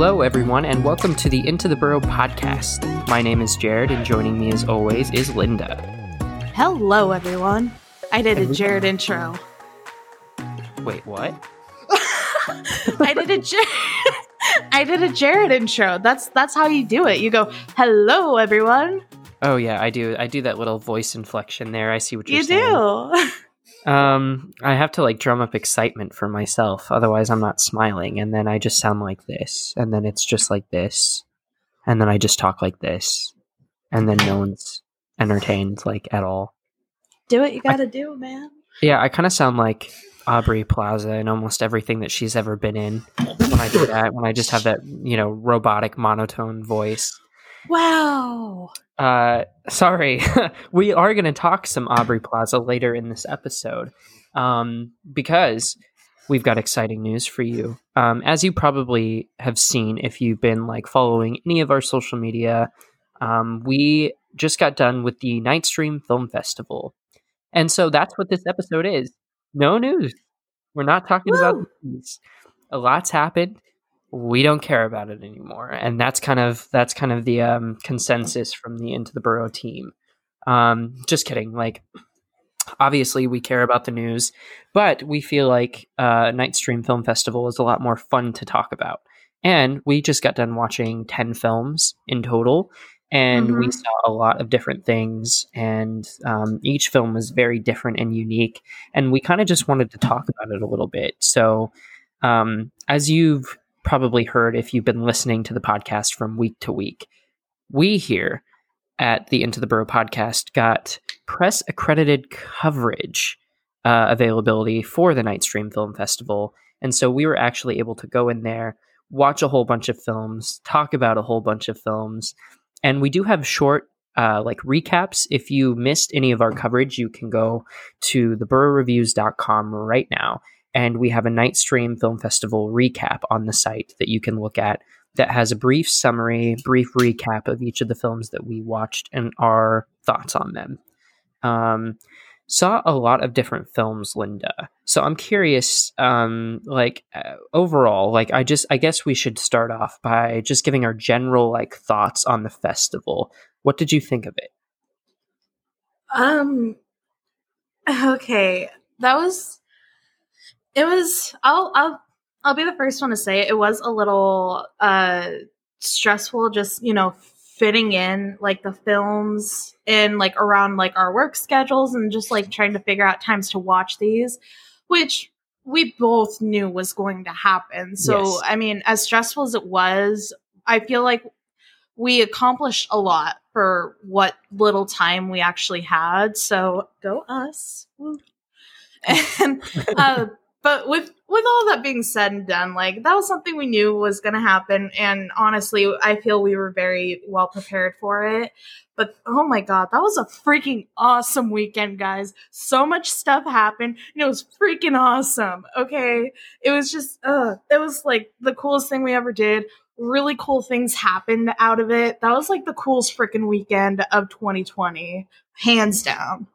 Hello, everyone, and welcome to the Into the Burrow podcast. My name is Jared, and joining me as always is Linda. Hello, everyone. I did a Everyone. Jared intro. Wait, what? I did a Jared. I did a Jared intro. That's that's how you do it. You go, "Hello, everyone." Oh yeah, I do. I do that little voice inflection there. I see what you're saying. You saying. do. Um, I have to like drum up excitement for myself, otherwise I'm not smiling, and then I just sound like this, and then it's just like this, and then I just talk like this, and then no one's entertained like at all. do what you got to do, man. Yeah, I kind of sound like Aubrey Plaza in almost everything that she's ever been in. When I do that, when I just have that, you know, robotic monotone voice. Wow. Uh, sorry, we are going to talk some Aubrey Plaza later in this episode, um, because we've got exciting news for you. Um, as you probably have seen if you've been like following any of our social media, um, we just got done with the Nightstream Film Festival, and so that's what this episode is. No news. We're not talking about Woo! the news. A lot's happened we don't care about it anymore. And that's kind of that's kind of the um, consensus from the into the Burrow team. Um, just kidding. Like obviously we care about the news but we feel like uh, nightstream film festival is a lot more fun to talk about. And we just got done watching 10 films in total and we Mhm. saw a lot of different things and um, each film was very different and unique and we kind of just wanted to talk about it a little bit. So um, as you've probably heard if you've been listening to the podcast from week to week, we here at the Into the Burrow podcast got press accredited coverage uh, availability for the Nightstream Film Festival. And so we were actually able to go in there, watch a whole bunch of films, talk about a whole bunch of films. And we do have short uh, like recaps. If you missed any of our coverage, you can go to theburrowreviews.com right now and we have a night stream film festival recap on the site that you can look at that has a brief summary brief recap of each of the films that we watched and our thoughts on them um, saw a lot of different films linda so i'm curious um, like uh, overall like i just i guess we should start off by just giving our general like thoughts on the festival what did you think of it Um. Okay, that was. It was. I'll. I'll. I'll be the first one to say it, it was a little uh stressful. Just you know, fitting in like the films in like around like our work schedules and just like trying to figure out times to watch these, which we both knew was going to happen. So Yes. I mean, as stressful as it was, I feel like we accomplished a lot for what little time we actually had. So go us. Woo. And uh, but with with all that being said and done, like that was something we knew was going to happen, and honestly, I feel we were very well prepared for it. But oh my god, that was a freaking awesome weekend, guys! So much stuff happened, and it was freaking awesome. Okay, it was just, uh, it was like the coolest thing we ever did really cool things happened out of it. That was like the coolest freaking weekend of 2020, hands down.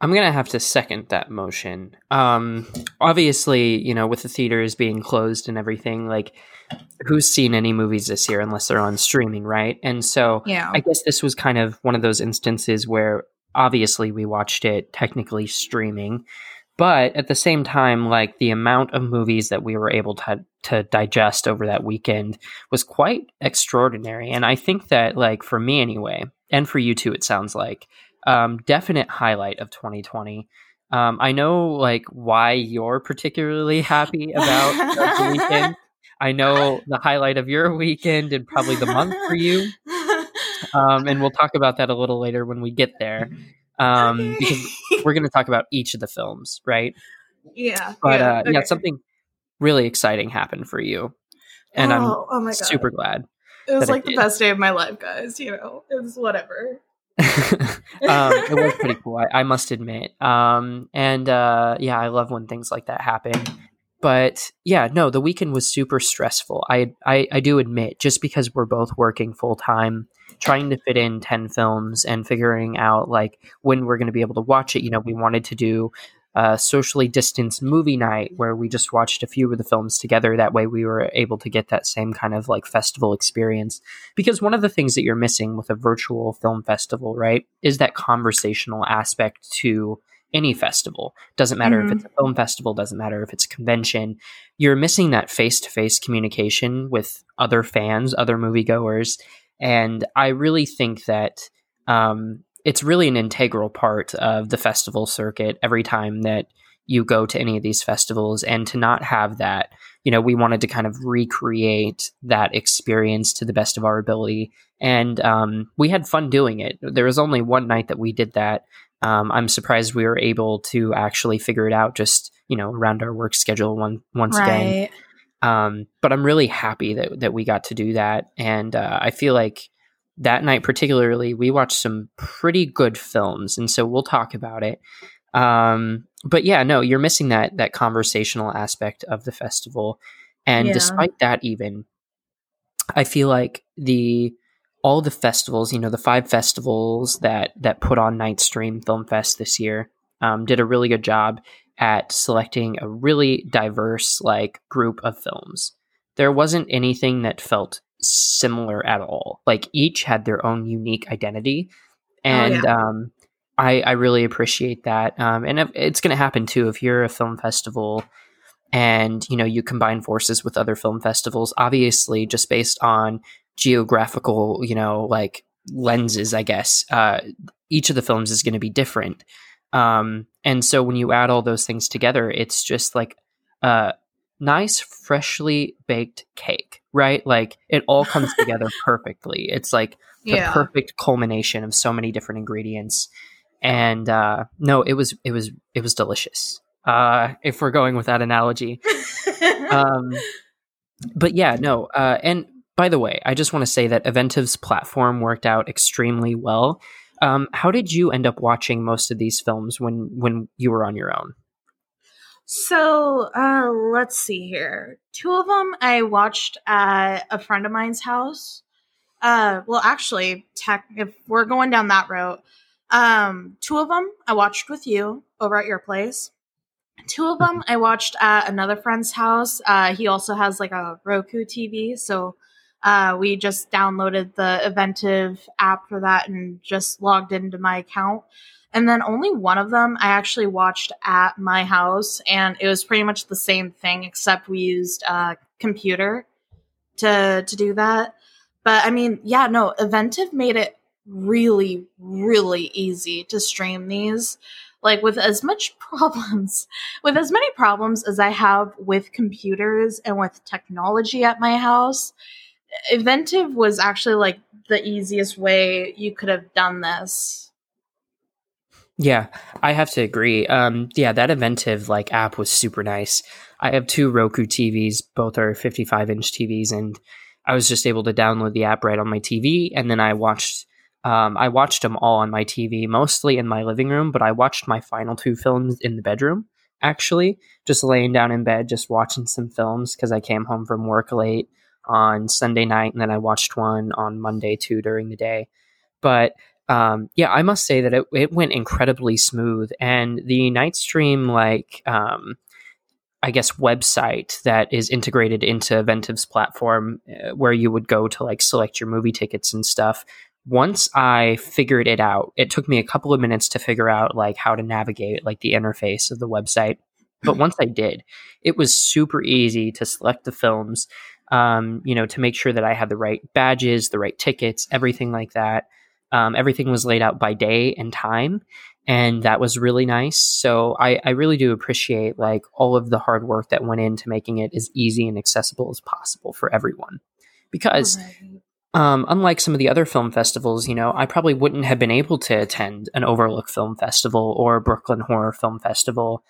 I'm gonna have to second that motion. Um, obviously, you know, with the theaters being closed and everything, like, who's seen any movies this year unless they're on streaming, right? And so, Yeah. I guess this was kind of one of those instances where obviously we watched it technically streaming, but at the same time, like the amount of movies that we were able to to digest over that weekend was quite extraordinary. And I think that, like, for me anyway, and for you too, it sounds like um, definite highlight of 2020. Um, I know like why you're particularly happy about the weekend. I know the highlight of your weekend and probably the month for you. Um, and we'll talk about that a little later when we get there. Um, Okay. because we're going to talk about each of the films, right? yeah. But uh, yeah, something really exciting happened for you, and oh, oh I'm god. super glad. It was that it like the best day of my life, guys. You know, it was whatever. um, it was pretty cool, I, I must admit. Um, and uh, yeah, I love when things like that happen. But yeah, no, the weekend was super stressful. I, I I do admit, just because we're both working full time, trying to fit in ten films and figuring out like when we're going to be able to watch it. You know, we wanted to do a socially distanced movie night where we just watched a few of the films together. That way, we were able to get that same kind of like festival experience. Because one of the things that you're missing with a virtual film festival, right, is that conversational aspect to any festival. Doesn't matter mm-hmm. if it's a film festival, doesn't matter if it's a convention. You're missing that face to face communication with other fans, other moviegoers. And I really think that um, it's really an integral part of the festival circuit every time that you go to any of these festivals. And to not have that, you know, we wanted to kind of recreate that experience to the best of our ability. And um, we had fun doing it. There was only one night that we did that um, I'm surprised we were able to actually figure it out just you know around our work schedule one once right. again. Um, but I'm really happy that that we got to do that, and uh, I feel like that night particularly we watched some pretty good films, and so we'll talk about it. Um, but yeah, no, you're missing that that conversational aspect of the festival, and yeah. despite that, even I feel like the all the festivals, you know, the five festivals that that put on Nightstream Film Fest this year, um, did a really good job at selecting a really diverse like group of films. There wasn't anything that felt similar at all. Like each had their own unique identity, and oh, yeah. um, I, I really appreciate that. Um, and it's going to happen too if you're a film festival and you know you combine forces with other film festivals obviously just based on geographical, you know, like lenses, I guess. Uh, each of the films is going to be different. Um, and so when you add all those things together, it's just like a nice, freshly baked cake, right? Like it all comes together perfectly. It's like the yeah. perfect culmination of so many different ingredients. And uh, no, it was it was it was delicious. Uh, if we're going with that analogy. um, but yeah, no, uh, and by the way, I just want to say that Eventive's platform worked out extremely well. Um, how did you end up watching most of these films when when you were on your own? So uh, let's see here. Two of them I watched at a friend of mine's house. Uh, well, actually, tech. If we're going down that route, um, two of them I watched with you over at your place. Two of them I watched at another friend's house. Uh, he also has like a Roku TV, so uh, we just downloaded the Eventive app for that and just logged into my account. And then only one of them I actually watched at my house, and it was pretty much the same thing, except we used a computer to to do that. But I mean, yeah, no, Eventive made it really, really easy to stream these. Like with as much problems, with as many problems as I have with computers and with technology at my house, Eventive was actually like the easiest way you could have done this. Yeah, I have to agree. Um, yeah, that Eventive like app was super nice. I have two Roku TVs, both are 55 inch TVs, and I was just able to download the app right on my TV, and then I watched. Um, I watched them all on my TV, mostly in my living room, but I watched my final two films in the bedroom. Actually, just laying down in bed, just watching some films because I came home from work late on Sunday night, and then I watched one on Monday too during the day. But um, yeah, I must say that it, it went incredibly smooth, and the Nightstream like um, I guess website that is integrated into Eventive's platform, uh, where you would go to like select your movie tickets and stuff. Once I figured it out, it took me a couple of minutes to figure out like how to navigate like the interface of the website. But once I did, it was super easy to select the films um, you know, to make sure that I had the right badges, the right tickets, everything like that. Um, everything was laid out by day and time, and that was really nice. So I, I really do appreciate like all of the hard work that went into making it as easy and accessible as possible for everyone. Because right. um, unlike some of the other film festivals, you know, I probably wouldn't have been able to attend an Overlook Film Festival or Brooklyn Horror Film Festival,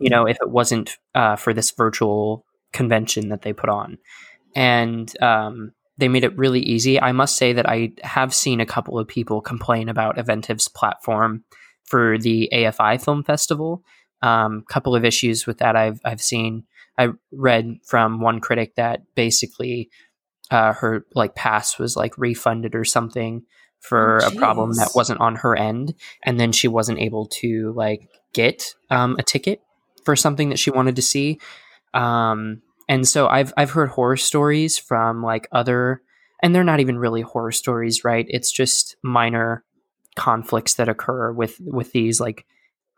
you know, if it wasn't uh, for this virtual convention that they put on and um, they made it really easy. I must say that I have seen a couple of people complain about Eventive's platform for the AFI Film Festival. A um, couple of issues with that I've I've seen. I read from one critic that basically uh, her like pass was like refunded or something for Oh, a problem that wasn't on her end, and then she wasn't able to like get um, a ticket for something that she wanted to see. Um, and so I've I've heard horror stories from like other, and they're not even really horror stories, right? It's just minor conflicts that occur with with these like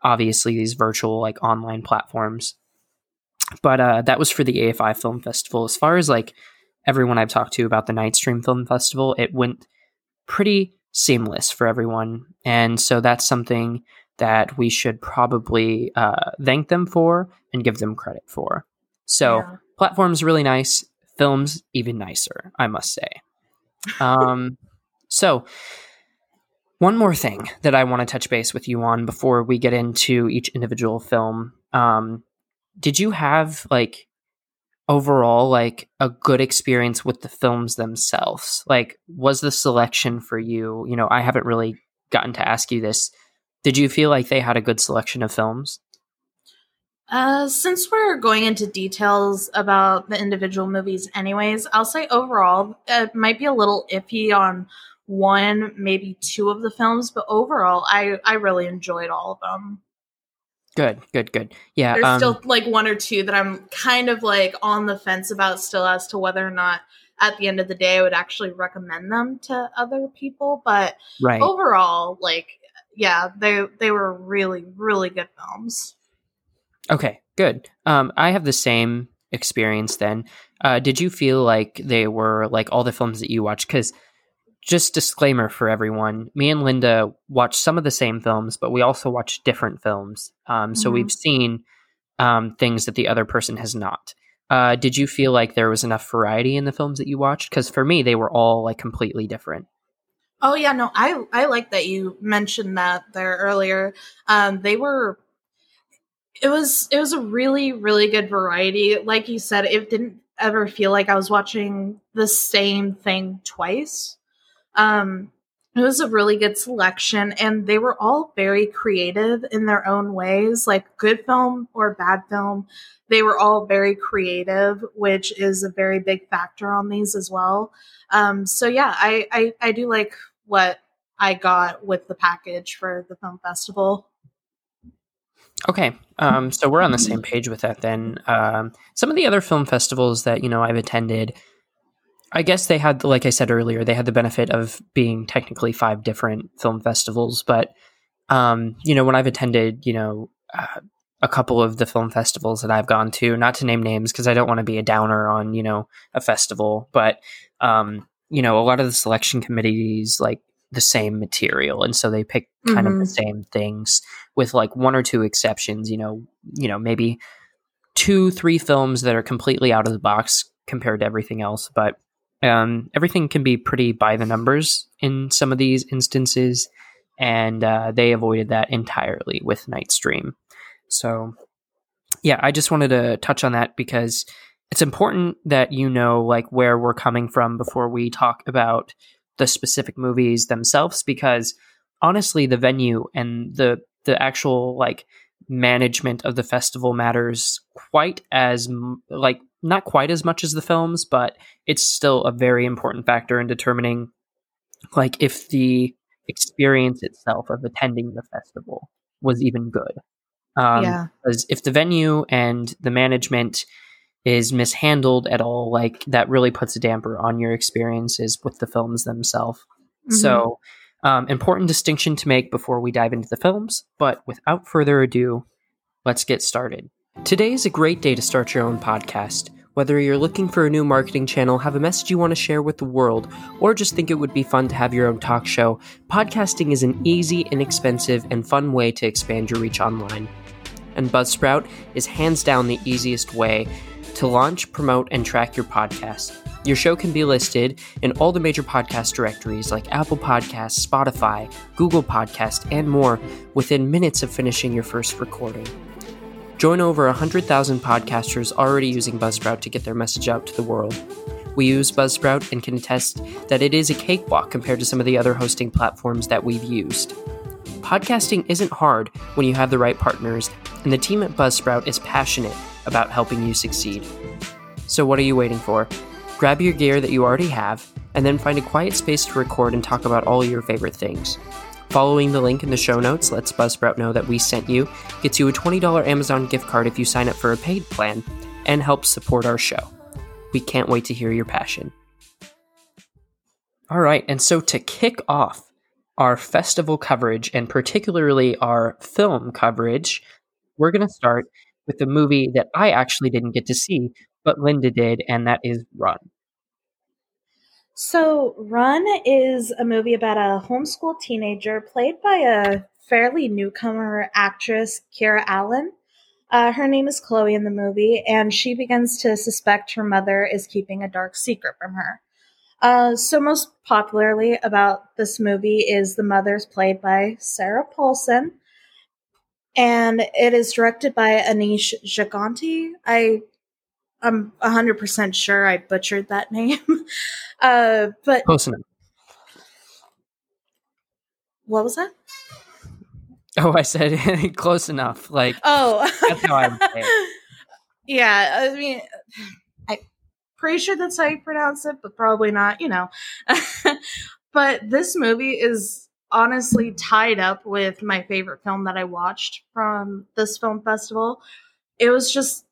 obviously these virtual like online platforms. But uh, that was for the AFI Film Festival. As far as like everyone I've talked to about the Nightstream Film Festival, it went pretty seamless for everyone, and so that's something that we should probably uh, thank them for and give them credit for. So Yeah. Platform's really nice, films even nicer, I must say. Um, so one more thing that I want to touch base with you on before we get into each individual film. Um, did you have like overall like a good experience with the films themselves? Like, was the selection for you? You know, I haven't really gotten to ask you this. Did you feel like they had a good selection of films? Uh, since we're going into details about the individual movies, anyways, I'll say overall it might be a little iffy on one, maybe two of the films, but overall, I I really enjoyed all of them. Good, good, good. Yeah, There's um, still like one or two that I'm kind of like on the fence about still as to whether or not at the end of the day I would actually recommend them to other people, but right. overall, like yeah, they they were really really good films. Okay, good. Um, I have the same experience then. Uh, did you feel like they were like all the films that you watched? Because just disclaimer for everyone, me and Linda watched some of the same films, but we also watched different films. Um, so Mhm. we've seen um, things that the other person has not. Uh, did you feel like there was enough variety in the films that you watched? Because for me, they were all like completely different. Oh yeah, no, I I like that you mentioned that there earlier. Um, they were. It was it was a really really good variety. Like you said, it didn't ever feel like I was watching the same thing twice. Um, it was a really good selection, and they were all very creative in their own ways. Like good film or bad film, they were all very creative, which is a very big factor on these as well. Um, so yeah, I, I I do like what I got with the package for the film festival. Okay, um, so we're on the same page with that then. Um, some of the other film festivals that you know I've attended, I guess they had, like I said earlier, they had the benefit of being technically five different film festivals. But um, you know, when I've attended, you know, uh, a couple of the film festivals that I've gone to, not to name names because I don't want to be a downer on you know a festival, but um, you know, a lot of the selection committees like the same material, and so they pick kind of the Mhm. same things with like one or two exceptions. You know, you know, maybe two, three films that are completely out of the box compared to everything else, but um, everything can be pretty by the numbers in some of these instances, and uh, they avoided that entirely with Nightstream. So, yeah, I just wanted to touch on that because it's important that you know like where we're coming from before we talk about the specific movies themselves because honestly the venue and the the actual like management of the festival matters quite as like not quite as much as the films but it's still a very important factor in determining like if the experience itself of attending the festival was even good um, yeah. because if the venue and the management is mishandled at all like that really puts a damper on your experiences with the films themselves Mhm. so um, important distinction to make before we dive into the films. But without further ado let's get started. Today is a great day to start your own podcast. Whether you're looking for a new marketing channel have a message you want to share with the world or just think it would be fun to have your own talk show podcasting is an easy inexpensive and fun way to expand your reach online. And Buzzsprout is hands down the easiest way to launch, promote, and track your podcast. Your show can be listed in all the major podcast directories like Apple Podcasts, Spotify, Google Podcast, and more within minutes of finishing your first recording. Join over 100,000 podcasters already using Buzzsprout to get their message out to the world. We use Buzzsprout and can attest that it is a cakewalk compared to some of the other hosting platforms that we've used. Podcasting isn't hard when you have the right partners, and the team at Buzzsprout is passionate about helping you succeed. So, what are you waiting for? Grab your gear that you already have, and then find a quiet space to record and talk about all your favorite things. Following the link in the show notes lets Buzzsprout know that we sent you, gets you a $20 Amazon gift card if you sign up for a paid plan, and helps support our show. We can't wait to hear your passion. All right, and so to kick off our festival coverage and particularly our film coverage, we're going to start with the movie that I actually didn't get to see, but Linda did, and that is Run. So, Run is a movie about a homeschool teenager played by a fairly newcomer actress, Kiera Allen. Uh, her name is Chloe in the movie, and she begins to suspect her mother is keeping a dark secret from her. Uh, so, most popularly about this movie is the mother's played by Sarah Paulson, and it is directed by Anish Gigante. I I'm 100% sure I butchered that name. uh, but close enough. What was that? Oh, I said close enough. Like oh, that's how I would say it. Yeah, I mean, I'm pretty sure that's how you pronounce it, but probably not. You know, but this movie is honestly tied up with my favorite film that I watched from this film festival. It was just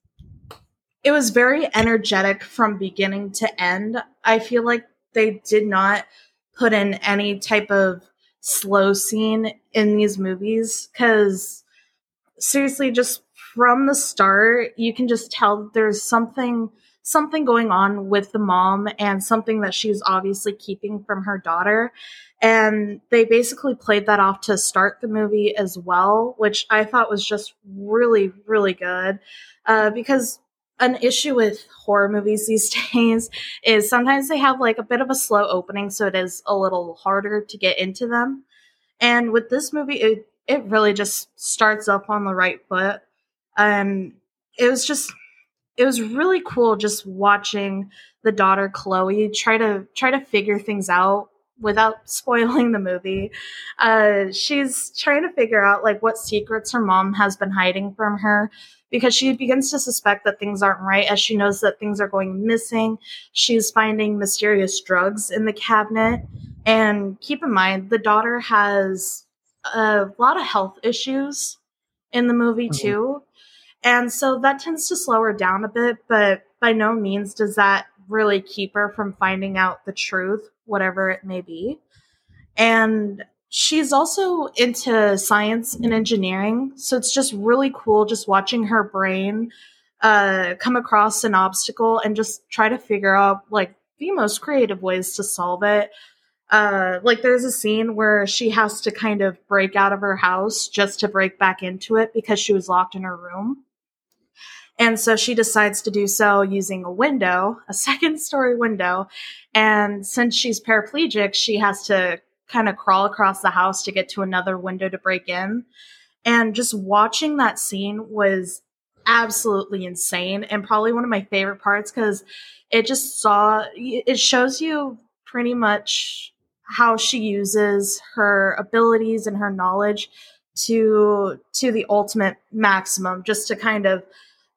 it was very energetic from beginning to end. I feel like they did not put in any type of slow scene in these movies because seriously just from the start you can just tell there's something something going on with the mom and something that she's obviously keeping from her daughter and they basically played that off to start the movie as well which i thought was just really really good uh, because an issue with horror movies these days is sometimes they have like a bit of a slow opening, so it is a little harder to get into them. And with this movie, it it really just starts up on the right foot. Um, it was just it was really cool just watching the daughter Chloe try to try to figure things out without spoiling the movie. Uh, she's trying to figure out like what secrets her mom has been hiding from her because she begins to suspect that things aren't right as she knows that things are going missing. She's finding mysterious drugs in the cabinet. And keep in mind, the daughter has a lot of health issues in the movie, mm-hmm. too. And so that tends to slow her down a bit, but by no means does that really keep her from finding out the truth, whatever it may be. And she's also into science and engineering so it's just really cool just watching her brain uh, come across an obstacle and just try to figure out like the most creative ways to solve it uh, like there's a scene where she has to kind of break out of her house just to break back into it because she was locked in her room and so she decides to do so using a window a second story window and since she's paraplegic she has to kind of crawl across the house to get to another window to break in. And just watching that scene was absolutely insane and probably one of my favorite parts because it just saw it shows you pretty much how she uses her abilities and her knowledge to to the ultimate maximum just to kind of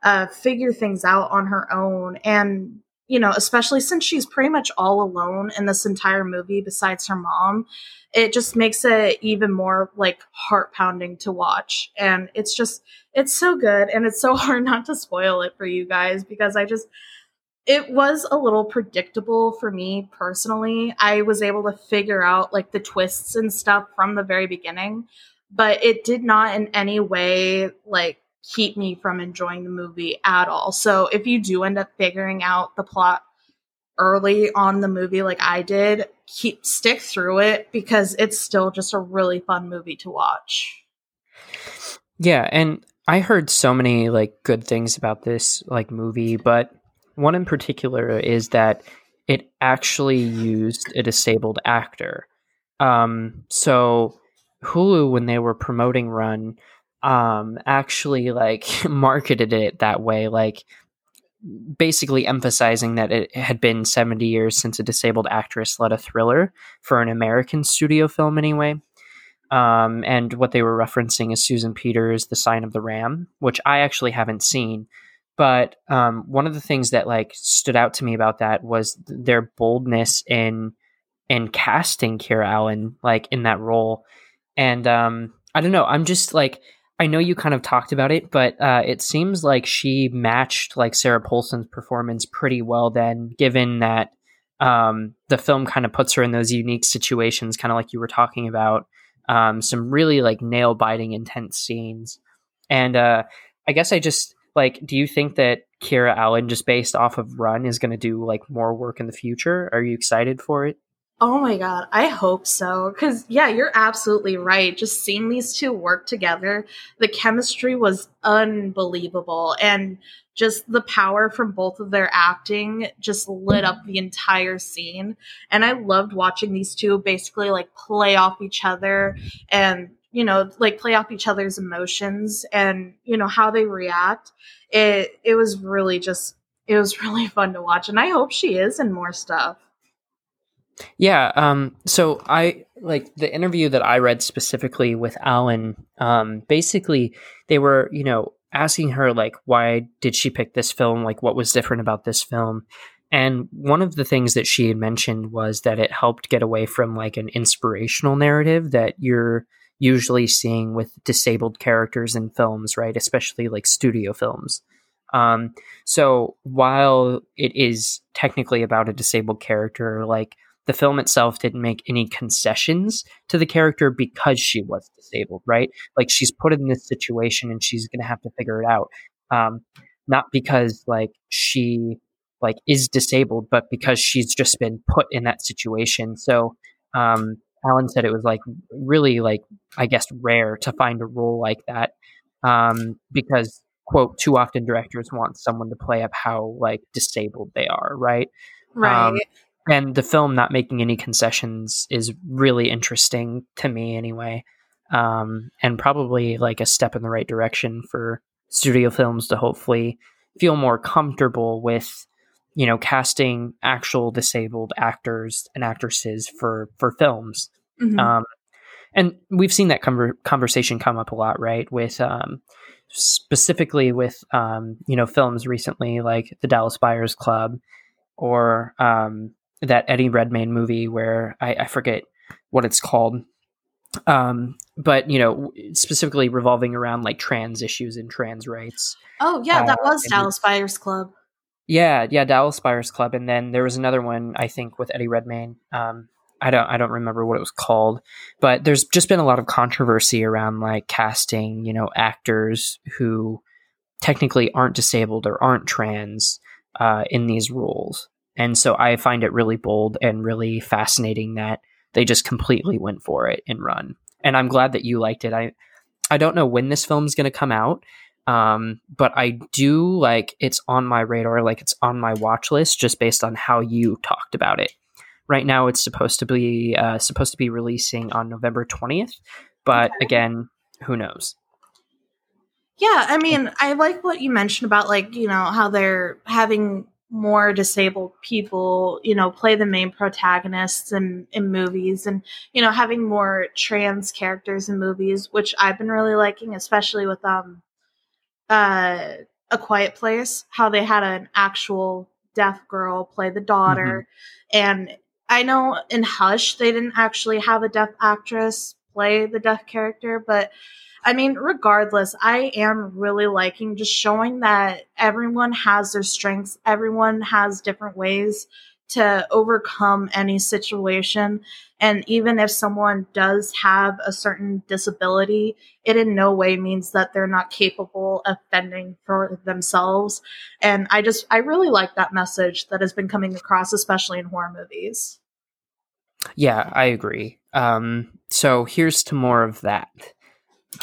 uh, figure things out on her own and you know, especially since she's pretty much all alone in this entire movie besides her mom, it just makes it even more like heart pounding to watch. And it's just, it's so good. And it's so hard not to spoil it for you guys because I just, it was a little predictable for me personally. I was able to figure out like the twists and stuff from the very beginning, but it did not in any way like keep me from enjoying the movie at all. So if you do end up figuring out the plot early on the movie like I did, keep stick through it because it's still just a really fun movie to watch. Yeah, and I heard so many like good things about this like movie, but one in particular is that it actually used a disabled actor. Um so Hulu when they were promoting Run um actually like marketed it that way like basically emphasizing that it had been 70 years since a disabled actress led a thriller for an American studio film anyway. Um, and what they were referencing is Susan Peters' The Sign of the Ram, which I actually haven't seen, but um, one of the things that like stood out to me about that was their boldness in in casting Kiera Allen like in that role, and um, I don't know. I'm just like I know you kind of talked about it, but uh, it seems like she matched like Sarah Paulson's performance pretty well. Then, given that um, the film kind of puts her in those unique situations, kind of like you were talking about, um, some really like nail biting, intense scenes, and uh, I guess I just like, do you think that Kiera Allen, just based off of Run, is going to do like more work in the future? Are you excited for it? Oh my god, I hope so. Cause yeah, you're absolutely right. Just seeing these two work together, the chemistry was unbelievable. And just the power from both of their acting just lit up the entire scene. And I loved watching these two basically like play off each other and, you know, like play off each other's emotions and, you know, how they react. It it was really just it was really fun to watch. And I hope she is in more stuff. Yeah. Um, so I like the interview that I read specifically with Allen. Um, basically, they were, you know, asking her like, why did she pick this film? Like, what was different about this film? And one of the things that she had mentioned was that it helped get away from like an inspirational narrative that you're usually seeing with disabled characters in films, right? Especially like studio films. Um, so while it is technically about a disabled character, like the film itself didn't make any concessions to the character because she was disabled, right? Like she's put in this situation and she's going to have to figure it out. Um, not because like she like is disabled, but because she's just been put in that situation. So, um, Allen said it was like really like, I guess, rare to find a role like that. Um, because quote, too often directors want someone to play up how like disabled they are, right? Right. Um, and the film not making any concessions is really interesting to me anyway um, and probably like a step in the right direction for studio films to hopefully feel more comfortable with you know casting actual disabled actors and actresses for for films mm-hmm. um, and we've seen that com- conversation come up a lot right with um, specifically with um, you know films recently like the dallas buyers club or um, that Eddie Redmayne movie where I, I forget what it's called. Um, but you know, specifically revolving around like trans issues and trans rights. Oh yeah, that uh, was Dallas Buyers Club. Yeah, yeah, Dallas Buyers Club, and then there was another one I think with Eddie Redmayne. Um, I don't I don't remember what it was called, but there's just been a lot of controversy around like casting, you know, actors who technically aren't disabled or aren't trans uh, in these roles. And so I find it really bold and really fascinating that they just completely went for it and run. And I'm glad that you liked it. I I don't know when this film's going to come out, um, but I do like it's on my radar, like it's on my watch list, just based on how you talked about it. Right now, it's supposed to be uh, supposed to be releasing on November twentieth, but again, who knows? Yeah, I mean, I like what you mentioned about like you know how they're having more disabled people, you know, play the main protagonists in, in movies and, you know, having more trans characters in movies, which I've been really liking, especially with um uh A Quiet Place, how they had an actual deaf girl play the daughter. Mm-hmm. And I know in Hush they didn't actually have a deaf actress play the deaf character, but I mean, regardless, I am really liking just showing that everyone has their strengths, everyone has different ways to overcome any situation. And even if someone does have a certain disability, it in no way means that they're not capable of fending for themselves. And I just, I really like that message that has been coming across, especially in horror movies. Yeah, I agree. Um, so here's to more of that.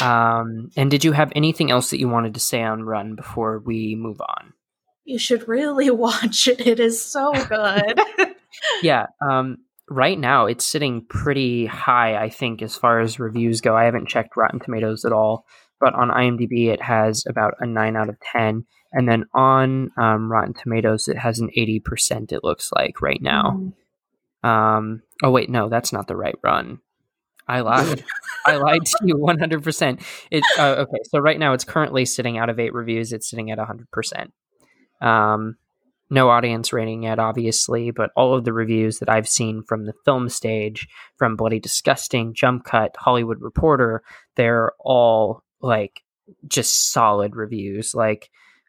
Um, and did you have anything else that you wanted to say on Run before we move on? You should really watch it. It is so good. yeah. Um, right now, it's sitting pretty high, I think, as far as reviews go. I haven't checked Rotten Tomatoes at all, but on IMDb, it has about a 9 out of 10. And then on um, Rotten Tomatoes, it has an 80%, it looks like, right now. Mm. Um, oh, wait, no, that's not the right run. I lied. I lied to you 100%. It uh, okay, so right now it's currently sitting out of 8 reviews, it's sitting at 100%. Um, no audience rating yet, obviously, but all of the reviews that I've seen from the film stage, from Bloody Disgusting, Jump Cut, Hollywood Reporter, they're all like just solid reviews. Like,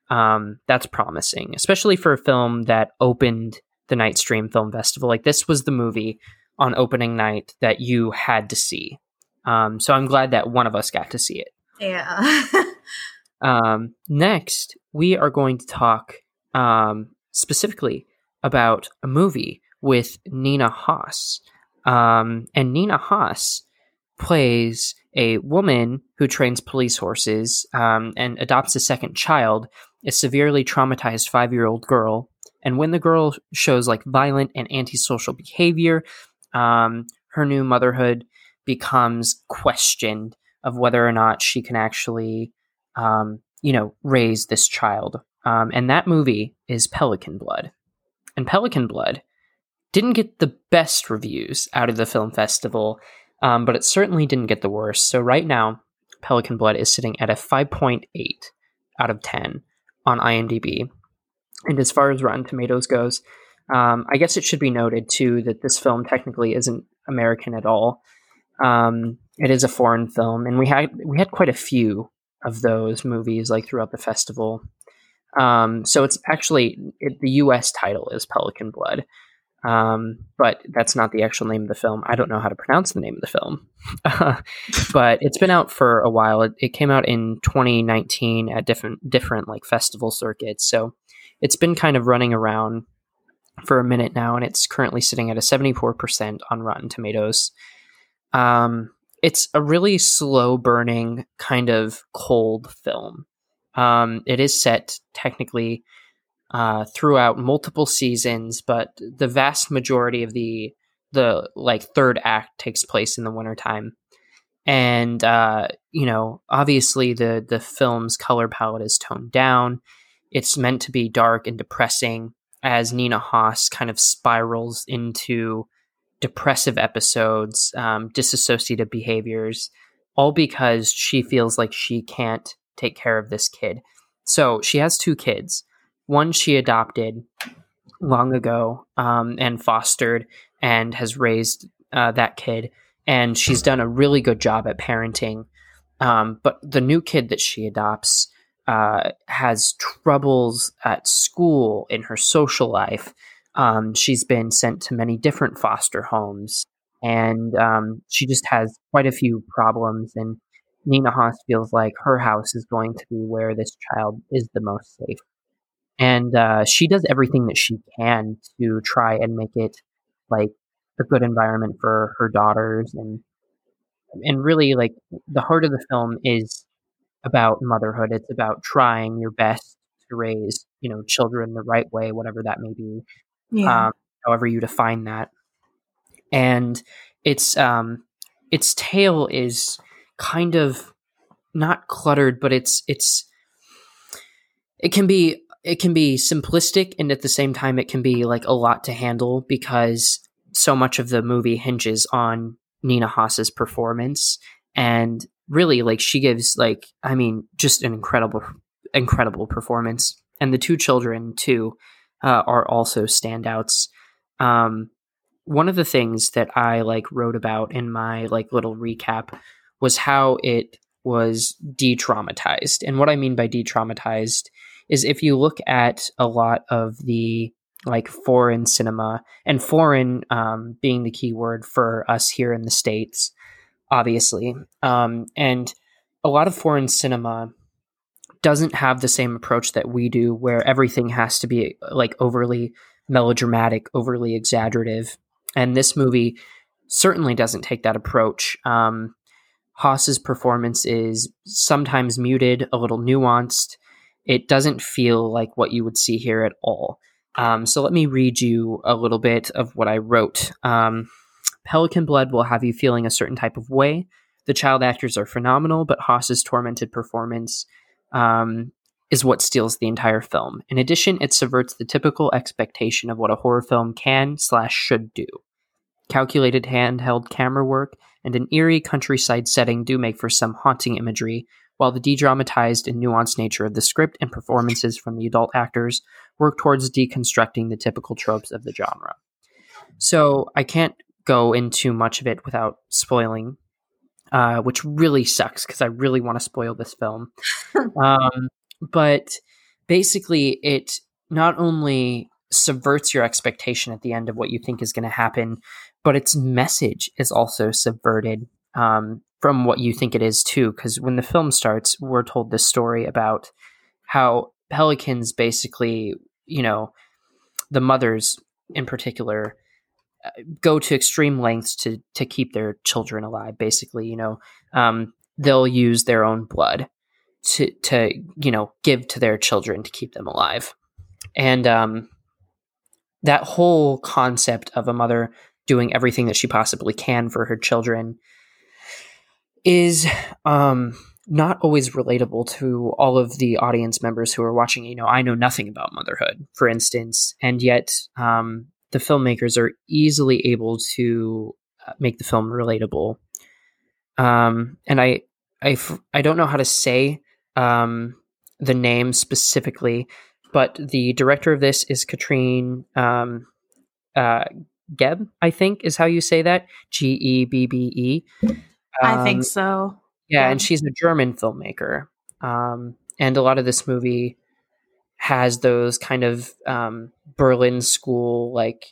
um, that's promising, especially for a film that opened the Nightstream Film Festival. Like, this was the movie on opening night that you had to see. Um, so I'm glad that one of us got to see it. Yeah. um, next, we are going to talk um, specifically about a movie with Nina Hoss. Um, and Nina Hoss plays a woman who trains police horses um, and adopts a second child, a severely traumatized five year old girl. And when the girl shows like violent and antisocial behavior, um, her new motherhood becomes questioned of whether or not she can actually, um, you know, raise this child. Um, and that movie is Pelican Blood. And Pelican Blood didn't get the best reviews out of the film festival, um, but it certainly didn't get the worst. So right now, Pelican Blood is sitting at a 5.8 out of 10 on IMDb. And as far as Rotten Tomatoes goes, um, I guess it should be noted too that this film technically isn't American at all. Um, it is a foreign film, and we had we had quite a few of those movies like throughout the festival. Um, so it's actually it, the U.S. title is Pelican Blood, um, but that's not the actual name of the film. I don't know how to pronounce the name of the film, but it's been out for a while. It, it, came out in 2019 at different different like festival circuits, so it's been kind of running around for a minute now, and it's currently sitting at a 74% on Rotten Tomatoes. Um, it's a really slow burning kind of cold film. Um, it is set technically uh, throughout multiple seasons, but the vast majority of the the like third act takes place in the wintertime. And uh, you know, obviously the the film's color palette is toned down. It's meant to be dark and depressing as Nina Hoss kind of spirals into depressive episodes, um, disassociative behaviors, all because she feels like she can't take care of this kid. So she has two kids. One she adopted long ago um, and fostered and has raised uh, that kid. And she's done a really good job at parenting. Um, but the new kid that she adopts uh, has troubles at school in her social life. Um, she's been sent to many different foster homes, and um, she just has quite a few problems. And Nina Hoss feels like her house is going to be where this child is the most safe. And uh, she does everything that she can to try and make it like a good environment for her daughters and and really like the heart of the film is about motherhood. It's about trying your best to raise, you know, children the right way, whatever that may be. Yeah. Um, however you define that. And its um its tale is kind of not cluttered, but it's it's it can be it can be simplistic and at the same time it can be like a lot to handle because so much of the movie hinges on Nina Hoss's performance and really like she gives like I mean just an incredible incredible performance and the two children too uh, are also standouts. Um, one of the things that I like wrote about in my like little recap was how it was de-traumatized. And what I mean by de-traumatized is if you look at a lot of the like foreign cinema and foreign um, being the key word for us here in the states obviously. Um, and a lot of foreign cinema doesn't have the same approach that we do, where everything has to be like overly melodramatic, overly exaggerative. And this movie certainly doesn't take that approach. Um, Hoss's performance is sometimes muted, a little nuanced. It doesn't feel like what you would see here at all. Um, so let me read you a little bit of what I wrote. Um, Pelican Blood will have you feeling a certain type of way. The child actors are phenomenal, but Hoss's tormented performance um, is what steals the entire film. In addition, it subverts the typical expectation of what a horror film can slash should do. Calculated handheld camera work and an eerie countryside setting do make for some haunting imagery, while the de dramatized and nuanced nature of the script and performances from the adult actors work towards deconstructing the typical tropes of the genre. So I can't go into much of it without spoiling, uh, which really sucks because I really want to spoil this film. um, but basically, it not only subverts your expectation at the end of what you think is going to happen, but its message is also subverted um, from what you think it is too. Because when the film starts, we're told this story about how pelicans basically, you know, the mothers in particular go to extreme lengths to to keep their children alive. Basically, you know, um, they'll use their own blood to to you know give to their children to keep them alive, and um, that whole concept of a mother doing everything that she possibly can for her children is um, not always relatable to all of the audience members who are watching. You know, I know nothing about motherhood, for instance, and yet um, the filmmakers are easily able to uh, make the film relatable. Um, and I, I, I don't know how to say um, the name specifically, but the director of this is Katrin um, uh, Gebb, I think is how you say that. G E B B E. I think um, so. Yeah, yeah, and she's a German filmmaker. Um, and a lot of this movie has those kind of um, Berlin school like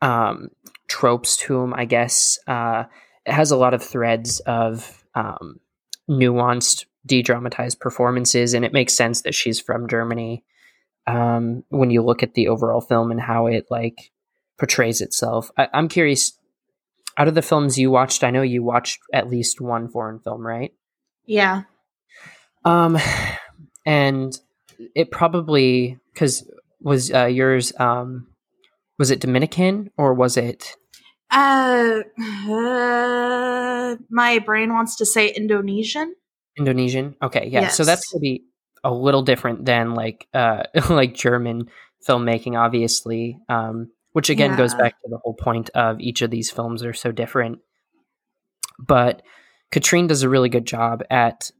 um, tropes to him, I guess. Uh, it has a lot of threads of um, nuanced, de dramatized performances, and it makes sense that she's from Germany um, when you look at the overall film and how it like portrays itself. I, I'm curious. Out of the films you watched, I know you watched at least one foreign film, right? Yeah. Um, and it probably because was uh, yours um was it Dominican or was it uh, uh my brain wants to say Indonesian. Indonesian. Okay, yeah. Yes. So that's gonna be a little different than like uh like German filmmaking, obviously. Um, which again yeah. goes back to the whole point of each of these films are so different. But Katrin does a really good job at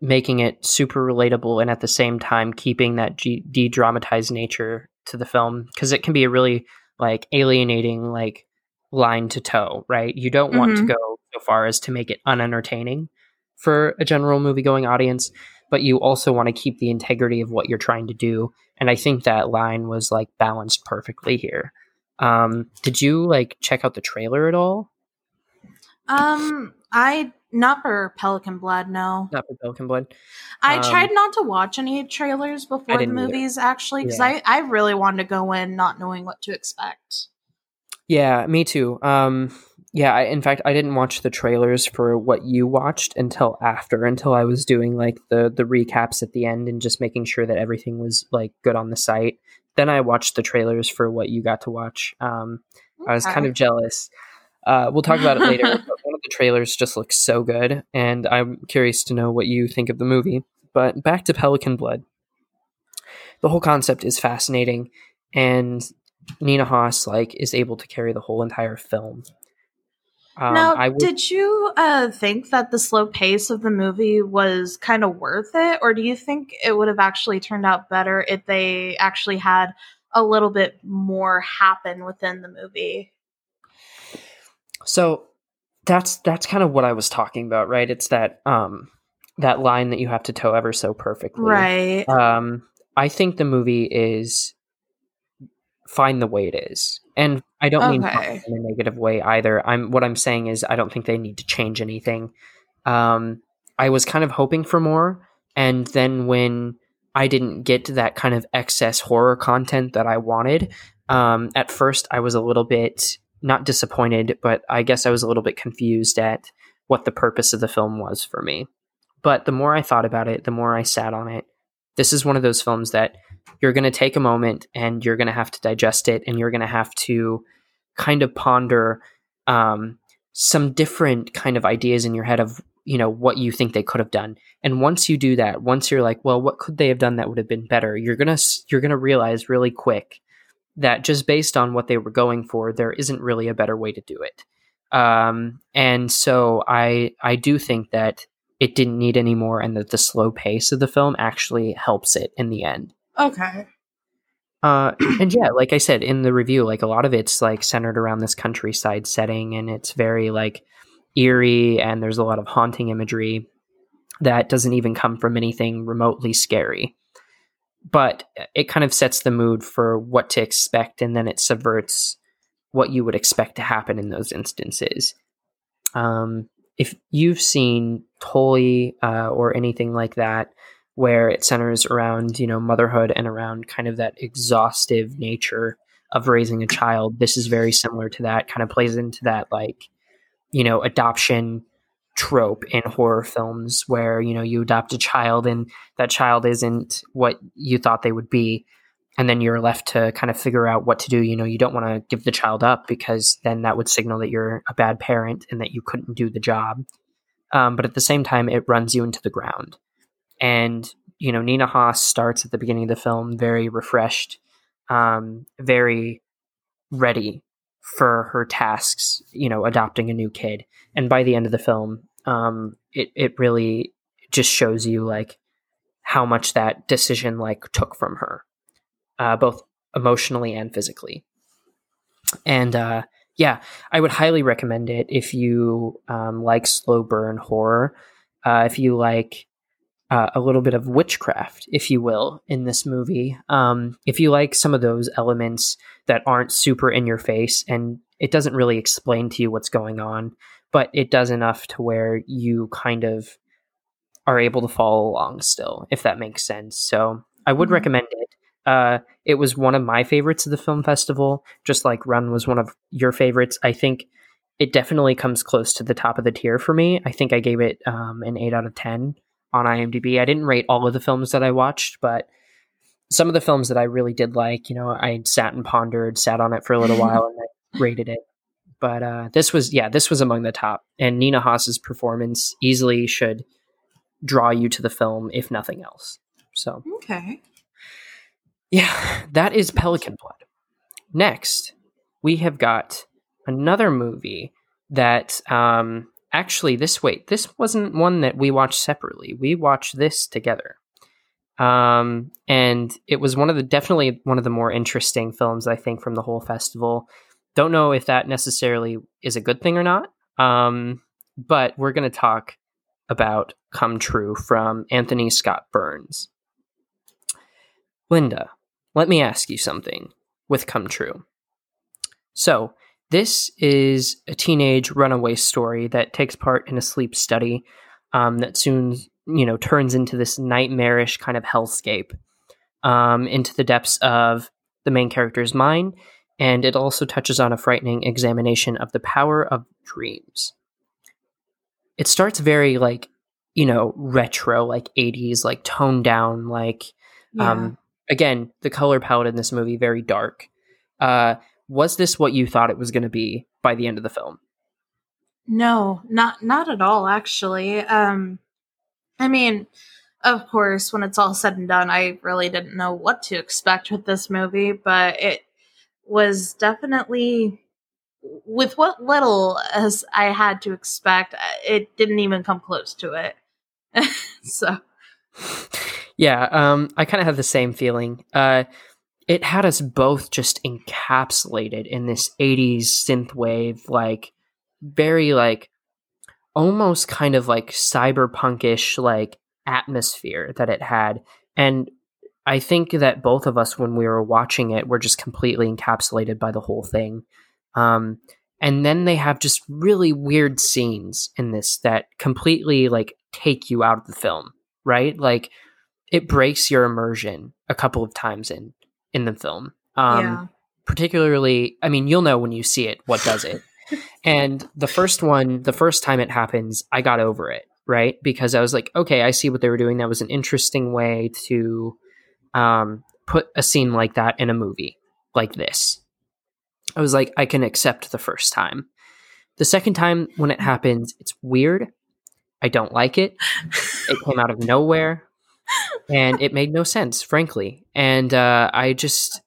making it super relatable and at the same time keeping that de dramatized nature to the film because it can be a really like alienating like line to toe, right? You don't mm-hmm. want to mm-hmm. go so far as to make it unentertaining for a general movie going audience, but you also want to keep the integrity of what you're trying to do. And I think that line was like balanced perfectly here. Um, did you like check out the trailer at all? Um, I not for Pelican Blood, no. Not for Pelican Blood. I um, tried not to watch any trailers before the movies either. actually because yeah. I I really wanted to go in not knowing what to expect. Yeah, me too. Um, yeah, I, in fact, I didn't watch the trailers for what you watched until after, until I was doing like the the recaps at the end and just making sure that everything was like good on the site. Then I watched the trailers for what you got to watch. Um, okay. I was kind of jealous. Uh, we'll talk about it later. but one of the trailers just looks so good, and I'm curious to know what you think of the movie. But back to Pelican Blood. The whole concept is fascinating, and Nina Hoss like is able to carry the whole entire film. Um, now, did you uh, think that the slow pace of the movie was kind of worth it, or do you think it would have actually turned out better if they actually had a little bit more happen within the movie? So that's that's kind of what I was talking about, right? It's that um that line that you have to toe ever so perfectly. Right. Um I think the movie is fine the way it is. And I don't mean in a negative way either. I'm what I'm saying is I don't think they need to change anything. Um I was kind of hoping for more and then when I didn't get that kind of excess horror content that I wanted, um at first I was a little bit not disappointed, but I guess I was a little bit confused at what the purpose of the film was for me. But the more I thought about it, the more I sat on it. This is one of those films that you're going to take a moment and you're going to have to digest it and you're going to have to kind of ponder um, some different kind of ideas in your head of you know what you think they could have done and once you do that once you're like well what could they have done that would have been better you're going to you're going to realize really quick that just based on what they were going for, there isn't really a better way to do it. Um, and so I I do think that it didn't need any more and that the slow pace of the film actually helps it in the end. Okay. Uh, and yeah, like I said in the review, like a lot of it's like centered around this countryside setting and it's very like eerie and there's a lot of haunting imagery that doesn't even come from anything remotely scary. But it kind of sets the mood for what to expect and then it subverts what you would expect to happen in those instances. Um, if you've seen Tully uh, or anything like that, where it centers around you know motherhood and around kind of that exhaustive nature of raising a child, this is very similar to that. Kind of plays into that like you know adoption trope in horror films where you know you adopt a child and that child isn't what you thought they would be and then you're left to kind of figure out what to do. You know, you don't want to give the child up because then that would signal that you're a bad parent and that you couldn't do the job. Um, but at the same time, it runs you into the ground. And, you know, Nina Hoss starts at the beginning of the film very refreshed, um, very ready for her tasks, you know, adopting a new kid. And by the end of the film, um, it, it really just shows you like how much that decision like took from her uh, both emotionally and physically. And uh, yeah, I would highly recommend it if you um, like slow burn horror, uh, if you like uh, a little bit of witchcraft, if you will, in this movie. Um, if you like some of those elements that aren't super in your face and it doesn't really explain to you what's going on, but it does enough to where you kind of are able to follow along still, if that makes sense. So I would mm-hmm. recommend it. Uh, it was one of my favorites of the film festival, just like Run was one of your favorites. I think it definitely comes close to the top of the tier for me. I think I gave it um, an 8 out of 10 on IMDb. I didn't rate all of the films that I watched, but some of the films that I really did like, you know, I sat and pondered, sat on it for a little while, and I rated it. But uh, this was, yeah, this was among the top. And Nina Hoss's performance easily should draw you to the film, if nothing else. So, okay. Yeah, that is Pelican Blood. Next, we have got another movie that um, actually this wait this wasn't one that we watched separately. We watched this together. Um, and it was one of the definitely one of the more interesting films I think from the whole festival. Don't know if that necessarily is a good thing or not. Um, but we're going to talk about Come True from Anthony Scott Burns. Linda, let me ask you something with Come True. So, this is a teenage runaway story that takes part in a sleep study um, that soon, you know, turns into this nightmarish kind of hellscape um, into the depths of the main character's mind, and it also touches on a frightening examination of the power of dreams. It starts very like, you know, retro, like 80s, like toned down, like yeah. um, again, the color palette in this movie very dark. Uh, was this what you thought it was going to be by the end of the film? No, not not at all. Actually, um, I mean, of course, when it's all said and done, I really didn't know what to expect with this movie, but it was definitely with what little as I had to expect, it didn't even come close to it. so yeah, um, I kind of have the same feeling. Uh, it had us both just encapsulated in this 80s synthwave, like very like almost kind of like cyberpunkish like atmosphere that it had. And I think that both of us, when we were watching it, were just completely encapsulated by the whole thing. Um, and then they have just really weird scenes in this that completely like take you out of the film, right? Like it breaks your immersion a couple of times in in the film. Um, yeah. Particularly, I mean, you'll know when you see it what does it. And the first one, the first time it happens, I got over it, right? Because I was like, okay, I see what they were doing. That was an interesting way to um, put a scene like that in a movie like this. I was like, I can accept the first time. The second time when it happens, it's weird. I don't like it. It came out of nowhere and it made no sense, frankly. And uh, I just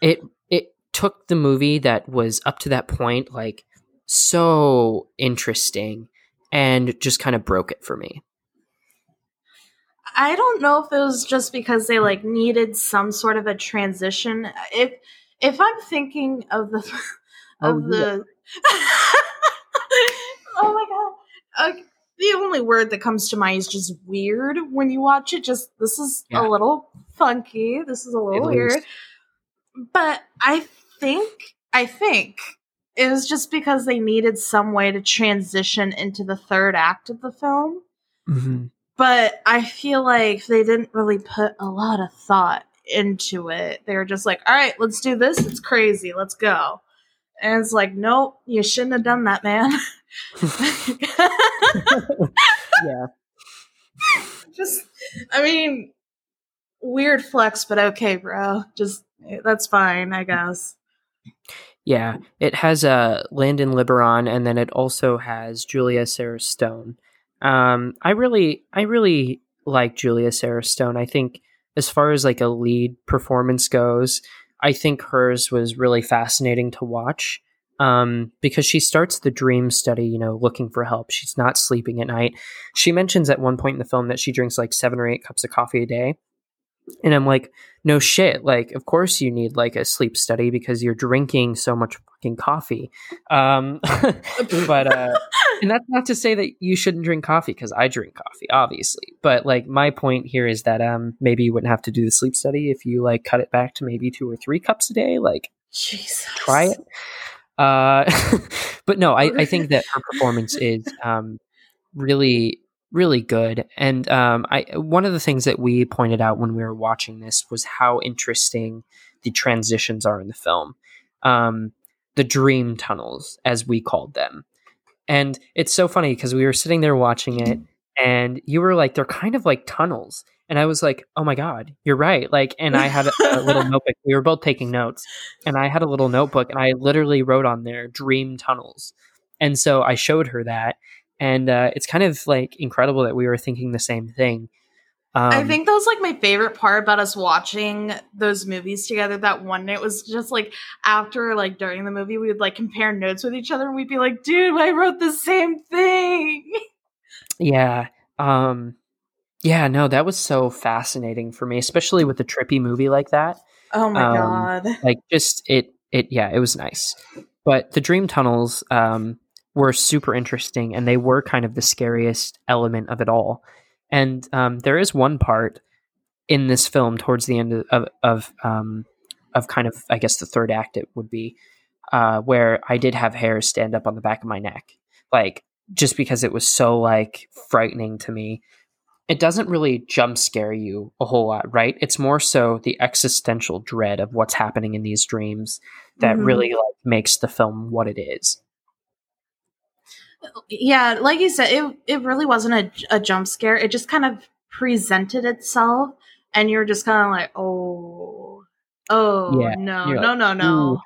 it took the movie that was up to that point like so interesting and just kind of broke it for me. I don't know if it was just because they like needed some sort of a transition. If if I'm thinking of the of Oh, the oh my god, uh, the only word that comes to mind is just weird when you watch it. Just this is Yeah. a little funky. This is a little weird. But I think I think it was just because they needed some way to transition into the third act of the film hmm but I feel like they didn't really put a lot of thought into it. They were just like, all right, let's do this. It's crazy. Let's go. And it's like, nope, you shouldn't have done that, man. Yeah. just, I mean, weird flex, but okay, bro. Just, that's fine, I guess. Yeah, it has uh, Landon Liboiron, and then it also has Julia Sarah Stone. Um, I really, I really like Julia Sarah Stone. I think, as far as like a lead performance goes, I think hers was really fascinating to watch. Um, because she starts the dream study, you know, looking for help. She's not sleeping at night. She mentions at one point in the film that she drinks like seven or eight cups of coffee a day. And I'm like, no shit. Like, of course you need like a sleep study because you're drinking so much fucking coffee. Um, but, uh, and that's not to say that you shouldn't drink coffee because I drink coffee, obviously. But like, my point here is that, um, maybe you wouldn't have to do the sleep study if you like cut it back to maybe two or three cups a day. Like, Jesus. try it. Uh, but no, I, I think that her performance is um, really, really good. And um, I one of the things that we pointed out when we were watching this was how interesting the transitions are in the film, um, the dream tunnels, as we called them. And it's so funny because we were sitting there watching it, and you were like, "They're kind of like tunnels." And I was like, "Oh my god, you're right!" Like, and I had a, a little notebook. We were both taking notes, and I had a little notebook, and I literally wrote on there "dream tunnels." And so I showed her that, and uh, it's kind of like incredible that we were thinking the same thing. Um, I think that was like my favorite part about us watching those movies together that one night was just like after like during the movie we would like compare notes with each other and we'd be like, dude, I wrote the same thing. Yeah. Um yeah, no, that was so fascinating for me, especially with a trippy movie like that. Oh my Um, god. Like just it it yeah, it was nice. But the dream tunnels um were super interesting and they were kind of the scariest element of it all. And um there is one part in this film towards the end of of, um of kind of I guess the third act it would be uh where I did have hairs stand up on the back of my neck. Like just because it was so like frightening to me. It doesn't really jump scare you a whole lot, right? It's more so the existential dread of what's happening in these dreams that Mhm. really like makes the film what it is. Yeah, like you said, it it really wasn't a, a jump scare. It just kind of presented itself and you're just kind of like, "Oh. Oh, Yeah, no. No, like, no, no. "Ooh."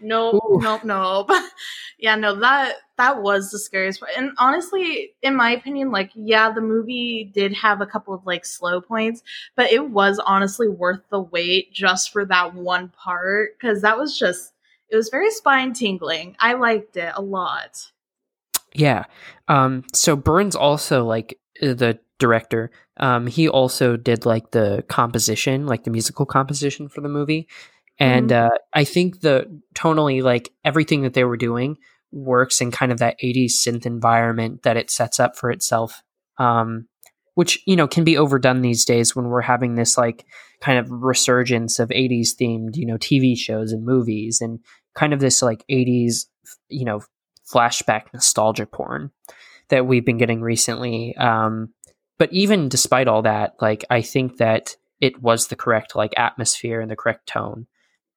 Nope, Ooh. nope, nope. yeah, no, that that was the scariest part. And honestly, in my opinion, like, yeah, the movie did have a couple of like slow points, but it was honestly worth the wait just for that one part because that was just it was very spine tingling. I liked it a lot. Yeah. Um so Burns also like uh, the director, um he also did like the composition, like the musical composition for the movie. And uh I think the tonally like everything that they were doing works in kind of that 80s synth environment that it sets up for itself. Um which, you know, can be overdone these days when we're having this like kind of resurgence of 80s themed, you know, TV shows and movies and kind of this like 80s, you know, flashback nostalgia porn that we've been getting recently. Um, but even despite all that, like I think that it was the correct like atmosphere and the correct tone,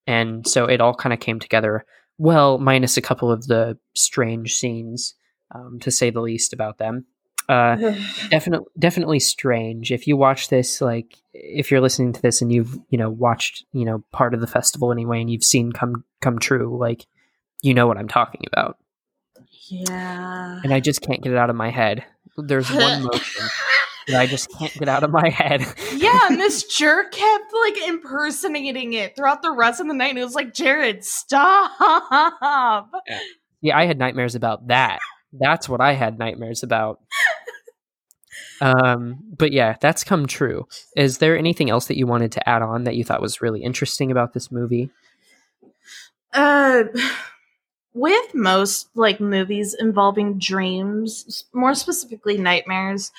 and so it all kind of came together well, minus a couple of the strange scenes, um, to say the least about them. Uh, definitely, definitely strange. If you watch this, like if you're listening to this and you've you know watched you know part of the festival anyway, and you've seen come come true, like you know what I'm talking about yeah. and I just can't get it out of my head. There's one motion that I just can't get out of my head. yeah, Miss Jerk kept like impersonating it throughout the rest of the night, and it was like, Jared, stop. yeah, I had nightmares about that. That's what I had nightmares about. um, but yeah, that's come true. Is there anything else that you wanted to add on that you thought was really interesting about this movie? Uh, with most like movies involving dreams, more specifically nightmares,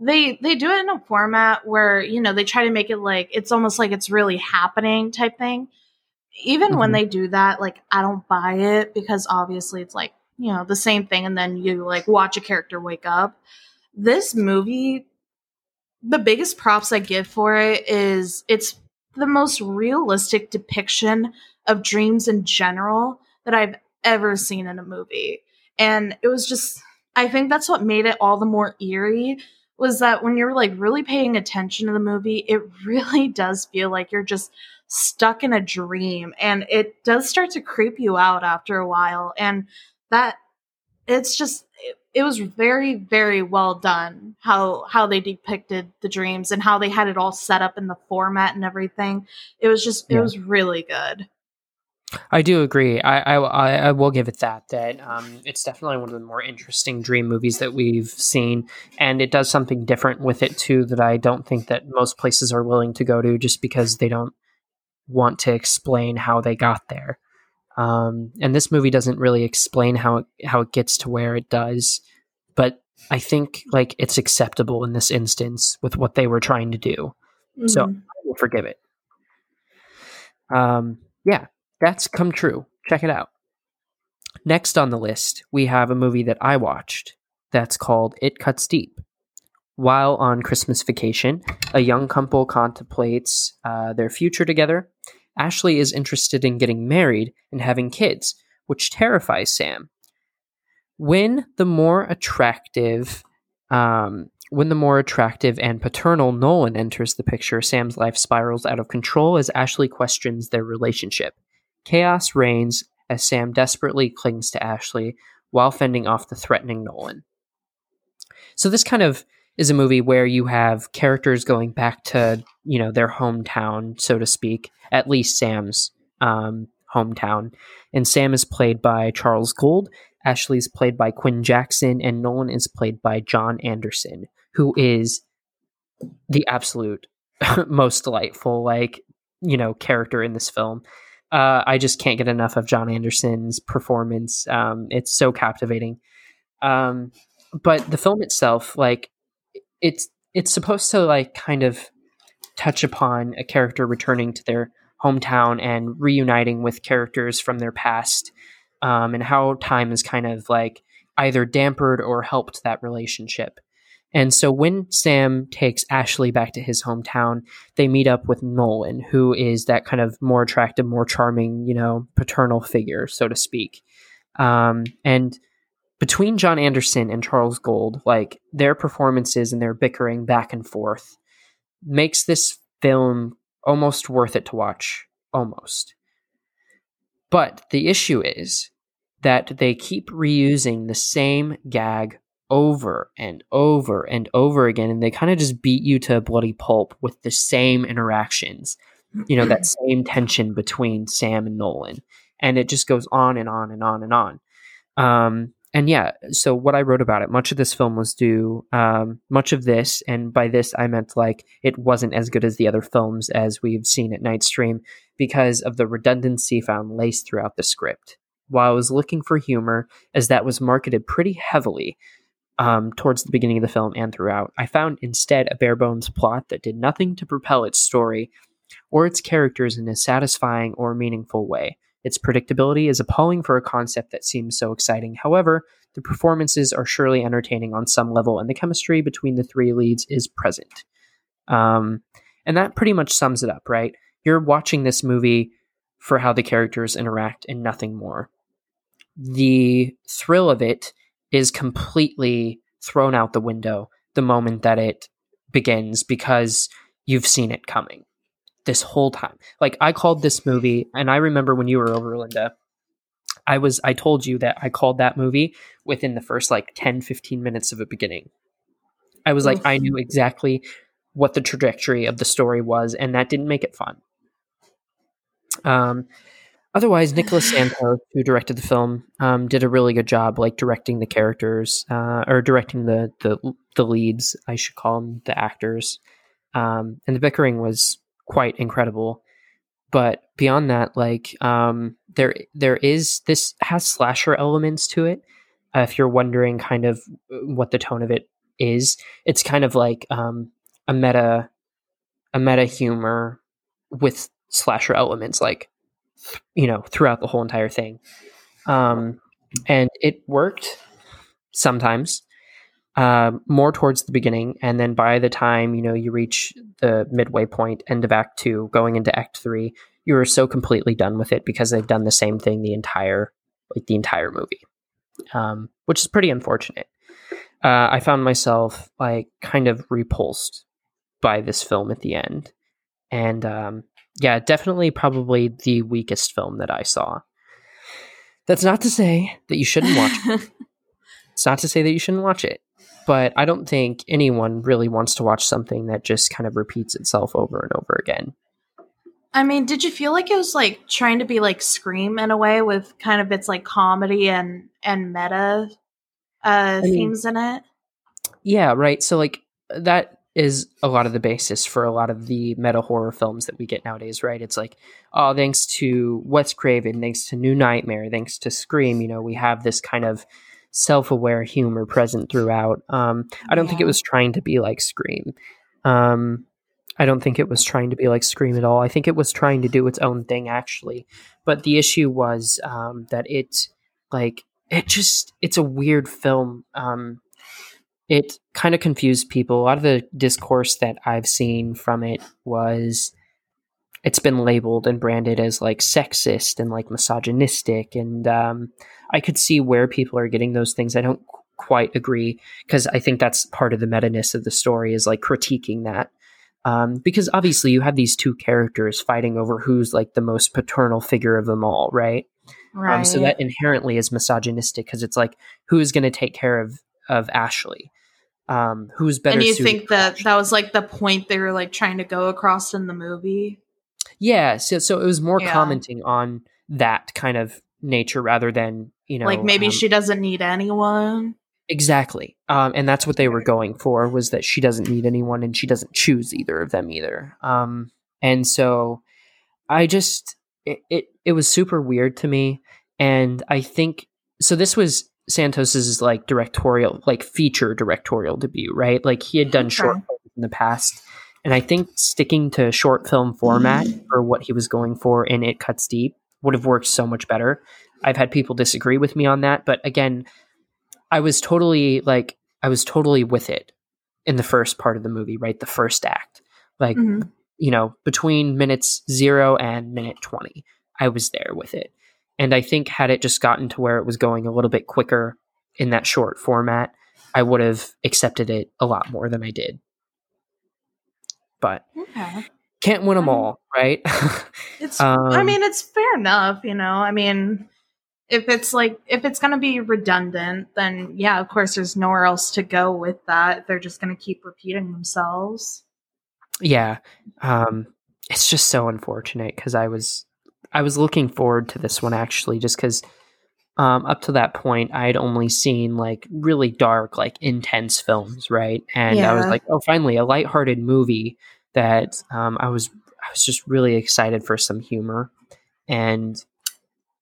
they they do it in a format where you know they try to make it like it's almost like it's really happening type thing. Even mm-hmm. when they do that, like I don't buy it because obviously it's like you know the same thing, and then you like watch a character wake up. This movie, the biggest props I give for it is it's the most realistic depiction of dreams in general that I've ever seen in a movie. And it was just, I think that's what made it all the more eerie was that when you're like really paying attention to the movie, it really does feel like you're just stuck in a dream and it does start to creep you out after a while. And that it's just, it, it was very, very well done how, how they depicted the dreams and how they had it all set up in the format and everything. It was just, it was really good. I do agree. I, I, I will give it that. That um, it's definitely one of the more interesting dream movies that we've seen, and it does something different with it too that I don't think that most places are willing to go to, just because they don't want to explain how they got there. Um, and this movie doesn't really explain how it, how it gets to where it does, but I think like it's acceptable in this instance with what they were trying to do. Mm-hmm. So I will forgive it. Um, yeah, that's come true. Check it out. Next on the list, we have a movie that I watched that's called It Cuts Deep. While on Christmas vacation, a young couple contemplates uh, their future together. Ashley is interested in getting married and having kids, which terrifies Sam. When the more attractive, um, when the more attractive and paternal Nolan enters the picture, Sam's life spirals out of control as Ashley questions their relationship. Chaos reigns as Sam desperately clings to Ashley while fending off the threatening Nolan. So this kind of is a movie where you have characters going back to you know their hometown, so to speak, at least Sam's um, hometown, and Sam is played by Charles Gould. Ashley is played by Quinn Jackson, and Nolan is played by John Anderson, who is the absolute most delightful, like you know, character in this film. Uh, I just can't get enough of John Anderson's performance. Um, it's so captivating. Um, but the film itself, like, it's it's supposed to like kind of touch upon a character returning to their hometown and reuniting with characters from their past, um, and how time has kind of like either dampered or helped that relationship. And so when Sam takes Ashley back to his hometown, they meet up with Nolan, who is that kind of more attractive, more charming, you know, paternal figure, so to speak. Um, and between John Anderson and Charles Gould, like their performances and their bickering back and forth makes this film almost worth it to watch. Almost. But the issue is that they keep reusing the same gag over and over and over again and they kind of just beat you to a bloody pulp with the same interactions you know that same tension between sam and nolan. And it just goes on and on and on and on. Um, and yeah so what i wrote about it much of this film was due um, much of this and by this i meant like it wasn't as good as the other films as we've seen at nightstream because of the redundancy found laced throughout the script. While i was looking for humor as that was marketed pretty heavily um, towards the beginning of the film and throughout. I found instead a bare bones plot that did nothing to propel its story or its characters in a satisfying or meaningful way. Its predictability is appalling for a concept that seems so exciting. However, the performances are surely entertaining on some level, and the chemistry between the three leads is present. Um, and that pretty much sums it up, right? You're watching this movie for how the characters interact and nothing more. The thrill of it is completely thrown out the window the moment that it begins because you've seen it coming this whole time. Like I called this movie and I remember when you were over Linda, I was I told you that I called that movie within the first like 10 15 minutes of a beginning. I was like I knew exactly what the trajectory of the story was and that didn't make it fun. Um otherwise, Nicholas Santos, who directed the film, um, did a really good job, like directing the characters uh, or directing the, the the leads. I should call them the actors. Um, and the bickering was quite incredible. But beyond that, like um, there there is this has slasher elements to it. Uh, if you're wondering, kind of what the tone of it is, it's kind of like um, a meta a meta humor with slasher elements, like you know, throughout the whole entire thing. Um, and it worked sometimes, uh, more towards the beginning, and then by the time you know you reach the midway point, end of Act Two, going into Act Three, you are so completely done with it because they've done the same thing the entire like the entire movie, um, which is pretty unfortunate. Uh, I found myself like kind of repulsed by this film at the end, and um, yeah, definitely probably the weakest film that I saw. That's not to say that you shouldn't watch it. it's not to say that you shouldn't watch it, but I don't think anyone really wants to watch something that just kind of repeats itself over and over again. I mean, did you feel like it was like trying to be like Scream in a way with kind of its like comedy and and meta uh I mean, themes in it? Yeah, right. So like that is a lot of the basis for a lot of the meta horror films that we get nowadays, right? It's like, oh, thanks to Wes Craven, thanks to New Nightmare, thanks to Scream, you know, we have this kind of self-aware humor present throughout. Um, I don't yeah. think it was trying to be like Scream. Um, I don't think it was trying to be like Scream at all. I think it was trying to do its own thing, actually. But the issue was um, that it, like, it just, it's a weird film. Um, it kind of confused people. A lot of the discourse that I've seen from it was it's been labeled and branded as like sexist and like misogynistic. And um, I could see where people are getting those things. I don't quite agree because I think that's part of the meta ness of the story is like critiquing that. Um, because obviously you have these two characters fighting over who's like the most paternal figure of them all, right? Right. Um, so that inherently is misogynistic because it's like who is going to take care of of Ashley? Um, who's better? And you think that that was like the point they were like trying to go across in the movie? Yeah. So so it was more yeah. commenting on that kind of nature rather than you know like maybe um, she doesn't need anyone. Exactly. Um, and that's what they were going for was that she doesn't need anyone and she doesn't choose either of them either. Um, and so I just it, it, it was super weird to me. And I think so this was Santos's like directorial, like feature directorial debut, right? Like he had done short films in the past. And I think sticking to short film format mm-hmm. for what he was going for in It Cuts Deep would have worked so much better. I've had people disagree with me on that, but again, I was totally like I was totally with it in the first part of the movie, right? The first act. Like, mm-hmm. you know, between minutes 0 and minute 20, I was there with it. And I think had it just gotten to where it was going a little bit quicker in that short format, I would have accepted it a lot more than I did. But okay. can't win them all, right? it's. um, I mean, it's fair enough, you know. I mean, if it's like if it's going to be redundant, then yeah, of course, there's nowhere else to go with that. They're just going to keep repeating themselves. Yeah, um, it's just so unfortunate because I was I was looking forward to this one actually, just because um, up to that point I had only seen like really dark, like intense films, right? And yeah. I was like, oh, finally a lighthearted movie that um, I was I was just really excited for some humor. And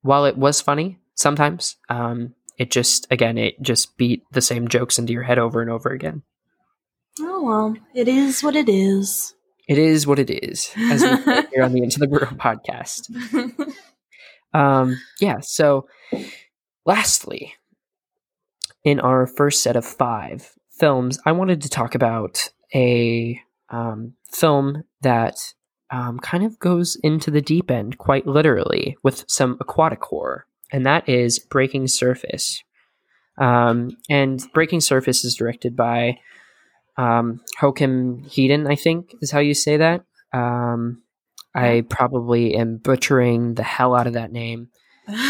while it was funny sometimes, um, it just again it just beat the same jokes into your head over and over again. Oh well, it is what it is. It is what it is, as we here on the Into the World podcast. Um, yeah. So, lastly, in our first set of five films, I wanted to talk about a um, film that um, kind of goes into the deep end, quite literally, with some aquatic horror, and that is Breaking Surface. Um, and Breaking Surface is directed by um, Joachim Hedin, I think is how you say that. Um, I probably am butchering the hell out of that name.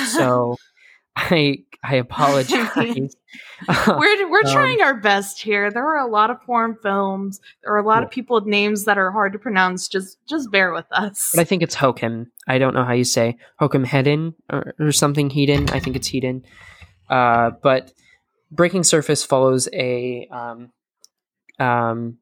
So I I apologize. we're we're Um, trying our best here. There are a lot of foreign films. There are a lot Yeah. of people with names that are hard to pronounce. Just just bear with us. but I think it's Hokum. I don't know how you say Hokum Hedin or, or something Hedin. I think it's Hedin. Uh, but Breaking Surface follows a um, um,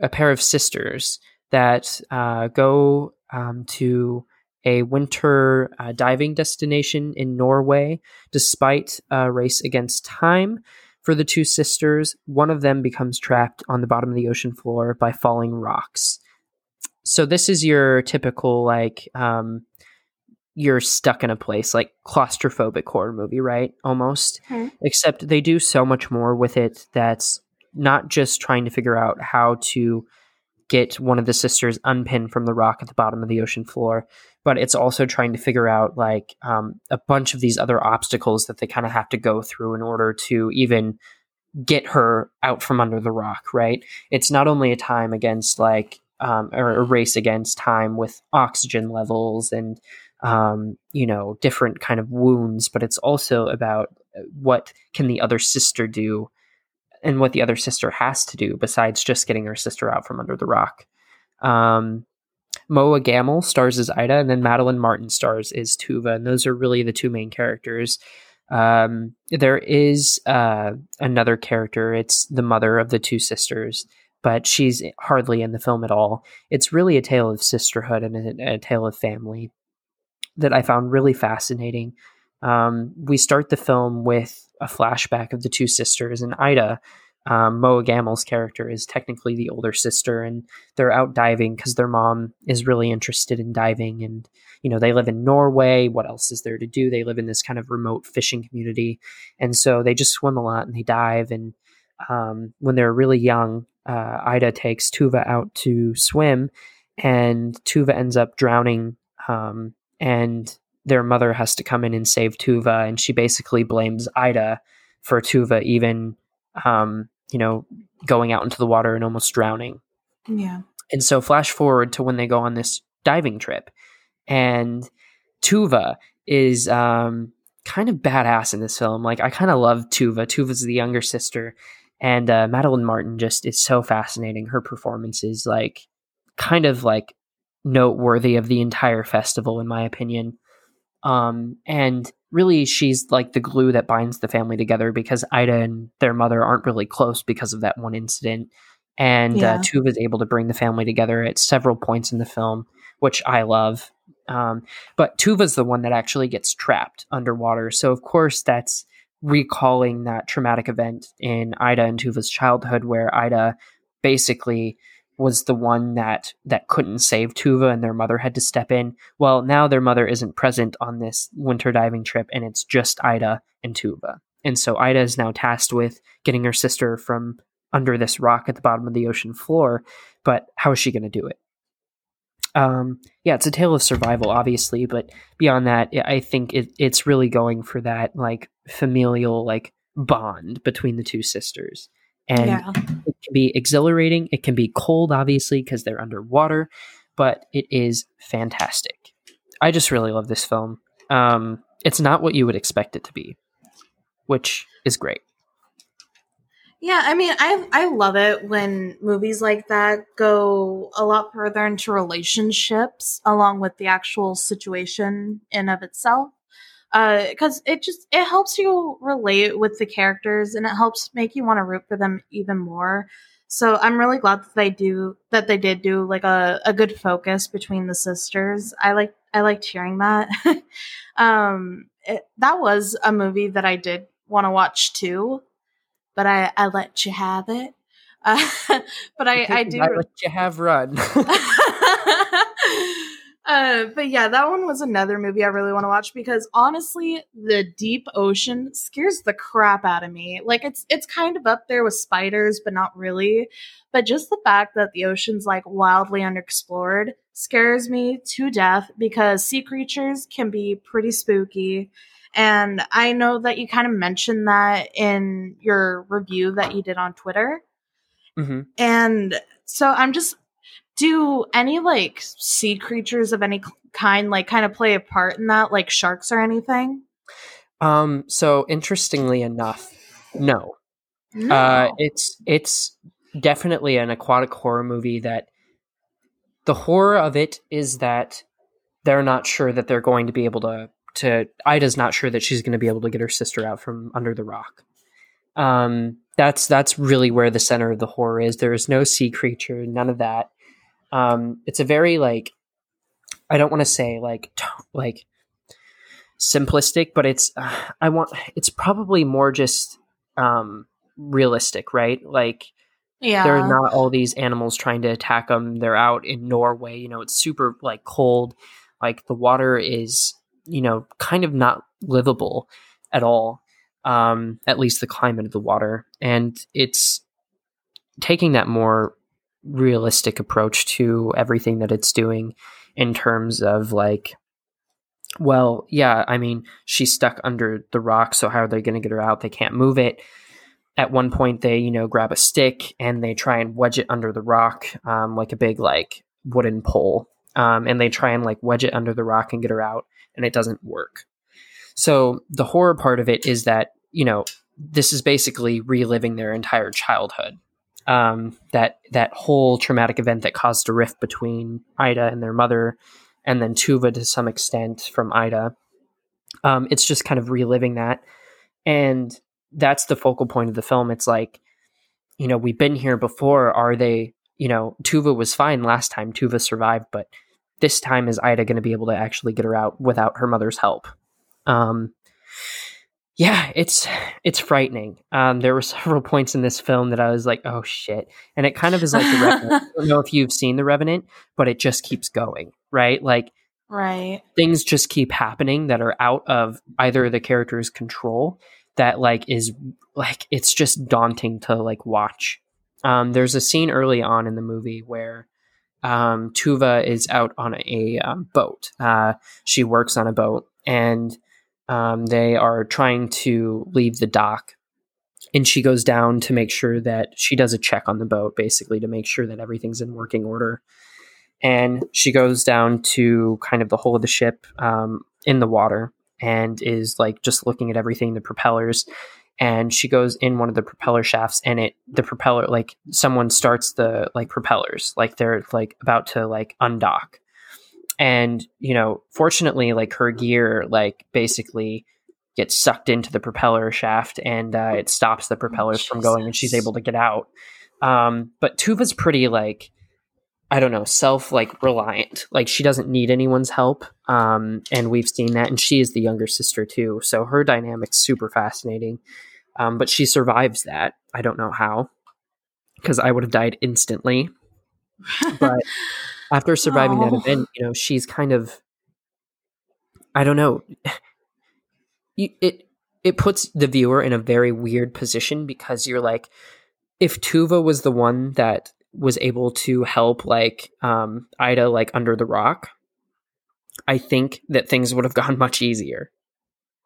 a pair of sisters that uh, go um, to a winter uh, diving destination in Norway. Despite a race against time for the two sisters, one of them becomes trapped on the bottom of the ocean floor by falling rocks. So this is your typical like um, you're stuck in a place like claustrophobic horror movie, right? Almost. Mhm. Except they do so much more with it that's not just trying to figure out how to get one of the sisters unpinned from the rock at the bottom of the ocean floor, but it's also trying to figure out like um, a bunch of these other obstacles that they kind of have to go through in order to even get her out from under the rock, right? It's not only a time against like um, or a race against time with oxygen levels and um, you know different kind of wounds, but it's also about uh, what can the other sister do and what the other sister has to do besides just getting her sister out from under the rock. Um, Moa Gammel stars as Ida, and then Madeleine Martin stars as Tuva, and those are really the two main characters. Um, there is uh, another character; it's the mother of the two sisters, but she's hardly in the film at all. It's really a tale of sisterhood and a, a tale of family that I found really fascinating. Um, we start the film with a flashback of the two sisters, and Ida, um, Moa Gammel's character, is technically the older sister, and they're out diving because their mom is really interested in diving. And, you know, they live in Norway. What else is there to do? They live in this kind of remote fishing community. And so they just swim a lot and they dive. And um, when they're really young, uh, Ida takes Tuva out to swim, and Tuva ends up drowning. Um, and their mother has to come in and save Tuva, and she basically blames Ida for Tuva even, um, you know, going out into the water and almost drowning. yeah. And so, flash forward to when they go on this diving trip, and Tuva is um, kind of badass in this film. Like, I kind of love Tuva. Tuva's the younger sister, and uh, Madeleine Martin just is so fascinating. Her performance is like kind of like noteworthy of the entire festival, in my opinion. Um, and really, she's like the glue that binds the family together because Ida and their mother aren't really close because of that one incident. And Yeah. uh, Tuva is able to bring the family together at several points in the film, which I love. Um, but Tuva's the one that actually gets trapped underwater. So, of course, that's recalling that traumatic event in Ida and Tuva's childhood where Ida basically was the one that that couldn't save Tuva and their mother had to step in. Well, now their mother isn't present on this winter diving trip and it's just Ida and Tuva. And so Ida is now tasked with getting her sister from under this rock at the bottom of the ocean floor, but how is she going to do it? Um, yeah, it's a tale of survival, obviously, but beyond that, I- think it, it's really going for that like familial like bond between the two sisters. And yeah. it can be exhilarating. It can be cold, obviously, because they're underwater, but it is fantastic. I just really love this film. Um, it's not what you would expect it to be, which is great. Yeah, I mean, I I love it when movies like that go a lot further into relationships along with the actual situation in of itself. Because it just it helps you relate with the characters and it helps make you want to root for them even more. So I'm really glad that they do that they did do like a, a good focus between the sisters. I like I liked hearing that. um, it, that was a movie that I did want to watch too but I, I let you have it. Uh, but I, I do. I let you have run. uh, but yeah, that one was another movie I really want to watch because honestly, the deep ocean scares the crap out of me. Like it's it's kind of up there with spiders, but not really. But just the fact that the ocean's like wildly underexplored scares me to death because sea creatures can be pretty spooky. And I know that you kind of mentioned that in your review that you did on Twitter. hmm And so I'm just do any like sea creatures of any kind like kind of play a part in that like sharks or anything? Um, so interestingly enough, no. no. Uh, it's it's definitely an aquatic horror movie that the horror of it is that they're not sure that they're going to be able to to Ida's not sure that she's going to be able to get her sister out from under the rock. Um, that's that's really where the center of the horror is. There is no sea creature, none of that. Um, it's a very like I don't want to say like t- like simplistic, but it's uh, I want it's probably more just um, realistic, right? Like yeah. there are not all these animals trying to attack them. They're out in Norway, you know, it's super like cold. Like the water is, you know, kind of not livable at all. Um, at least the climate of the water. And it's taking that more realistic approach to everything that it's doing in terms of like well, yeah, I mean, she's stuck under the rock, so how are they going to get her out? They can't move it. At one point, they, you know, grab a stick and they try and wedge it under the rock, um, like a big, like, wooden pole. Um, and they try and, like, wedge it under the rock and get her out, and it doesn't work. So the horror part of it is that, you know, this is basically reliving their entire childhood. Um, that that whole traumatic event that caused a rift between Ida and their mother and then Tuva to some extent from Ida. Um, it's just kind of reliving that. And that's the focal point of the film. It's like, you know, we've been here before. Are they, you know, Tuva was fine last time. Tuva survived, but this time is Ida going to be able to actually get her out without her mother's help? Um, yeah, it's it's frightening. Um, there were several points in this film that I was like, "Oh shit!" And it kind of is like the Revenant. I don't know if you've seen the Revenant, but it just keeps going, right? Like, right, things just keep happening that are out of either the character's control. That like is like it's just daunting to like watch. Um, there's a scene early on in the movie where um, Tuva is out on a, a um, boat. Uh, she works on a boat and um, they are trying to leave the dock. And she goes down to make sure that she does a check on the boat basically to make sure that everything's in working order. And she goes down to kind of the hull of the ship um, in the water and is like just looking at everything the propellers. And she goes in one of the propeller shafts and it the propeller like someone starts the like propellers like they're like about to like undock and you know fortunately like her gear like basically gets sucked into the propeller shaft and uh, it stops the propellers from going and she's able to get out. Um, but tuva's pretty like i don't know self like reliant like she doesn't need anyone's help um, and we've seen that and she is the younger sister too so her dynamic's super fascinating. Um, but she survives that. I don't know how because i would have died instantly. But after surviving that event, you know, she's kind of I don't know. It it puts the viewer in a very weird position because you're like if Tuva was the one that was able to help like um Ida like under the rock, I think that things would have gone much easier.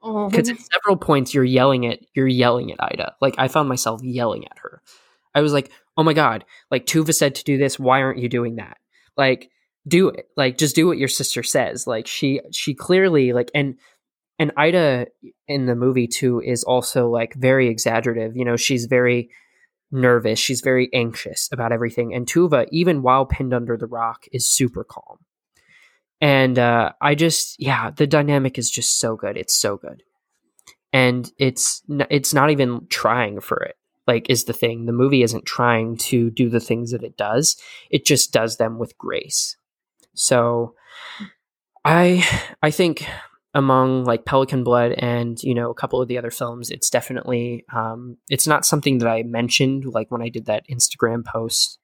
Because oh. at several points you're yelling at you're yelling at Ida. Like I found myself yelling at her. I was like, "Oh my god! Like Tuva said to do this. Why aren't you doing that?" Like do it like just do what your sister says like she she clearly like and and ida in the movie too is also like very exaggerative you know she's very nervous she's very anxious about everything and tuva even while pinned under the rock is super calm. And uh i just yeah the dynamic is just so good it's so good. And it's it's not even trying for it like is the thing. The movie isn't trying to do the things that it does. It just does them with grace. So i i think among like pelican blood and you know a couple of the other films it's definitely um it's not something that i mentioned like when i did that instagram post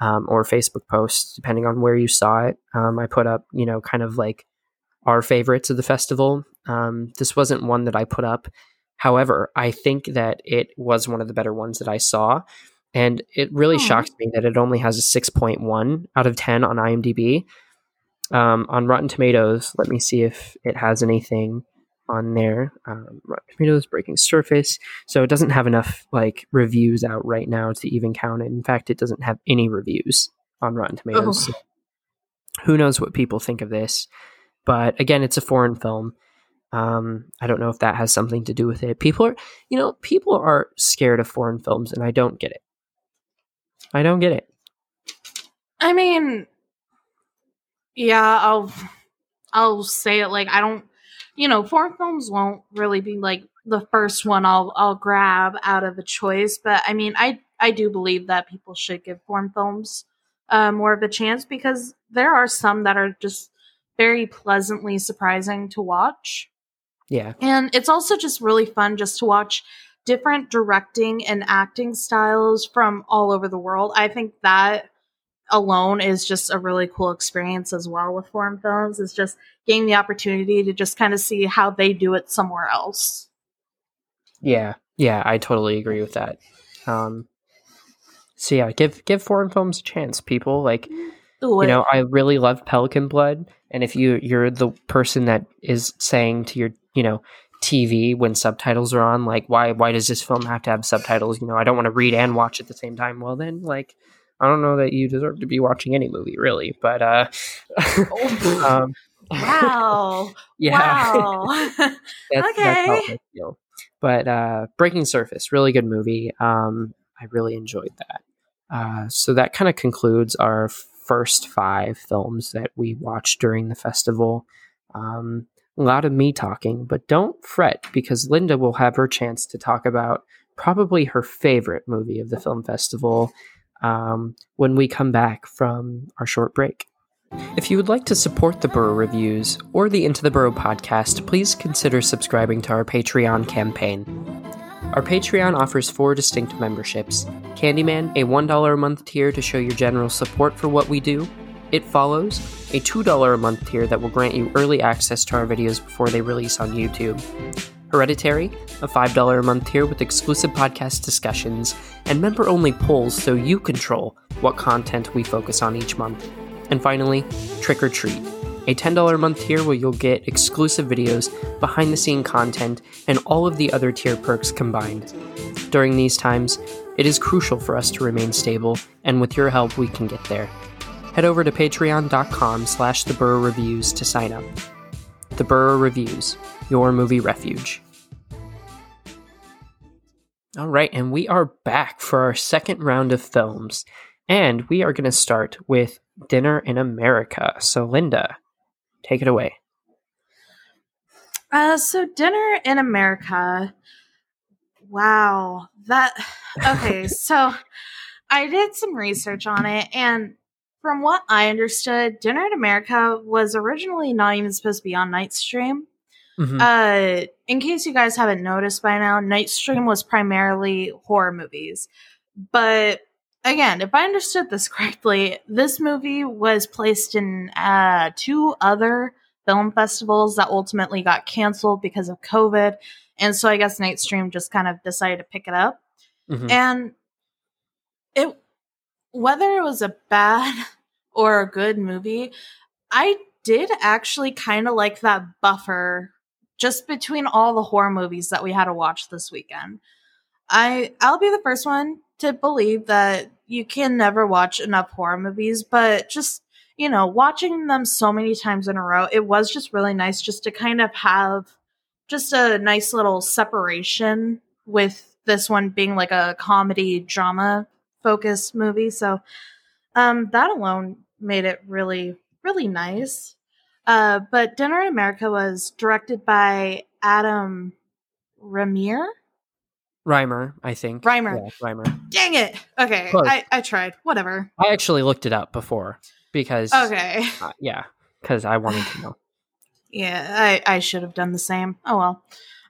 um, or facebook post depending on where you saw it. Um, i put up you know kind of like our favorites of the festival. Um, this wasn't one that i put up However, I think that it was one of the better ones that I saw. And it really oh. shocks me that it only has a 6.1 out of 10 on IMDb. Um, on Rotten Tomatoes, let me see if it has anything on there. Um, Rotten Tomatoes, Breaking Surface. So it doesn't have enough like reviews out right now to even count it. In fact, it doesn't have any reviews on Rotten Tomatoes. Oh. So who knows what people think of this? But again, it's a foreign film Um, I don't know if that has something to do with it. People are, you know, people are scared of foreign films, and I don't get it. I don't get it. I mean, yeah, I'll I'll say it like I don't, you know, foreign films won't really be like the first one I'll I'll grab out of a choice, but I mean, I I do believe that people should give foreign films uh, more of a chance because there are some that are just very pleasantly surprising to watch. Yeah. And it's also just really fun just to watch different directing and acting styles from all over the world. I think that alone is just a really cool experience as well with foreign films is just getting the opportunity to just kind of see how they do it somewhere else. Yeah. Yeah, I totally agree with that. Um so yeah, give give foreign films a chance, people. Like Do you know, I really love Pelican Blood, and if you you're the person that is saying to your you know TV when subtitles are on, like why why does this film have to have subtitles? You know, I don't want to read and watch at the same time. Well, then like I don't know that you deserve to be watching any movie, really. But uh, um, wow. yeah, Wow. that's, that's how Okay. I feel. But uh, Breaking Surface, really good movie. Um, I really enjoyed that. Uh, so that kind of concludes our first five films that we watched during the festival. Um, a lot of me talking, but don't fret because Linda will have her chance to talk about probably her favorite movie of the film festival um, when we come back from our short break. If you would like to support the Burrow Reviews or the Into the Burrow podcast, please consider subscribing to our Patreon campaign. Our Patreon offers four distinct memberships. Candyman, a $1 a month tier to show your general support for what we do, It Follows, a $2 a month tier that will grant you early access to our videos before they release on YouTube, Hereditary, a $5 a month tier with exclusive podcast discussions and member only polls so you control what content we focus on each month. And finally, Trick or Treat, a $10 a month tier where you'll get exclusive videos, behind the scene content, and all of the other tier perks combined. During these times, it is crucial for us to remain stable, and with your help, we can get there. Head over to patreon.com slash Reviews to sign up. The Burrow Reviews, your movie refuge. All right, and we are back for our second round of films. And we are going to start with Dinner in America. So, Linda, take it away. Uh, so dinner in America. Wow, that okay. so I did some research on it, and from what I understood, Dinner in America was originally not even supposed to be on Nightstream. Mhm. Uh, in case you guys haven't noticed by now, Nightstream was primarily horror movies. But again, if I understood this correctly, this movie was placed in uh, two other film festivals that ultimately got canceled because of COVID. And so I guess Nightstream just kind of decided to pick it up. Mhm. And it whether it was a bad or a good movie, I did actually kind of like that buffer just between all the horror movies that we had to watch this weekend. I I'll be the first one to believe that you can never watch enough horror movies, but just you know, watching them so many times in a row, it was just really nice just to kind of have just a nice little separation with this one being like a comedy drama focused movie. So um that alone made it really really nice. Uh but Dinner in America was directed by Adam Ramir. Reimer, I think. Reimer. Yeah, Reimer. Dang it. Okay, Close. I I tried. Whatever. I actually looked it up before because, Okay. uh, yeah, because I wanted to know. Yeah, I, I should have done the same. Oh well.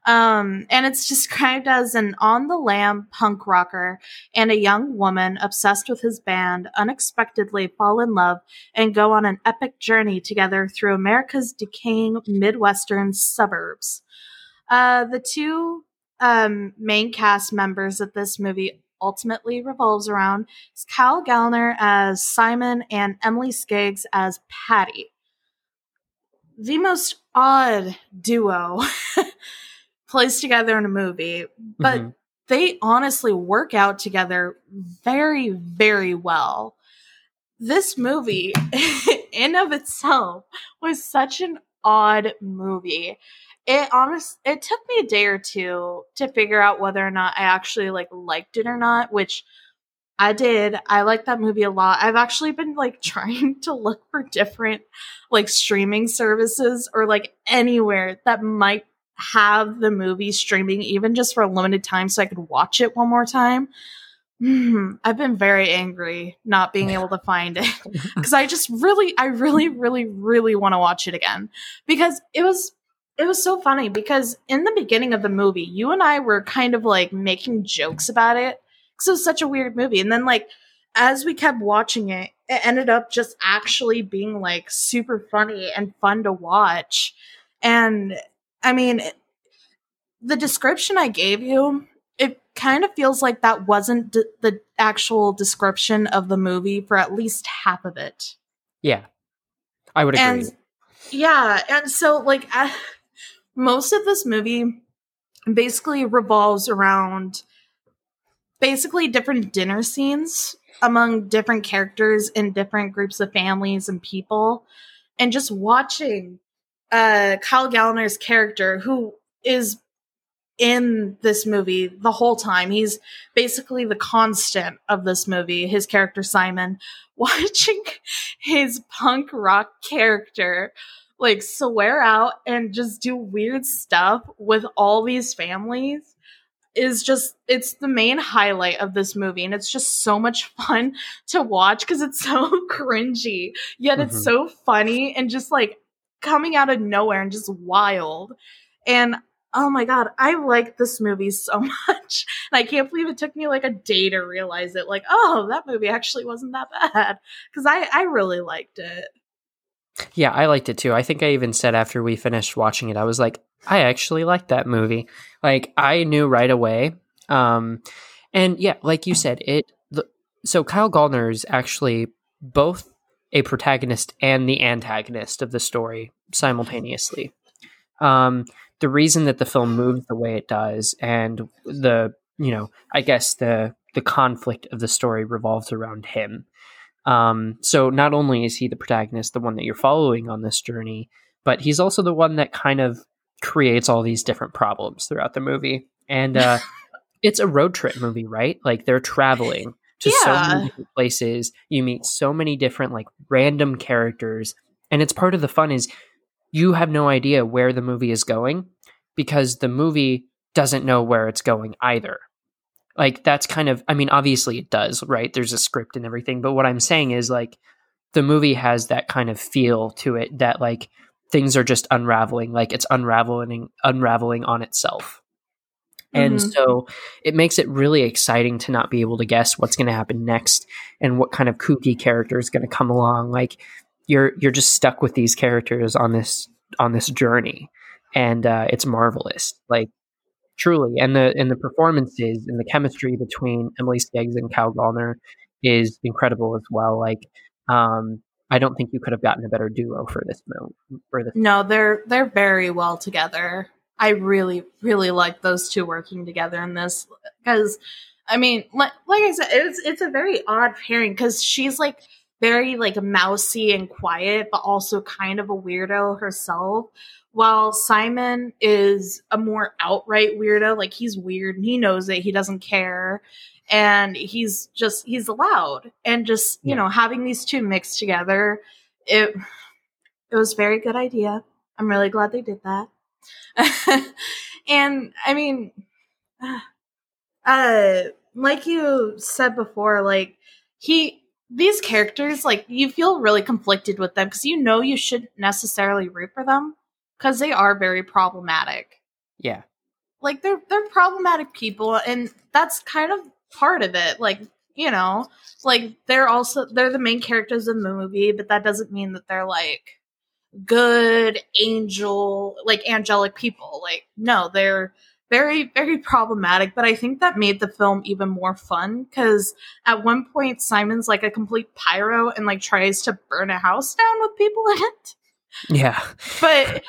Um, and it's described as an on the lam punk rocker and a young woman obsessed with his band unexpectedly fall in love and go on an epic journey together through America's decaying Midwestern suburbs. Uh, the two um, main cast members that this movie ultimately revolves around is Kyle Gallner as Simon and Emily Skeggs as Patty the most odd duo placed together in a movie, but Mhm. they honestly work out together very, very well. This movie, in of itself, was such an odd movie. It honest it took me a day or two to figure out whether or not I actually like liked it or not, which I did. I like that movie a lot. I've actually been like trying to look for different like streaming services or like anywhere that might have the movie streaming even just for a limited time so I could watch it one more time. Mm, I've been very angry not being able to find it because I just really, I really, really, really want to watch it again because it was, it was so funny because in the beginning of the movie, you and I were kind of like making jokes about it because it was such a weird movie. And then like, as we kept watching it, it ended up just actually being like super funny and fun to watch. And I mean, the description I gave you it kind of feels like that wasn't d- the actual description of the movie for at least half of it. Yeah, I would agree. And, yeah, and so like most of this movie basically revolves around basically different dinner scenes among different characters in different groups of families and people and just watching uh Kyle Gallner's character who is in this movie the whole time. He's basically the constant of this movie, his character Simon. Watching his punk rock character like swear out and just do weird stuff with all these families is just it's the main highlight of this movie and it's just so much fun to watch because it's so cringy yet mm-hmm. it's so funny and just like coming out of nowhere and just wild and oh my god, I like this movie so much. And I can't believe it took me like a day to realize it. Like, oh, that movie actually wasn't that bad. Because I, I really liked it. Yeah, I liked it too. I think I even said after we finished watching it, I was like, I actually liked that movie. Like, I knew right away. Um, and yeah, like you said, it. The, so Kyle Gallner is actually both a protagonist and the antagonist of the story simultaneously. Um, the reason that the film moves the way it does and the you know i guess the the conflict of the story revolves around him um, so not only is he the protagonist the one that you're following on this journey but he's also the one that kind of creates all these different problems throughout the movie and uh, it's a road trip movie right like they're traveling to yeah. so many different places you meet so many different like random characters and it's part of the fun is you have no idea where the movie is going because the movie doesn't know where it's going either. Like that's kind of I mean obviously it does, right? There's a script and everything, but what I'm saying is like the movie has that kind of feel to it that like things are just unraveling, like it's unraveling unraveling on itself. And mm-hmm. so it makes it really exciting to not be able to guess what's going to happen next and what kind of kooky character is going to come along. Like you're you're just stuck with these characters on this on this journey, and uh, it's marvelous. Like truly, and the and the performances and the chemistry between Emily Skeggs and Kyle Gallner is incredible as well. Like um, I don't think you could have gotten a better duo for this film. For this, no, they're they're very well together. I really really like those two working together in this because I mean, like like I said, it's it's a very odd pairing because she's like very like mousy and quiet, but also kind of a weirdo herself. While Simon is a more outright weirdo, like he's weird and he knows it, he doesn't care. And he's just he's loud. And just, you yeah. know, having these two mixed together, it it was very good idea. I'm really glad they did that. and I mean uh like you said before, like he these characters, like you feel really conflicted with them because you know you shouldn't necessarily root for them because they are very problematic. Yeah, like they're they're problematic people, and that's kind of part of it. Like you know, like they're also they're the main characters in the movie, but that doesn't mean that they're like good angel, like angelic people. Like no, they're very very problematic but i think that made the film even more fun because at one point simon's like a complete pyro and like tries to burn a house down with people in it yeah but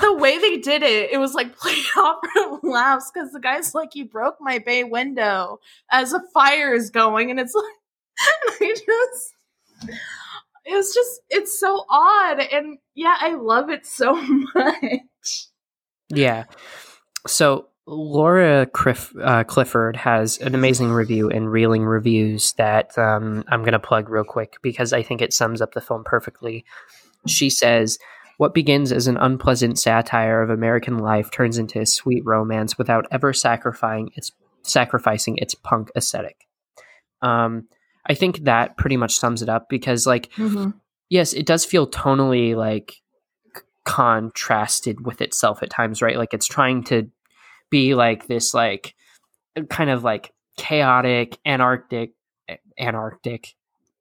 the way they did it it was like playing off for laughs because the guy's like you broke my bay window as a fire is going and it's like i just it was just it's so odd and yeah i love it so much Yeah. So Laura uh, Clifford has an amazing review in Reeling Reviews that um, I'm going to plug real quick because I think it sums up the film perfectly. She says, What begins as an unpleasant satire of American life turns into a sweet romance without ever sacrificing its, sacrificing its punk aesthetic. Um, I think that pretty much sums it up because, like, Mm-hmm. yes, it does feel tonally like contrasted with itself at times, right? Like it's trying to be like this, like kind of like chaotic, anarchic, anarchic.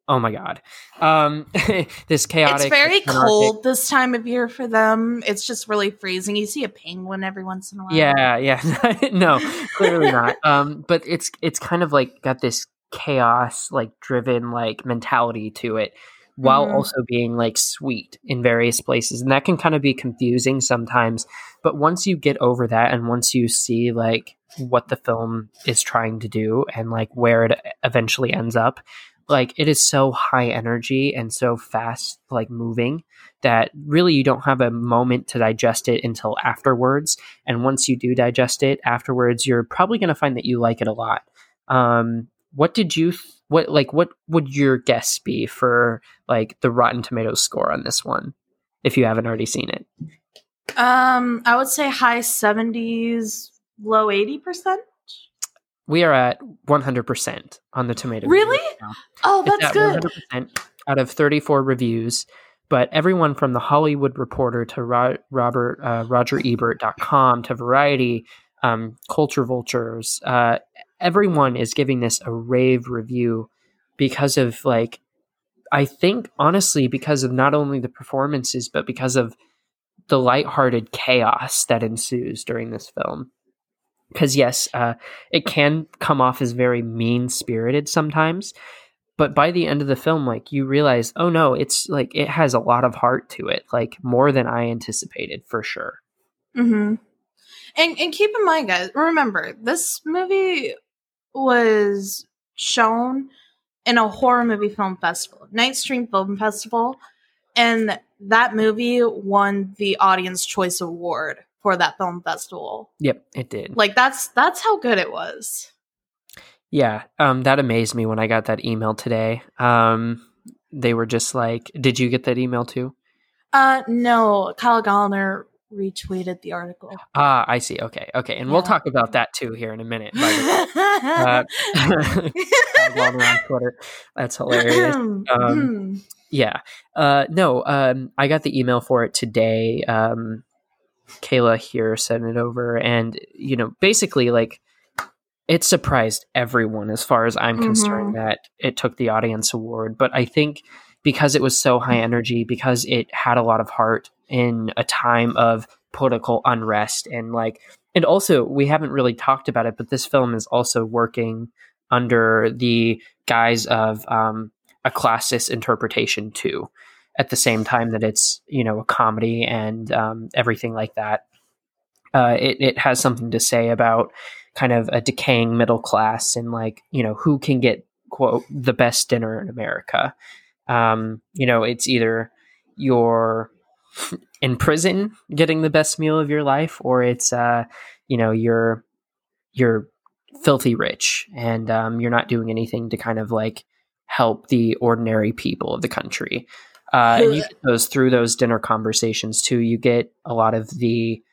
Oh my god, um, this chaotic. It's very cold this time of year for them. It's just really freezing. You see a penguin every once in a while. Yeah, yeah, no, clearly not. Um, but it's it's kind of like got this chaos, like driven, like mentality to it, while Mhm. also being like sweet in various places, and that can kind of be confusing sometimes. But once you get over that, and once you see like what the film is trying to do, and like where it eventually ends up, like it is so high energy and so fast, like moving that really you don't have a moment to digest it until afterwards. And once you do digest it afterwards you're probably going to find that you like it a lot. Um what did you th- what like what would your guess be for like the rotten tomatoes score on this one if you haven't already seen it? Um, I would say high seventies, low eighty percent. We are at 100% on the tomato Really? now. Oh, that's at good. 100% out of 34 reviews but everyone from the hollywood reporter to Ro- robert uh, rogerebert.com to variety um, culture vultures uh, everyone is giving this a rave review because of like i think honestly because of not only the performances but because of the lighthearted chaos that ensues during this film because yes uh, it can come off as very mean spirited sometimes but by the end of the film like you realize oh no it's like it has a lot of heart to it like more than i anticipated for sure Mm-hmm. And and keep in mind, guys, remember this movie was shown in a horror movie film festival, Night Stream Film Festival, and that movie won the Audience Choice Award for that film festival. yep it did Like that's that's how good it was. yeah um that amazed me when i got that email today um they were just like did you get that email too Uh no, Kyle Gallner retweeted the article. ah i see okay okay and we'll talk about that too here in a minute by the way. Uh, on Twitter. That's hilarious. Um, Yeah. Uh, no, um, I got the email for it today. Um, Kayla here sent it over. And, you know, basically, like, it surprised everyone as far as I'm concerned that it took the audience award. But I think because it was so high energy, because it had a lot of heart in a time of political unrest and like, and also we haven't really talked about it, but this film is also working under the guise of um, a classist interpretation too at the same time that it's you know a comedy and um, everything like that uh, it, it has something to say about kind of a decaying middle class and like you know who can get quote the best dinner in america um, you know it's either you're in prison getting the best meal of your life or it's uh, you know you're you're filthy rich and um, you're not doing anything to kind of like help the ordinary people of the country. Uh, and you get those through those dinner conversations too. You get a lot of the,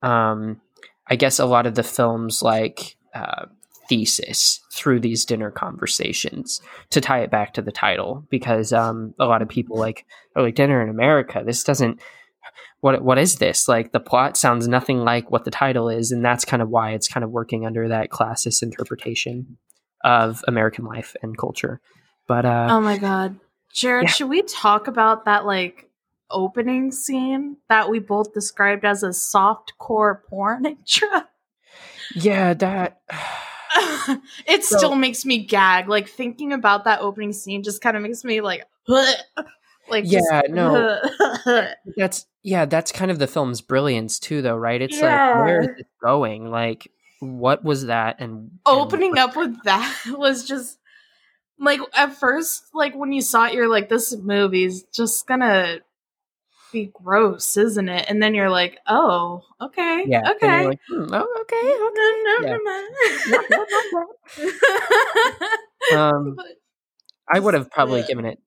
um, I guess, a lot of the films like uh, thesis through these dinner conversations to tie it back to the title because um, a lot of people like are like dinner in America. This doesn't. What what is this? Like the plot sounds nothing like what the title is, and that's kind of why it's kind of working under that classist interpretation of American life and culture. But uh, Oh my god. Jared, Yeah. should we talk about that like opening scene that we both described as a soft core porn intro? yeah, that it So- still makes me gag. Like thinking about that opening scene just kind of makes me like like Yeah, just- no. that's yeah, that's kind of the film's brilliance too, though, right? It's like where is it going? Like, what was that? And and opening what- up with that was just like at first like when you saw it you're like this movie's just gonna be gross, isn't it? And then you're like, oh, okay, Yeah. okay. Like, hmm, oh, okay. No, no, Yeah. never mind. Um, But I would have probably given it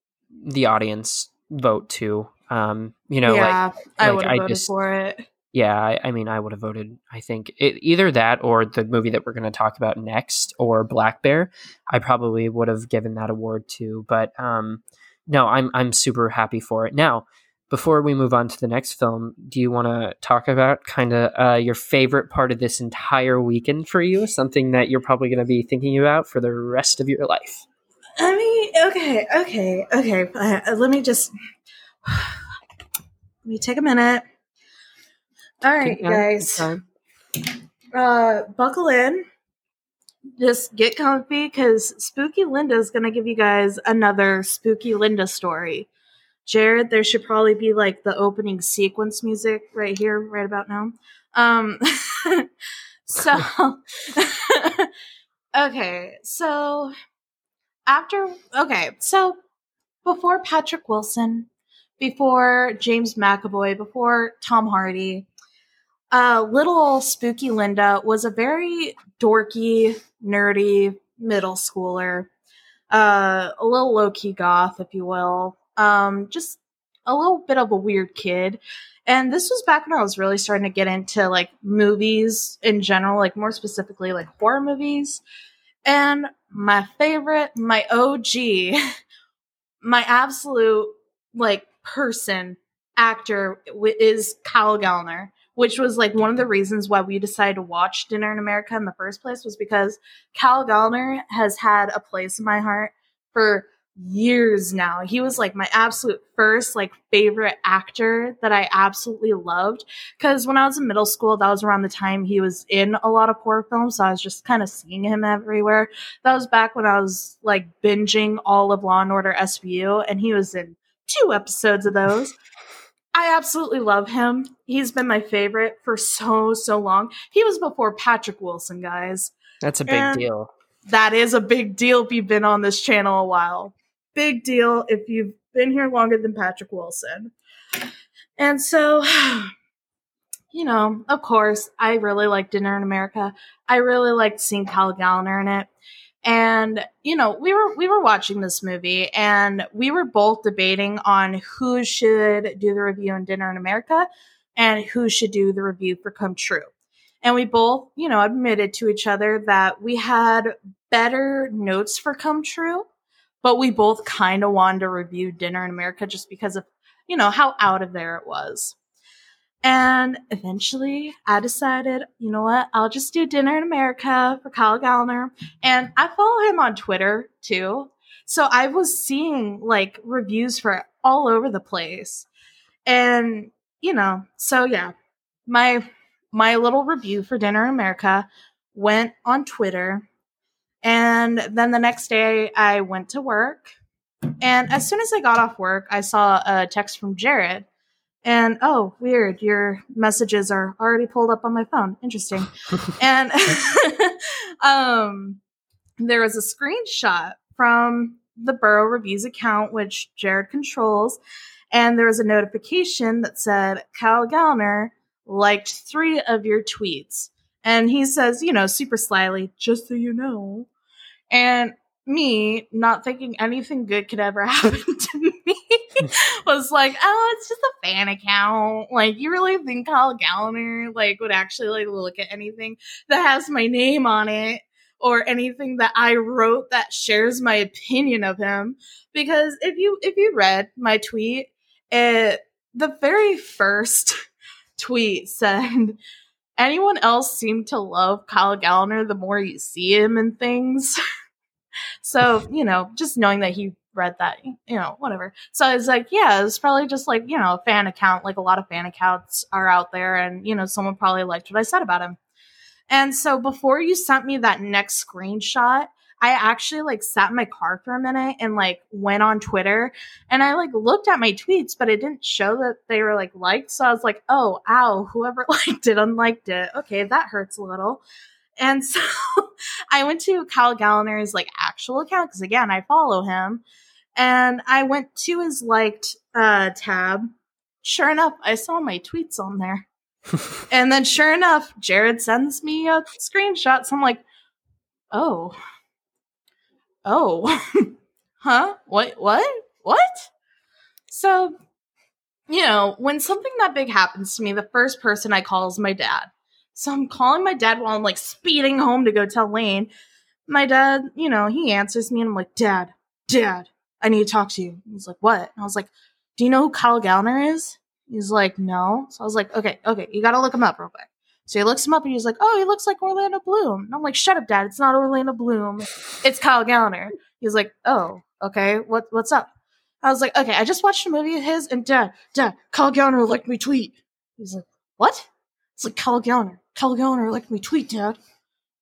the audience vote too. Um, you know, like yeah, I like, would have voted just- for it. Yeah, I, I mean, I would have voted. I think it, either that or the movie that we're going to talk about next, or Black Bear. I probably would have given that award to. But um, no, I'm I'm super happy for it. Now, before we move on to the next film, do you want to talk about kind of uh, your favorite part of this entire weekend for you? Something that you're probably going to be thinking about for the rest of your life. I mean, okay, okay, okay. Uh, let me just let me take a minute. All right, Take guys. take your time. uh, buckle in. Just get comfy because Spooky Linda is going to give you guys another Spooky Linda story. Jared, there should probably be like the opening sequence music right here, right about now. Um, so, okay, so after, okay, so before Patrick Wilson, before James McAvoy, before Tom Hardy, uh, little spooky Linda was a very dorky, nerdy middle schooler, uh, a little low key goth, if you will. Um, just a little bit of a weird kid. And this was back when I was really starting to get into like movies in general, like more specifically like horror movies. And my favorite, my OG, my absolute like person actor is Kyle Gallner which was like one of the reasons why we decided to watch Dinner in America in the first place was because Cal Gallner has had a place in my heart for years now. He was like my absolute first like favorite actor that I absolutely loved cuz when I was in middle school that was around the time he was in a lot of horror films so I was just kind of seeing him everywhere. That was back when I was like binging all of Law and Order SVU and he was in two episodes of those. I absolutely love him. He's been my favorite for so, so long. He was before Patrick Wilson, guys. That's a big And- deal. That is a big deal if you've been on this channel a while. Big deal if you've been here longer than Patrick Wilson. And so, you know, of course, I really liked Dinner in America. I really liked seeing Kyle Gallner in it. And you know, we were we were watching this movie and we were both debating on who should do the review in Dinner in America and who should do the review for Come True. And we both, you know, admitted to each other that we had better notes for Come True, but we both kind of wanted to review Dinner in America just because of, you know, how out of there it was. And eventually I decided, you know what, I'll just do Dinner in America for Kyle Gallner. And I follow him on Twitter too. So I was seeing like reviews for all over the place. And, you know, so yeah, my my little review for Dinner in America went on Twitter. And then the next day I went to work. And as soon as I got off work, I saw a text from Jared. And oh, weird, your messages are already pulled up on my phone. Interesting. and um there was a screenshot from the Burrow Reviews account, which Jared controls, and there was a notification that said Kyle Gallner liked three of your tweets. And he says, you know, super slyly, just so you know. And me, not thinking anything good could ever happen to me, was like, oh, it's just a fan account. Like, you really think Kyle Gallner like would actually like look at anything that has my name on it or anything that I wrote that shares my opinion of him? Because if you if you read my tweet, it the very first tweet said anyone else seem to love Kyle Gallner the more you see him and things. so, you know, just knowing that he read that, you know, whatever. So I was like, yeah, it's probably just like, you know, a fan account, like a lot of fan accounts are out there and, you know, someone probably liked what I said about him. And so before you sent me that next screenshot, I actually like sat in my car for a minute and like went on Twitter and I like looked at my tweets, but it didn't show that they were like liked. So I was like, oh, ow, whoever liked it unliked it. Okay, that hurts a little. And so I went to Kyle Gallner's like actual account because again, I follow him. And I went to his liked uh, tab sure enough, I saw my tweets on there. and then sure enough, Jared sends me a screenshot. So I'm like, oh. Oh. huh? What what? What? So, you know, when something that big happens to me, the first person I call is my dad. So I'm calling my dad while I'm like speeding home to go tell Lane. My dad, you know, he answers me and I'm like, Dad, Dad, I need to talk to you. He's like, What? And I was like, Do you know who Kyle Gallner is? He's like, No. So I was like, Okay, okay, you gotta look him up real quick. So he looks him up and he's like, Oh, he looks like Orlando Bloom. And I'm like, Shut up, Dad. It's not Orlando Bloom. It's Kyle Gallner. He's like, Oh, okay. What what's up? I was like, Okay, I just watched a movie of his and Dad, Dad, Kyle Gallner liked me tweet. He's like, What? It's like Kyle Gallner. Kyle Gallner liked me tweet, Dad.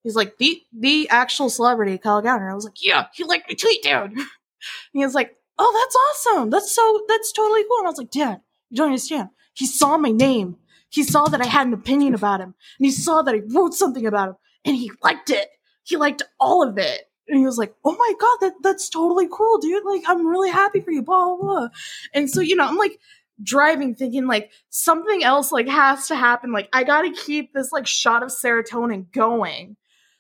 He's like, the the actual celebrity, Kyle Gallner. I was like, Yeah, he liked me tweet, Dad. he was like, Oh, that's awesome. That's so that's totally cool. And I was like, Dad, you don't understand. He saw my name. He saw that I had an opinion about him. And he saw that I wrote something about him. And he liked it. He liked all of it. And he was like, Oh my god, that that's totally cool, dude. Like, I'm really happy for you, blah blah blah. And so, you know, I'm like driving thinking like something else like has to happen. Like I gotta keep this like shot of serotonin going.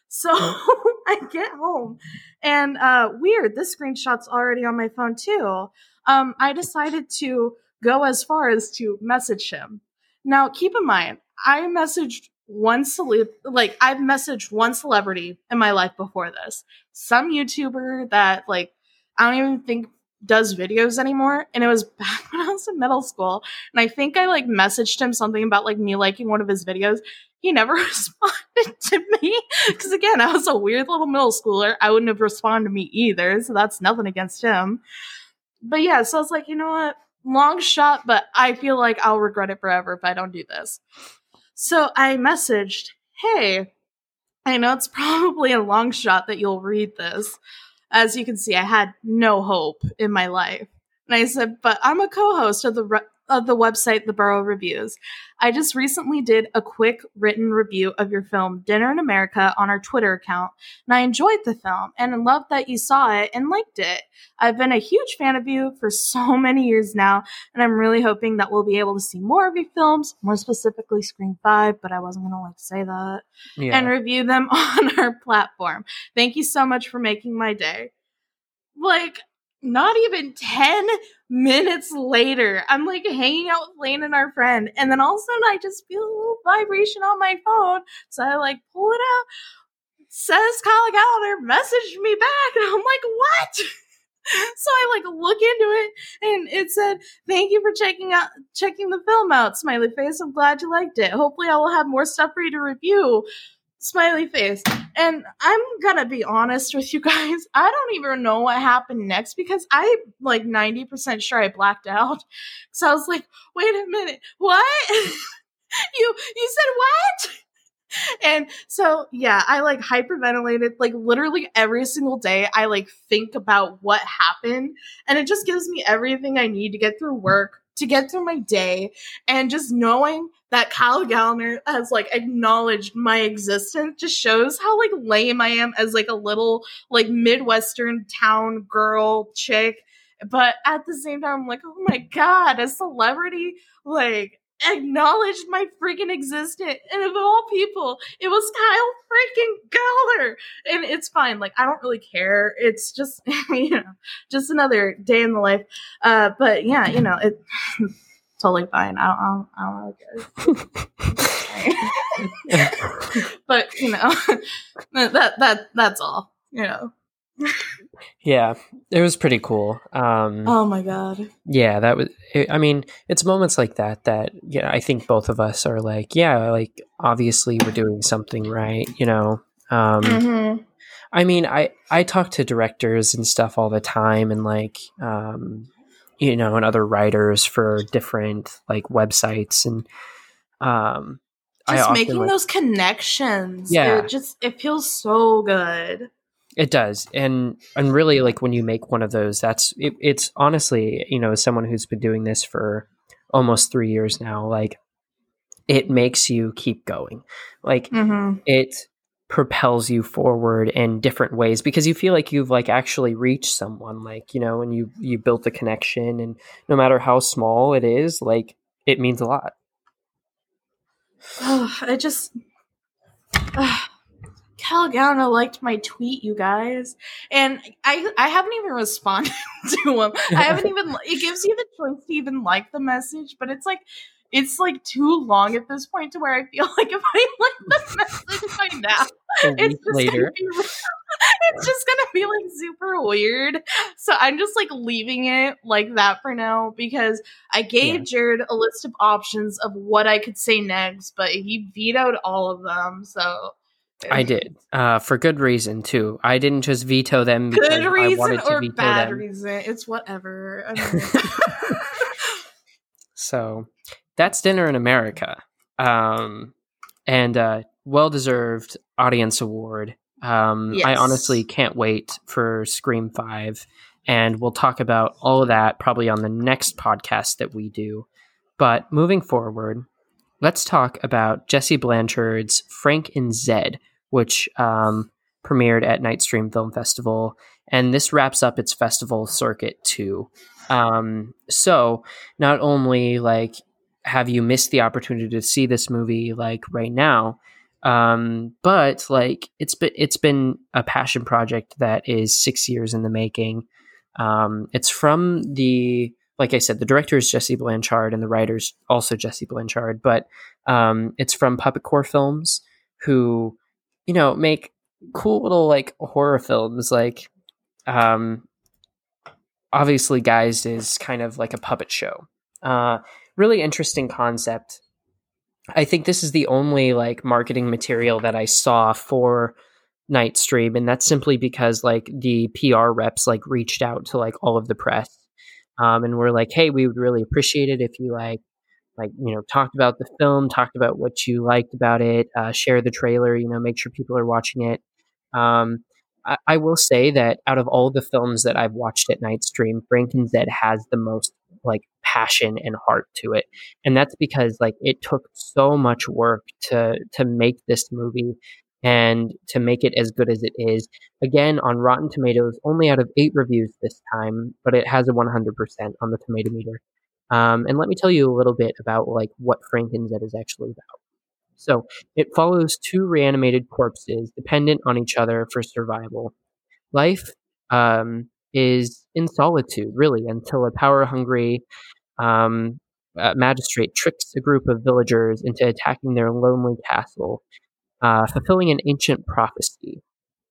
So I get home and uh weird, this screenshot's already on my phone too. Um I decided to go as far as to message him. Now keep in mind, I messaged one celeb like I've messaged one celebrity in my life before this. Some YouTuber that like I don't even think does videos anymore and it was back when I was in middle school and I think I like messaged him something about like me liking one of his videos. He never responded to me because again, I was a weird little middle schooler. I wouldn't have responded to me either, so that's nothing against him. But yeah, so I was like, you know what? Long shot, but I feel like I'll regret it forever if I don't do this. So I messaged, "Hey, I know it's probably a long shot that you'll read this, as you can see, I had no hope in my life. And I said, but I'm a co-host of the of the website The Burrow Reviews. I just recently did a quick written review of your film Dinner in America on our Twitter account, and I enjoyed the film and loved that you saw it and liked it. I've been a huge fan of you for so many years now, and I'm really hoping that we'll be able to see more of your films, more specifically Scream 5, but I wasn't going to like say that, Yeah. and review them on our platform. Thank you so much for making my day. Like, not even 10 minutes later, I'm like hanging out with Lane and our friend, and then all of a sudden I just feel a little vibration on my phone. So I like pull it out. Says Kyle Gallner, messaged me back, and I'm like, what? so I like look into it, and it said, "Thank you for checking out checking the film out." Smiley face. I'm glad you liked it. Hopefully, I will have more stuff for you to review. Smiley face. And I'm gonna be honest with you guys. I don't even know what happened next because I like 90% sure I blacked out. So I was like, wait a minute, what? you you said what? And so yeah, I like hyperventilated like literally every single day. I like think about what happened and it just gives me everything I need to get through work, to get through my day, and just knowing that Kyle Gallner has like acknowledged my existence just shows how like lame I am as like a little like Midwestern town girl chick. But at the same time, I'm like, oh my god, a celebrity like acknowledged my freaking existence. And of all people, it was Kyle freaking Gallner. And it's fine. Like, I don't really care. It's just, you know, just another day in the life. Uh, but yeah, you know, it totally fine. I don't, I don't, I don't really care. but you know, that that that's all. You know. Yeah, it was pretty cool. Um, Oh my god. yeah, that was. I mean, it's moments like that that yeah, I think both of us are like, yeah, like obviously we're doing something right, you know. Um, Mm-hmm. I mean, I I talk to directors and stuff all the time, and like, um, you know, and other writers for different like websites, and um, Just making like- those connections. Yeah. It just it feels so good. It does, and and really, like when you make one of those, that's it, it's honestly, you know, as someone who's been doing this for almost three years now, like it makes you keep going, like Mm-hmm. it propels you forward in different ways because you feel like you've like actually reached someone, like you know, and you you built a connection, and no matter how small it is, like it means a lot. Oh, I just. Uh, Kyle Gallner liked my tweet, you guys, and I I haven't even responded to him. I haven't even. It gives you the choice to even like the message, but it's like it's like too long at this point to where I feel like if I like the message by now, it's just later. Be, it's just gonna be like super weird. So I'm just like leaving it like that for now because I gave yeah. Jared a list of options of what I could say next, but he vetoed all of them. So I did uh, for good reason too. I didn't just veto them. Because good reason or bad them. reason? It's whatever. so that's dinner in America, um, and uh, well deserved audience award. Um, yes. I honestly can't wait for Scream Five, and we'll talk about all of that probably on the next podcast that we do. But moving forward, let's talk about Jesse Blanchard's Frank and Zed, which um, premiered at Nightstream Film Festival, and this wraps up its festival circuit too. Um, so not only like have you missed the opportunity to see this movie like right now, um, but like it's been it's been a passion project that is six years in the making. Um, it's from the like I said, the director is Jesse Blanchard and the writer's also Jesse Blanchard, but um, it's from Puppetcore Films, who you know, make cool little like horror films. Like, um, obviously, Geist is kind of like a puppet show. Uh, really interesting concept. I think this is the only like marketing material that I saw for Nightstream, and that's simply because like the PR reps like reached out to like all of the press, um, and we're like, hey, we would really appreciate it if you like like you know talked about the film talked about what you liked about it uh, share the trailer you know make sure people are watching it. Um, I, I, will say that out of all the films that i've watched at nightstream frank and has the most like passion and heart to it. And that's because like it took so much work to to make this movie and to make it as good as it is. Again on rotten tomatoes only out of eight reviews this time but it has a 100% on the tomato meter um, and let me tell you a little bit about like what Frank and Zed is actually about. So it follows two reanimated corpses dependent on each other for survival. Life um, is in solitude, really, until a power-hungry um, uh, magistrate tricks a group of villagers into attacking their lonely castle, uh, fulfilling an ancient prophecy: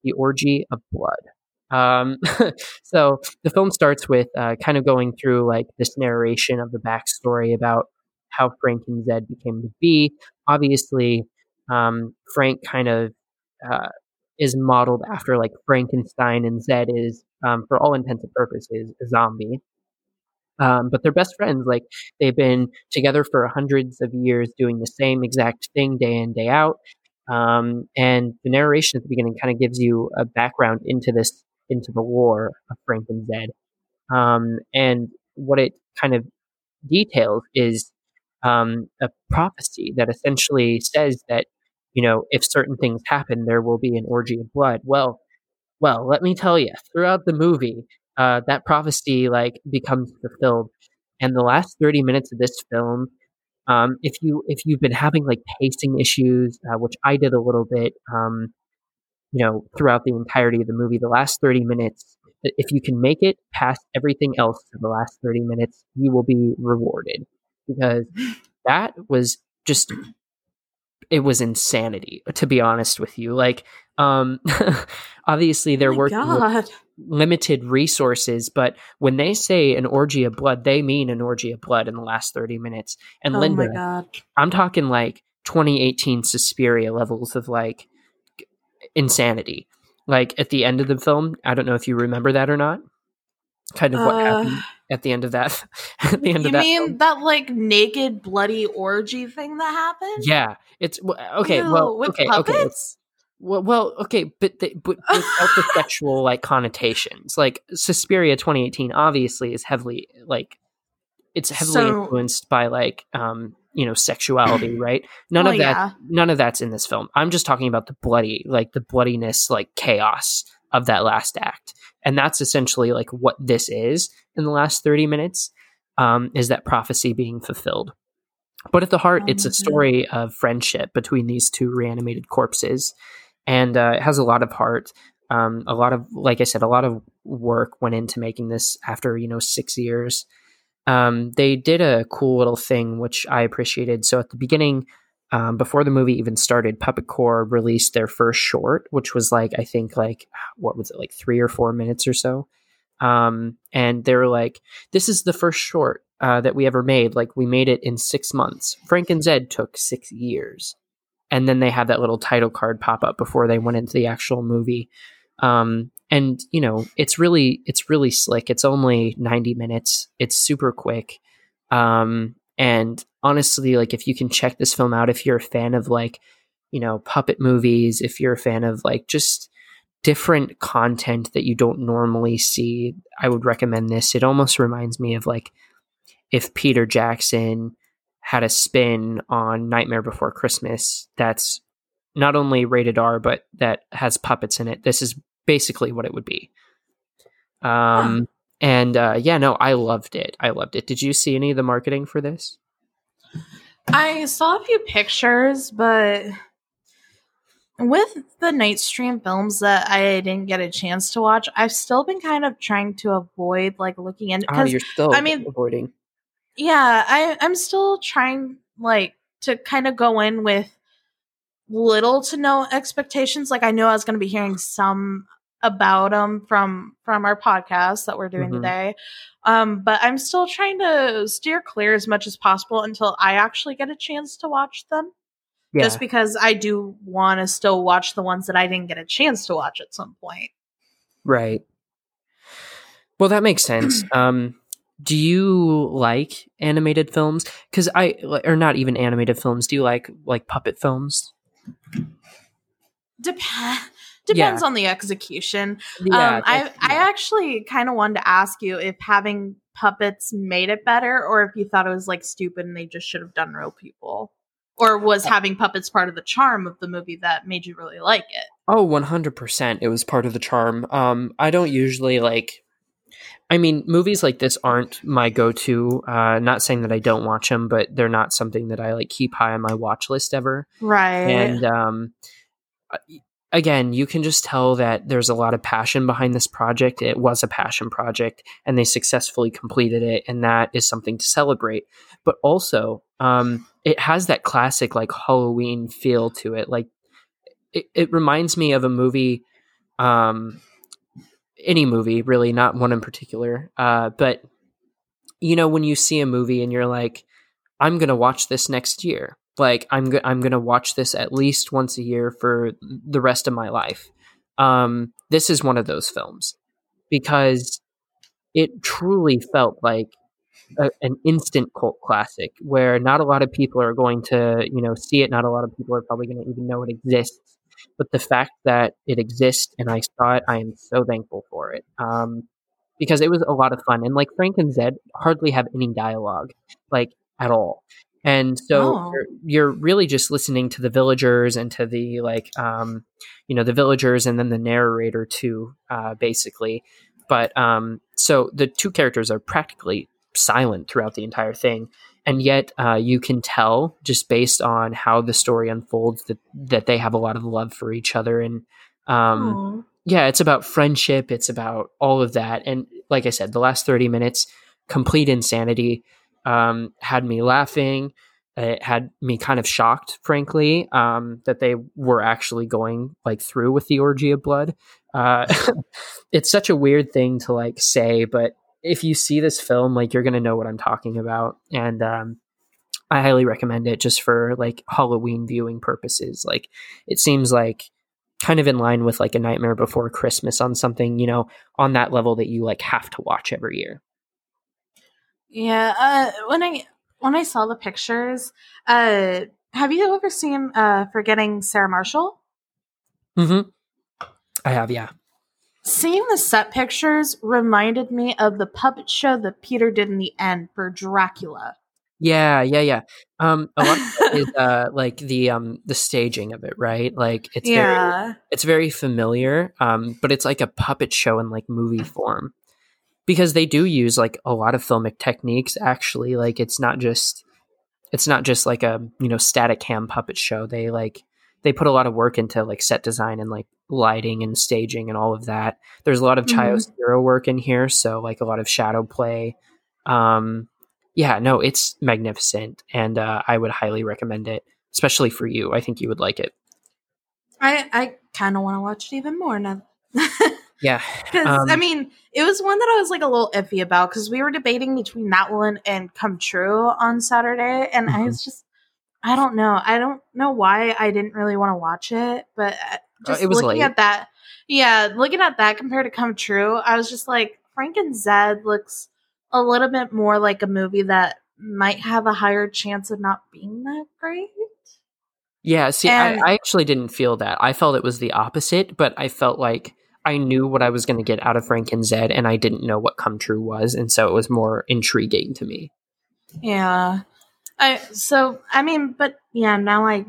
the orgy of blood. Um, so the film starts with uh, kind of going through like this narration of the backstory about how Frank and Zed became to be. Obviously, um, Frank kind of uh, is modeled after like Frankenstein, and Zed is, um, for all intents and purposes, a zombie. Um, but they're best friends. Like they've been together for hundreds of years, doing the same exact thing day in day out. Um, and the narration at the beginning kind of gives you a background into this into the lore of Frank and Zed. Um, and what it kind of details is um, a prophecy that essentially says that you know if certain things happen, there will be an orgy of blood. Well, well, let me tell you, throughout the movie, uh, that prophecy like becomes fulfilled. And the last thirty minutes of this film, um, if you if you've been having like pacing issues, uh, which I did a little bit, um, you know, throughout the entirety of the movie. The last 30 minutes, if you can make it past everything else for the last 30 minutes, you will be rewarded because that was just it was insanity to be honest with you like um obviously they're oh working God. with limited resources but when they say an orgy of blood they mean an orgy of blood in the last 30 minutes and oh linda i'm talking like 2018 suspiria levels of like insanity. Like at the end of the film, I don't know if you remember that or not. Kind of what uh, happened at the end of that. at the end you of that. You mean film. that like naked bloody orgy thing that happened? Yeah, it's okay. Ew, well, okay, puppets? okay. Well, well, okay, but the, but without the sexual like connotations, like Suspiria 2018 obviously is heavily like it's heavily so, influenced by like um you know sexuality right none well, of that yeah. none of that's in this film i'm just talking about the bloody like the bloodiness like chaos of that last act and that's essentially like what this is in the last 30 minutes um, is that prophecy being fulfilled but at the heart, Oh it's a God. story of friendship between these two reanimated corpses, and uh, it has a lot of heart. Um, a lot of, like I said, a lot of work went into making this. After you know six years, um, they did a cool little thing which I appreciated. So at the beginning, um, before the movie even started, Puppetcore released their first short, which was like I think like what was it like three or four minutes or so. Um, and they were like, "This is the first short uh, that we ever made. Like we made it in six months. Frank and Zed took six years." And then they had that little title card pop up before they went into the actual movie. Um, and you know, it's really it's really slick. It's only ninety minutes. It's super quick. Um, and honestly, like if you can check this film out, if you're a fan of like, you know, puppet movies, if you're a fan of like just different content that you don't normally see, I would recommend this. It almost reminds me of like if Peter Jackson had a spin on Nightmare Before Christmas that's not only rated R, but that has puppets in it. This is basically what it would be. Um, and uh, yeah, no, I loved it. I loved it. Did you see any of the marketing for this? I saw a few pictures, but with the night stream films that I didn't get a chance to watch, I've still been kind of trying to avoid like looking into Oh, you're still I mean- avoiding. yeah, I I'm still trying like to kind of go in with little to no expectations. Like I knew I was going to be hearing some about them from from our podcast that we're doing Mhm. today. Um, but I'm still trying to steer clear as much as possible until I actually get a chance to watch them. Yeah. Just because I do want to still watch the ones that I didn't get a chance to watch at some point. Right. Well, that makes sense. um, do you like animated films? Because I, or not even animated films. Do you like like puppet films? Dep- depends on the execution. um, I that's- I actually kind of wanted to ask you if having puppets made it better, or if you thought it was like stupid and they just should have done real people, or was Uh, having puppets part of the charm of the movie that made you really like it? Oh, 100%. It was part of the charm. Um, I don't usually like. I mean, movies like this aren't my go to. Uh, not saying that I don't watch them, but they're not something that I like keep high on my watch list ever. Right. And um, again, you can just tell that there's a lot of passion behind this project. It was a passion project, and they successfully completed it, and that is something to celebrate. But also, um, it has that classic like Halloween feel to it. Like it, it reminds me of a movie, um, any movie really, not one in particular. Uh, but you know, when you see a movie and you're like, I'm gonna watch this next year. Like I'm I'm gonna watch this at least once a year for the rest of my life. Um, this is one of those films because it truly felt like a, an instant cult classic where not a lot of people are going to you know see it. Not a lot of people are probably going to even know it exists. But the fact that it exists and I saw it, I am so thankful for it. Um, because it was a lot of fun. And like Frank and Zed hardly have any dialogue, like at all. And so Oh. you're, you're really just listening to the villagers and to the like, um, you know, the villagers and then the narrator too, uh, basically. But um, so the two characters are practically silent throughout the entire thing, and yet uh, you can tell just based on how the story unfolds that that they have a lot of love for each other and. Um, Aw. yeah, it's about friendship. It's about all of that. And like I said, the last 30 minutes, complete insanity, um, had me laughing. It had me kind of shocked, frankly, um, that they were actually going like through with the orgy of blood. Uh, it's such a weird thing to like say, but if you see this film, like you're gonna know what I'm talking about. And um, I highly recommend it just for like Halloween viewing purposes. Like it seems like kind of in line with like a Nightmare Before Christmas on something, you know, on that level that you like have to watch every year. Yeah, uh, when I when I saw the pictures, uh, have you ever seen uh, Forgetting Sarah Marshall? Mm-hmm. I have, yeah. Seeing the set pictures reminded me of the puppet show that Peter did in the end for Dracula. Yeah, yeah, yeah. Um, a lot of it is uh, like the um the staging of it, right? Like it's very yeah, it's very familiar, um, but it's like a puppet show in like movie form because they do use like a lot of filmic techniques. Actually, like it's not just it's not just like a you know static cam puppet show. They like they put a lot of work into like set design and like lighting and staging and all of that. There's a lot of mm-hmm. work in here, so like a lot of shadow play. Um, yeah, no, it's magnificent, and uh, I would highly recommend it, especially for you. I think you would like it. I I kind of want to watch it even more now. yeah, because um, I mean, it was one that I was like a little iffy about because we were debating between that one and Come True on Saturday, and mm-hmm. I was just I don't know. I don't know why I didn't really want to watch it, but uh, uh, just uh, looking late. at that, yeah, looking at that compared to Come True, I was just like, Frank and Zed looks a little bit more like a movie that might have a higher chance of not being that great. Yeah, see, and, I, I actually didn't feel that. I felt it was the opposite, but I felt like I knew what I was going to get out of Frank and Zed, and I didn't know what Come True was, and so it was more intriguing to me. Yeah, I so I mean, but yeah, now I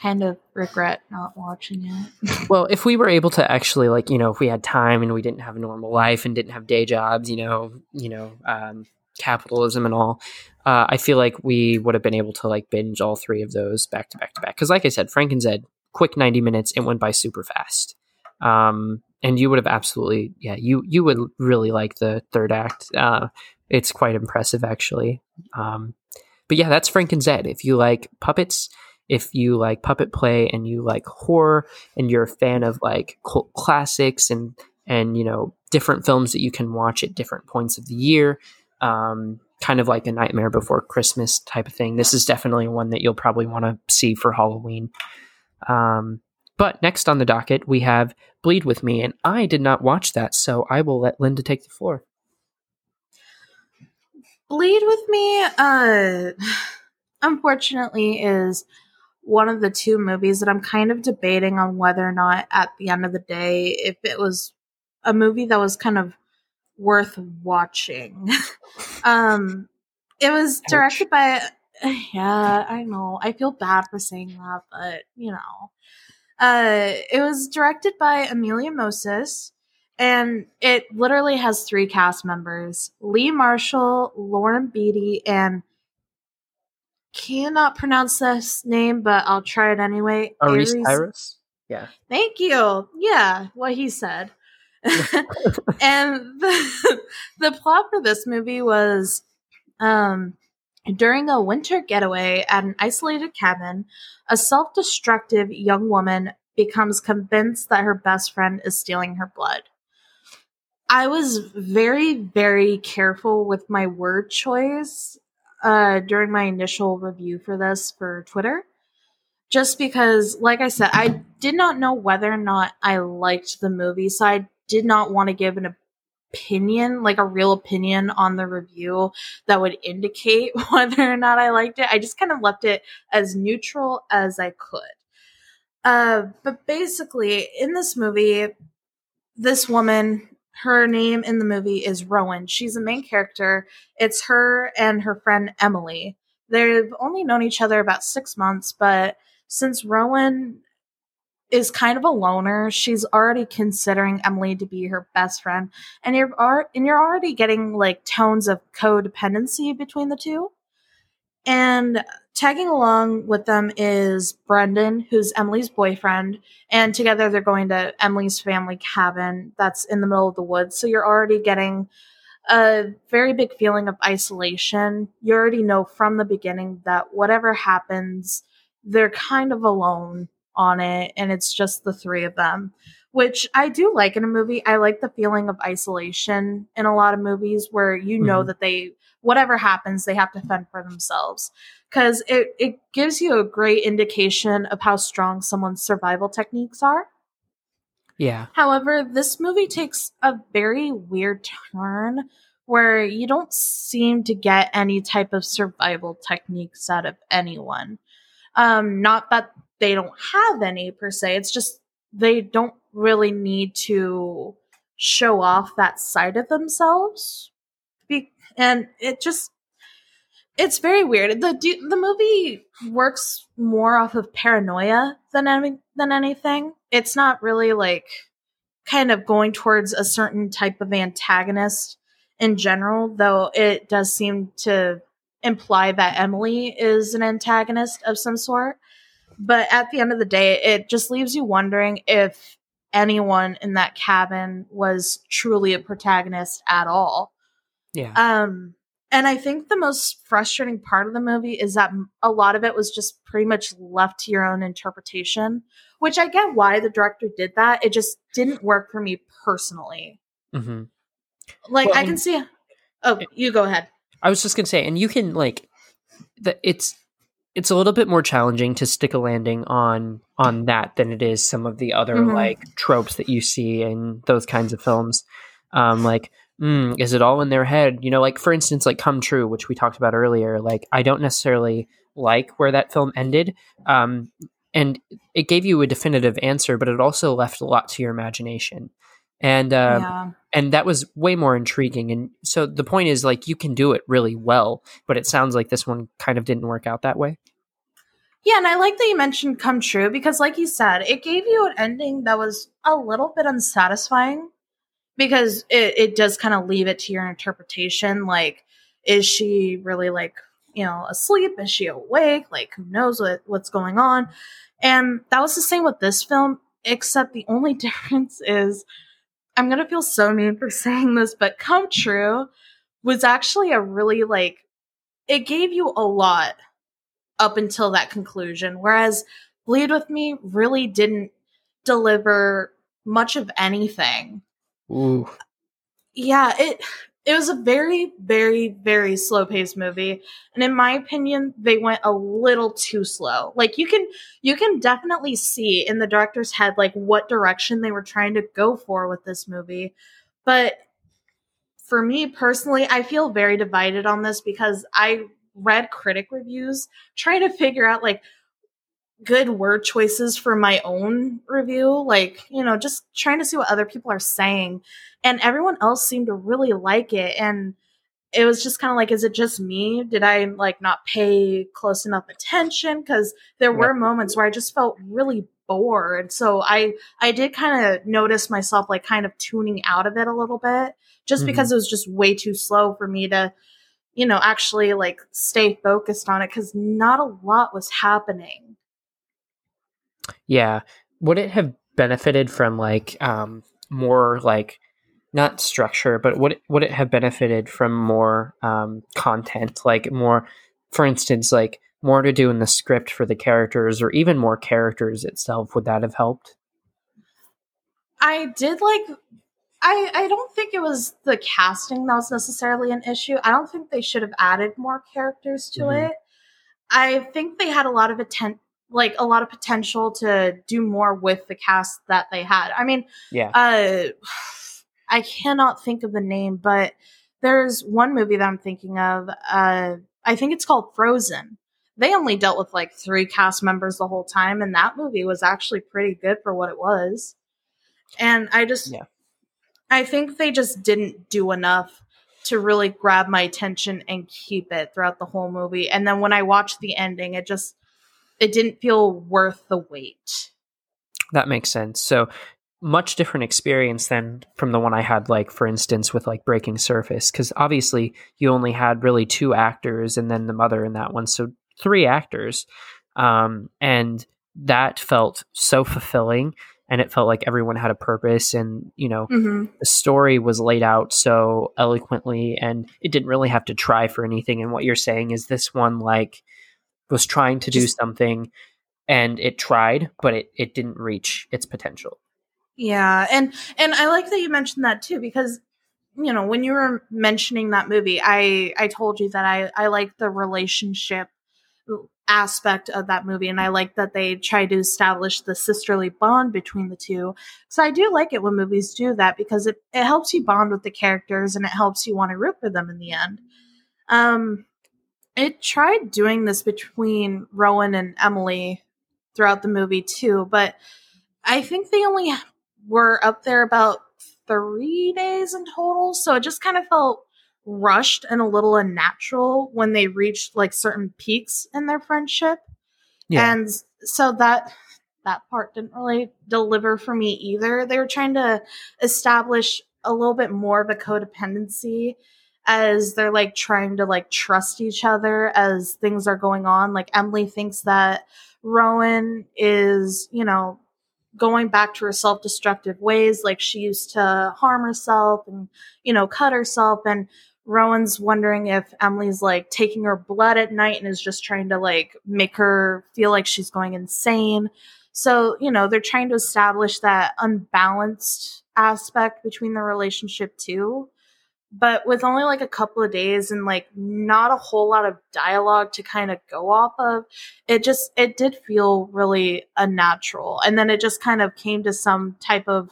kind of regret not watching it. well, if we were able to actually like, you know, if we had time and we didn't have a normal life and didn't have day jobs, you know, you know, um, capitalism and all, uh, I feel like we would have been able to like binge all three of those back to back to back. Because, like I said, Frank and Zed, quick ninety minutes, it went by super fast. Um, and you would have absolutely, yeah, you you would really like the third act. Uh, it's quite impressive, actually. Um, but yeah, that's Frank and Zed. If you like puppets, if you like puppet play and you like horror and you're a fan of like cult classics and and you know different films that you can watch at different points of the year um, kind of like a nightmare before christmas type of thing this is definitely one that you'll probably want to see for halloween um, but next on the docket we have bleed with me and i did not watch that so i will let linda take the floor bleed with me uh unfortunately is one of the two movies that I'm kind of debating on whether or not at the end of the day if it was a movie that was kind of worth watching. um it was directed by yeah, I know. I feel bad for saying that, but you know. Uh it was directed by Amelia Moses and it literally has three cast members. Lee Marshall, Lauren Beatty, and cannot pronounce this name, but I'll try it anyway. Aris Tyros? Yeah. Thank you. Yeah, what he said. and the, the plot for this movie was um, during a winter getaway at an isolated cabin, a self destructive young woman becomes convinced that her best friend is stealing her blood. I was very, very careful with my word choice uh, during my initial review for this for Twitter. Just because, like I said, I did not know whether or not I liked the movie, so I did not want to give an opinion, like a real opinion on the review that would indicate whether or not I liked it. I just kind of left it as neutral as I could. Uh, but basically, in this movie, this woman her name in the movie is Rowan. She's a main character. It's her and her friend Emily. They've only known each other about six months, but since Rowan is kind of a loner, she's already considering Emily to be her best friend, and you're are and you're already getting like tones of codependency between the two. And tagging along with them is Brendan, who's Emily's boyfriend, and together they're going to Emily's family cabin that's in the middle of the woods. So you're already getting a very big feeling of isolation. You already know from the beginning that whatever happens, they're kind of alone on it, and it's just the three of them. Which I do like in a movie. I like the feeling of isolation in a lot of movies where you know mm-hmm. that they whatever happens, they have to fend for themselves. Because it, it gives you a great indication of how strong someone's survival techniques are. Yeah. However, this movie takes a very weird turn where you don't seem to get any type of survival techniques out of anyone. Um, not that they don't have any per se, it's just they don't really need to show off that side of themselves and it just it's very weird. The the movie works more off of paranoia than any, than anything. It's not really like kind of going towards a certain type of antagonist in general, though it does seem to imply that Emily is an antagonist of some sort. But at the end of the day, it just leaves you wondering if anyone in that cabin was truly a protagonist at all. Yeah. Um, and I think the most frustrating part of the movie is that a lot of it was just pretty much left to your own interpretation, which I get why the director did that. It just didn't work for me personally. Mm-hmm. Like, Well, I can see. Oh, you go ahead. I was just gonna say, and you can like, the, it's it's a little bit more challenging to stick a landing on on that than it is some of the other Mhm. like tropes that you see in those kinds of films. Um, like, mm, is it all in their head? You know, like for instance, like Come True, which we talked about earlier. Like, I don't necessarily like where that film ended. Um, and it gave you a definitive answer, but it also left a lot to your imagination. And um, yeah. and that was way more intriguing and so the point is like you can do it really well but it sounds like this one kind of didn't work out that way Yeah, and I like that you mentioned come true because, like you said, it gave you an ending that was a little bit unsatisfying because it, it does kind of leave it to your interpretation. Like, is she really like, you know, asleep? Is she awake? Like, who knows what, what's going on? And that was the same with this film, except the only difference is I'm going to feel so mean for saying this, but Come True was actually a really like, it gave you a lot up until that conclusion. Whereas Bleed With Me really didn't deliver much of anything. ooh Yeah, it it was a very, very, very slow paced movie. And in my opinion, they went a little too slow. Like you can you can definitely see in the director's head like what direction they were trying to go for with this movie. But for me personally, I feel very divided on this because I read critic reviews trying to figure out like good word choices for my own review like you know just trying to see what other people are saying. And everyone else seemed to really like it. And it was just kind of like is it just me? Did i like not pay close enough attention? Because there were moments where i just felt really bored. So i i did kind of notice myself like kind of tuning out of it a little bit just Mhm. because it was just way too slow for me to you know actually like stay focused on it because not a lot was happening yeah would it have benefited from like um more like not structure but would it, would it have benefited from more um content like more for instance like more to do in the script for the characters or even more characters itself would that have helped I did like I I don't think it was the casting that was necessarily an issue. I don't think they should have added more characters to Mhm. it. I think they had a lot of atten- like a lot of potential to do more with the cast that they had. I mean, yeah uh I cannot think of the name, but there's one movie that I'm thinking of. Uh I think it's called Frozen. They only dealt with like three cast members the whole time, and that movie was actually pretty good for what it was. And I just, Yeah. I think they just didn't do enough to really grab my attention and keep it throughout the whole movie. And then when I watched the ending, it just, it didn't feel worth the wait. That makes sense. So much different experience than from the one I had, like for instance, with like Breaking Surface, because obviously you only had really two actors and then the mother in that one, so three actors, um, and that felt so fulfilling, and it felt like everyone had a purpose, and you know Mm-hmm. the story was laid out so eloquently, and it didn't really have to try for anything. And what you're saying is this one like was trying to do something and it tried but it, it didn't reach its potential Yeah, and and I like that you mentioned that too because you know when you were mentioning that movie, I I told you that I I like the relationship aspect of that movie, and I like that they try to establish the sisterly bond between the two. So I do like it when movies do that because it it helps you bond with the characters and it helps you want to root for them in the end. Um, it tried doing this between Rowan and Emily throughout the movie too, but I think they only were up there about three days in total. So it just kind of felt rushed and a little unnatural when they reached like certain peaks in their friendship. Yeah. And so that that part didn't really deliver for me either. They were trying to establish a little bit more of a codependency as they're like trying to like trust each other as things are going on. Like Emily thinks that Rowan is, you know, going back to her self-destructive ways like she used to harm herself and you know cut herself and Rowan's wondering if Emily's like taking her blood at night and is just trying to like make her feel like she's going insane. So, you know, they're trying to establish that unbalanced aspect between the relationship too but with only like a couple of days and like not a whole lot of dialogue to kind of go off of it just it did feel really unnatural. And then it just kind of came to some type of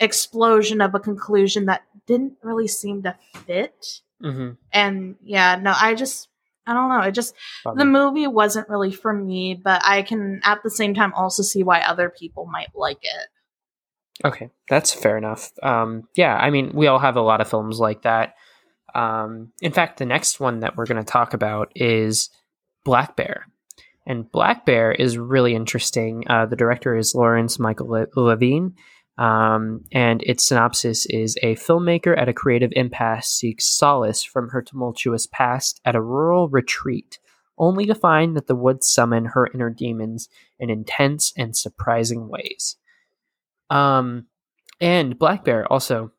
explosion of a conclusion that didn't really seem to fit. Mm-hmm. and yeah no i just i don't know it just the movie wasn't really for me but i can at the same time also see why other people might like it Okay, that's fair enough. Um, yeah, I mean, we all have a lot of films like that. Um, in fact, the next one that we're going to talk about is Black Bear. And Black Bear is really interesting. Uh, the director is Lawrence Michael Le- Levine. Um, and its synopsis is a filmmaker at a creative impasse seeks solace from her tumultuous past at a rural retreat, only to find that the woods summon her inner demons in intense and surprising ways. Um, and Black Bear also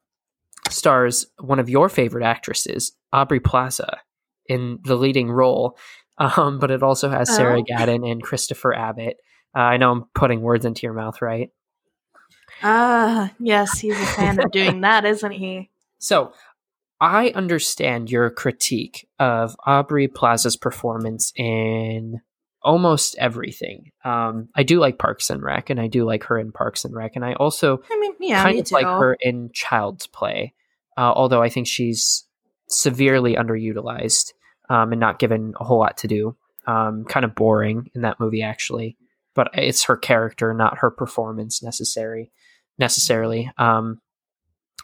stars one of your favorite actresses, Aubrey Plaza, in the leading role. Um, but it also has Sarah oh. Gadon and Christopher Abbott. Uh, I know I'm putting words into your mouth, right? Ah, uh, yes, he's a fan of doing that, isn't he? So, I understand your critique of Aubrey Plaza's performance in almost everything. Um, I do like Parks and Rec, and I do like her in Parks and Rec, and I also I mean, yeah, kind of too. like her in Child's Play, uh, although I think she's severely underutilized um, and not given a whole lot to do. Um, kind of boring in that movie, actually, but it's her character, not her performance necessary necessarily. Um,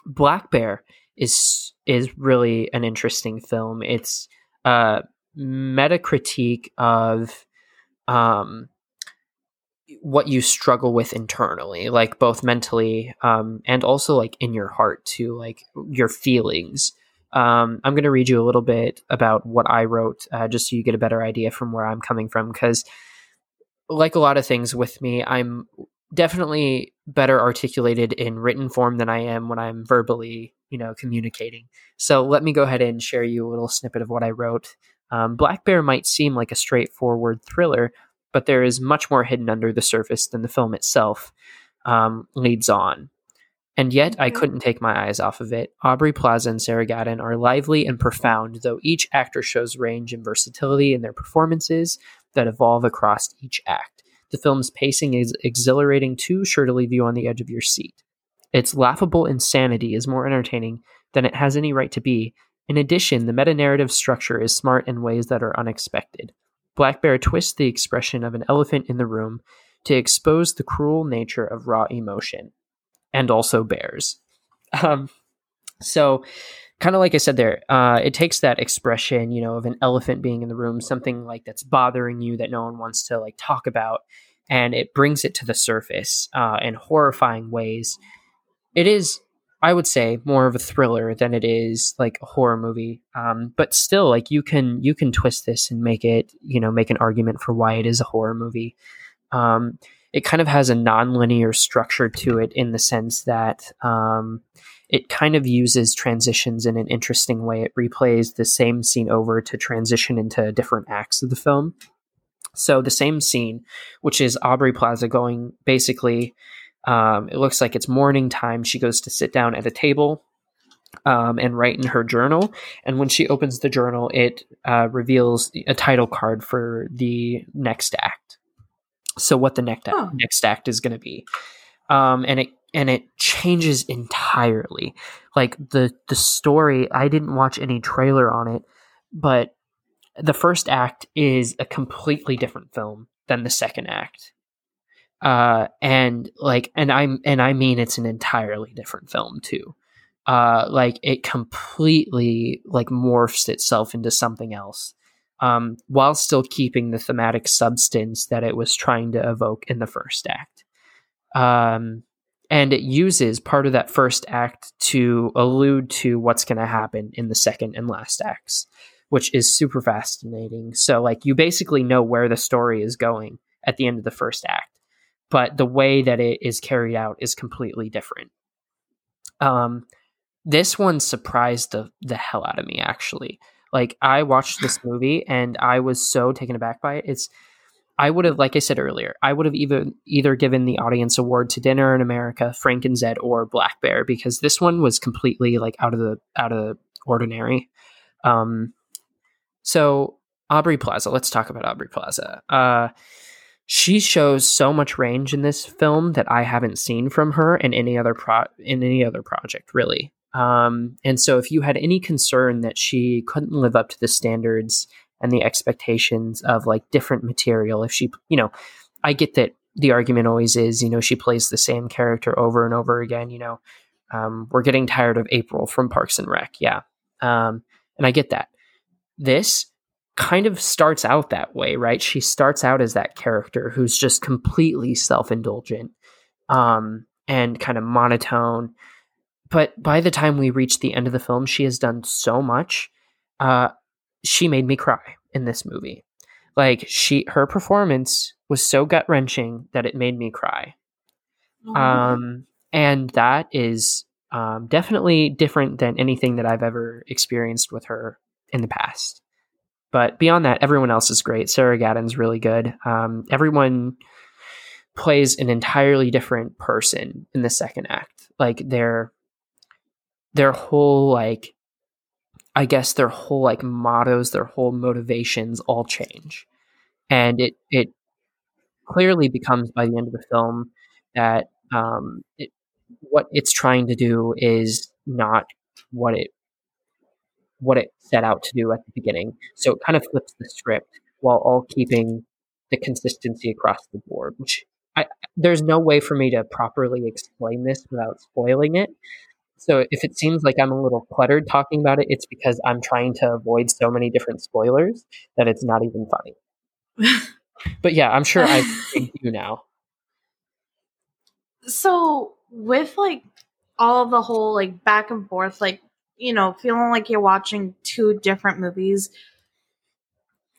Black Bear is is really an interesting film. It's a meta critique of um, what you struggle with internally, like both mentally um, and also like in your heart too, like your feelings. Um, I'm going to read you a little bit about what I wrote, uh, just so you get a better idea from where I'm coming from. Because, like a lot of things with me, I'm definitely better articulated in written form than I am when I'm verbally, you know, communicating. So let me go ahead and share you a little snippet of what I wrote. Um, Black Bear might seem like a straightforward thriller, but there is much more hidden under the surface than the film itself um, leads on. And yet, I mm-hmm. couldn't take my eyes off of it. Aubrey Plaza and Sarah Gadon are lively and profound, though each actor shows range and versatility in their performances that evolve across each act. The film's pacing is exhilarating, too sure to leave you on the edge of your seat. Its laughable insanity is more entertaining than it has any right to be, in addition, the meta narrative structure is smart in ways that are unexpected. Black Bear twists the expression of an elephant in the room to expose the cruel nature of raw emotion and also bears. Um, so, kind of like I said there, uh, it takes that expression, you know, of an elephant being in the room, something like that's bothering you that no one wants to like talk about, and it brings it to the surface uh, in horrifying ways. It is I would say more of a thriller than it is like a horror movie. Um, but still, like you can you can twist this and make it you know make an argument for why it is a horror movie. Um, it kind of has a non-linear structure to it in the sense that um, it kind of uses transitions in an interesting way. It replays the same scene over to transition into different acts of the film. So the same scene, which is Aubrey Plaza going basically um, it looks like it's morning time. She goes to sit down at a table um, and write in her journal. And when she opens the journal, it uh, reveals a title card for the next act. So what the next act, next act is going to be, um, and it and it changes entirely. Like the the story, I didn't watch any trailer on it, but the first act is a completely different film than the second act uh, and like, and I'm, and I mean, it's an entirely different film too. Uh, like it completely like morphs itself into something else, um, while still keeping the thematic substance that it was trying to evoke in the first act. Um, and it uses part of that first act to allude to what's going to happen in the second and last acts which is super fascinating so like you basically know where the story is going at the end of the first act but the way that it is carried out is completely different um this one surprised the, the hell out of me actually like i watched this movie and i was so taken aback by it it's I would have, like I said earlier, I would have even either given the audience award to Dinner in America, Frank and Zed, or Black Bear because this one was completely like out of the out of the ordinary. Um, so Aubrey Plaza, let's talk about Aubrey Plaza. Uh, she shows so much range in this film that I haven't seen from her in any other pro in any other project, really. Um, and so, if you had any concern that she couldn't live up to the standards and the expectations of like different material. If she, you know, I get that the argument always is, you know, she plays the same character over and over again. You know, um, we're getting tired of April from Parks and Rec. Yeah. Um, and I get that. This kind of starts out that way, right? She starts out as that character who's just completely self indulgent um, and kind of monotone. But by the time we reach the end of the film, she has done so much. Uh, she made me cry in this movie. Like she her performance was so gut wrenching that it made me cry. Oh. Um and that is um, definitely different than anything that I've ever experienced with her in the past. But beyond that, everyone else is great. Sarah Gadon's really good. Um, everyone plays an entirely different person in the second act. Like their their whole like I guess their whole like mottos, their whole motivations all change. And it it clearly becomes by the end of the film that um, it, what it's trying to do is not what it what it set out to do at the beginning. So it kind of flips the script while all keeping the consistency across the board, which I, there's no way for me to properly explain this without spoiling it. So if it seems like I'm a little cluttered talking about it, it's because I'm trying to avoid so many different spoilers that it's not even funny. but yeah, I'm sure I you now. So with like all the whole like back and forth, like you know, feeling like you're watching two different movies,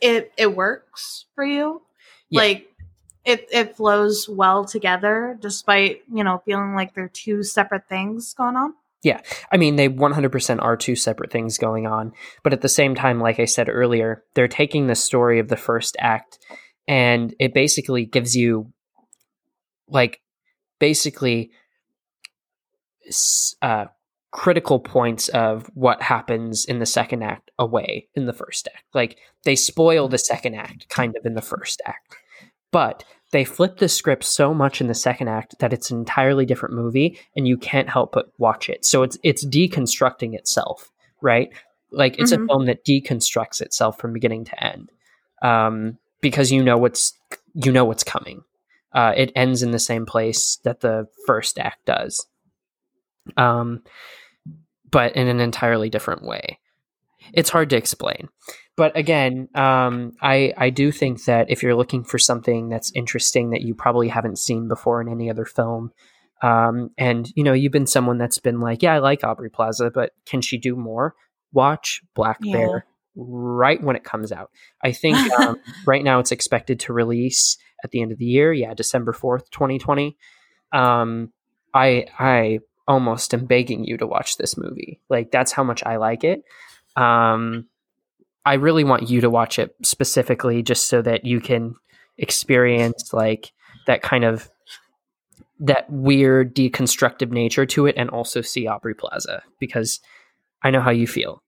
it it works for you. Yeah. Like it it flows well together despite you know feeling like they're two separate things going on yeah. I mean, they 100% are two separate things going on. But at the same time, like I said earlier, they're taking the story of the first act and it basically gives you, like, basically uh, critical points of what happens in the second act away in the first act. Like, they spoil the second act kind of in the first act. But they flip the script so much in the second act that it's an entirely different movie and you can't help but watch it. So it's it's deconstructing itself, right? Like it's mm-hmm. a film that deconstructs itself from beginning to end. Um, because you know what's you know what's coming. Uh, it ends in the same place that the first act does. Um, but in an entirely different way. It's hard to explain but again, um, I I do think that if you're looking for something that's interesting that you probably haven't seen before in any other film, um, and you know you've been someone that's been like, yeah, I like Aubrey Plaza, but can she do more? Watch Black yeah. Bear right when it comes out. I think um, right now it's expected to release at the end of the year. Yeah, December fourth, twenty twenty. Um, I I almost am begging you to watch this movie. Like that's how much I like it. Um, I really want you to watch it specifically just so that you can experience like that kind of that weird deconstructive nature to it and also see Aubrey Plaza because I know how you feel.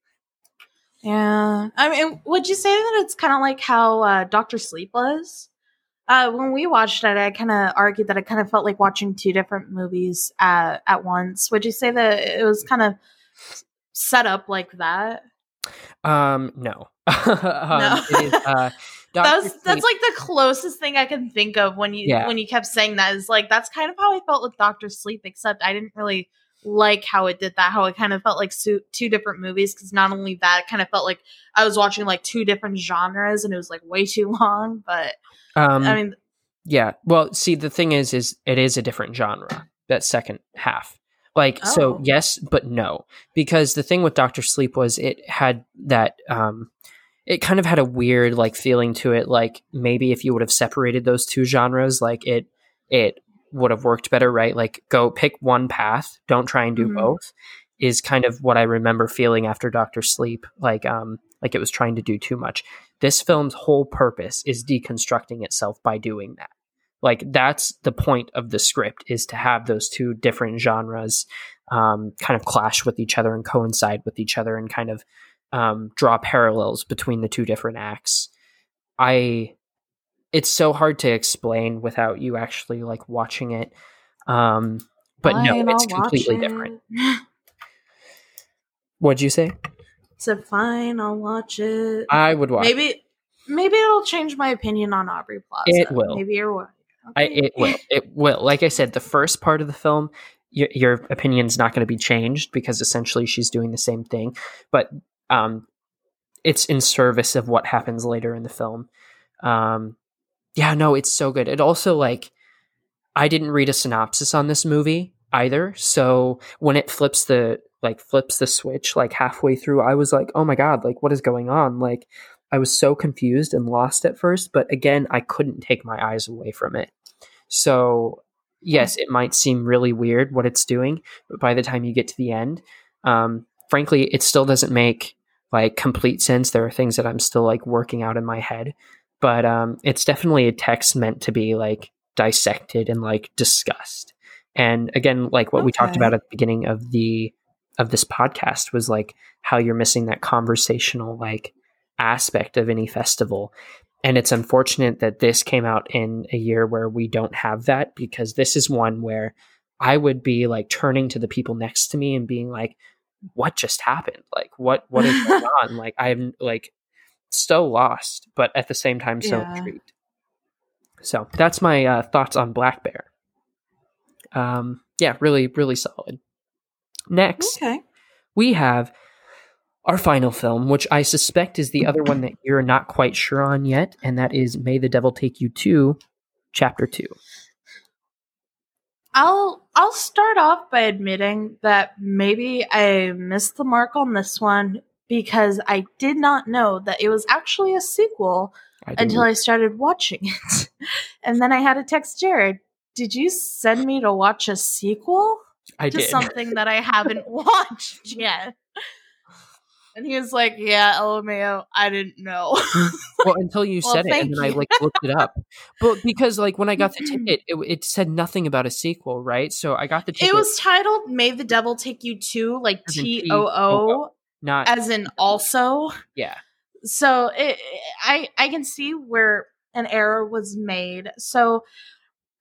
Yeah. I mean, would you say that it's kind of like how uh, Doctor Sleep was? Uh, when we watched it, I kind of argued that it kind of felt like watching two different movies at, at once. Would you say that it was kind of set up like that? Um, no. um, no. Is, uh, that's that's like the closest thing I can think of when you yeah. when you kept saying that is like that's kind of how I felt with Doctor Sleep, except I didn't really like how it did that. How it kind of felt like two, two different movies because not only that, it kind of felt like I was watching like two different genres and it was like way too long. But um, I mean, yeah. Well, see, the thing is, is it is a different genre that second half. Like so Oh. yes, but no. Because the thing with Doctor Sleep was it had that um it kind of had a weird like feeling to it like maybe if you would have separated those two genres like it it would have worked better, right? Like go pick one path, don't try and do Mhm. both is kind of what I remember feeling after Doctor Sleep like um like it was trying to do too much. This film's whole purpose is deconstructing itself by doing that like that's the point of the script is to have those two different genres um, kind of clash with each other and coincide with each other and kind of um, draw parallels between the two different acts i it's so hard to explain without you actually like watching it um, but no it's I'll completely it. different what'd you say Said fine, I'll watch it. i would watch maybe maybe it'll change my opinion on Aubrey Plaza. It will. Maybe you're right. I, it will. It will. Like I said, the first part of the film, your, your opinion's not going to be changed because essentially she's doing the same thing, but um, it's in service of what happens later in the film. Um, yeah, no, it's so good. It also like I didn't read a synopsis on this movie either, so when it flips the like flips the switch like halfway through, I was like, oh my god, like what is going on? Like I was so confused and lost at first, but again, I couldn't take my eyes away from it. So, yes, it might seem really weird what it's doing, but by the time you get to the end, um, frankly, it still doesn't make like complete sense. There are things that I'm still like working out in my head, but um, it's definitely a text meant to be like dissected and like discussed. And again, like what we talked about at the beginning of the of this podcast was like how you're missing that conversational like aspect of any festival. And it's unfortunate that this came out in a year where we don't have that because this is one where I would be like turning to the people next to me and being like, what just happened? Like, what, what is going on? Like, I'm like so lost, but at the same time, so Yeah. intrigued. So that's my uh, thoughts on Black Bear. Um, yeah, really, really solid. Next, Okay. we have our final film, which I suspect is the other one that you're not quite sure on yet, and that is May the Devil Take You Too Chapter 2. I'll I'll start off by admitting that maybe I missed the mark on this one because I did not know that it was actually a sequel I until I started watching it. and then I had to text Jared, "Did you send me to watch a sequel I to did. something that I haven't watched yet?" And he was like, "Yeah, LMAO, I didn't know." well, until you Well, said it, and then I like looked it up. But because like when I got the ticket, it, it said nothing about a sequel, right? So I got the ticket. it was titled "May the Devil Take You Too," like T O O, T-O-O. Not as in also. yeah. so it, I I can see where an error was made. So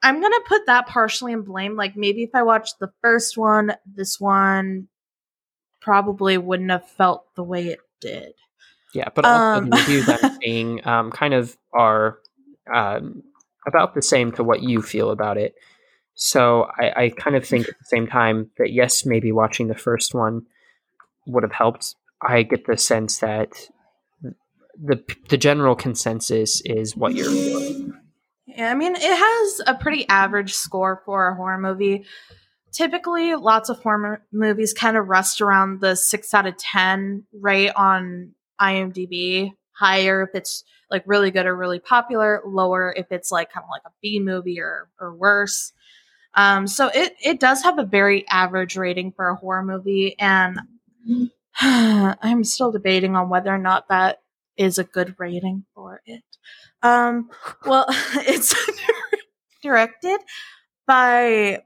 I'm gonna put that partially in blame. Like maybe if I watched the first one, this one probably wouldn't have felt the way it did. Yeah, but also Um, the reviews I'm seeing um, kind of are um, about the same to what you feel about it. So I, I kind of think at the same time that yes, maybe watching the first one would have helped. I get the sense that the the general consensus is what you're feeling. Yeah, I mean, it has a pretty average score for a horror movie. Typically, lots of horror movies kind of rest around the six out of 10 rate on IMDb. Higher if it's like really good or really popular, lower if it's like kind of like a B movie or, or worse. Um, so it, it does have a very average rating for a horror movie. And I'm still debating on whether or not that is a good rating for it. Um, well, it's directed by.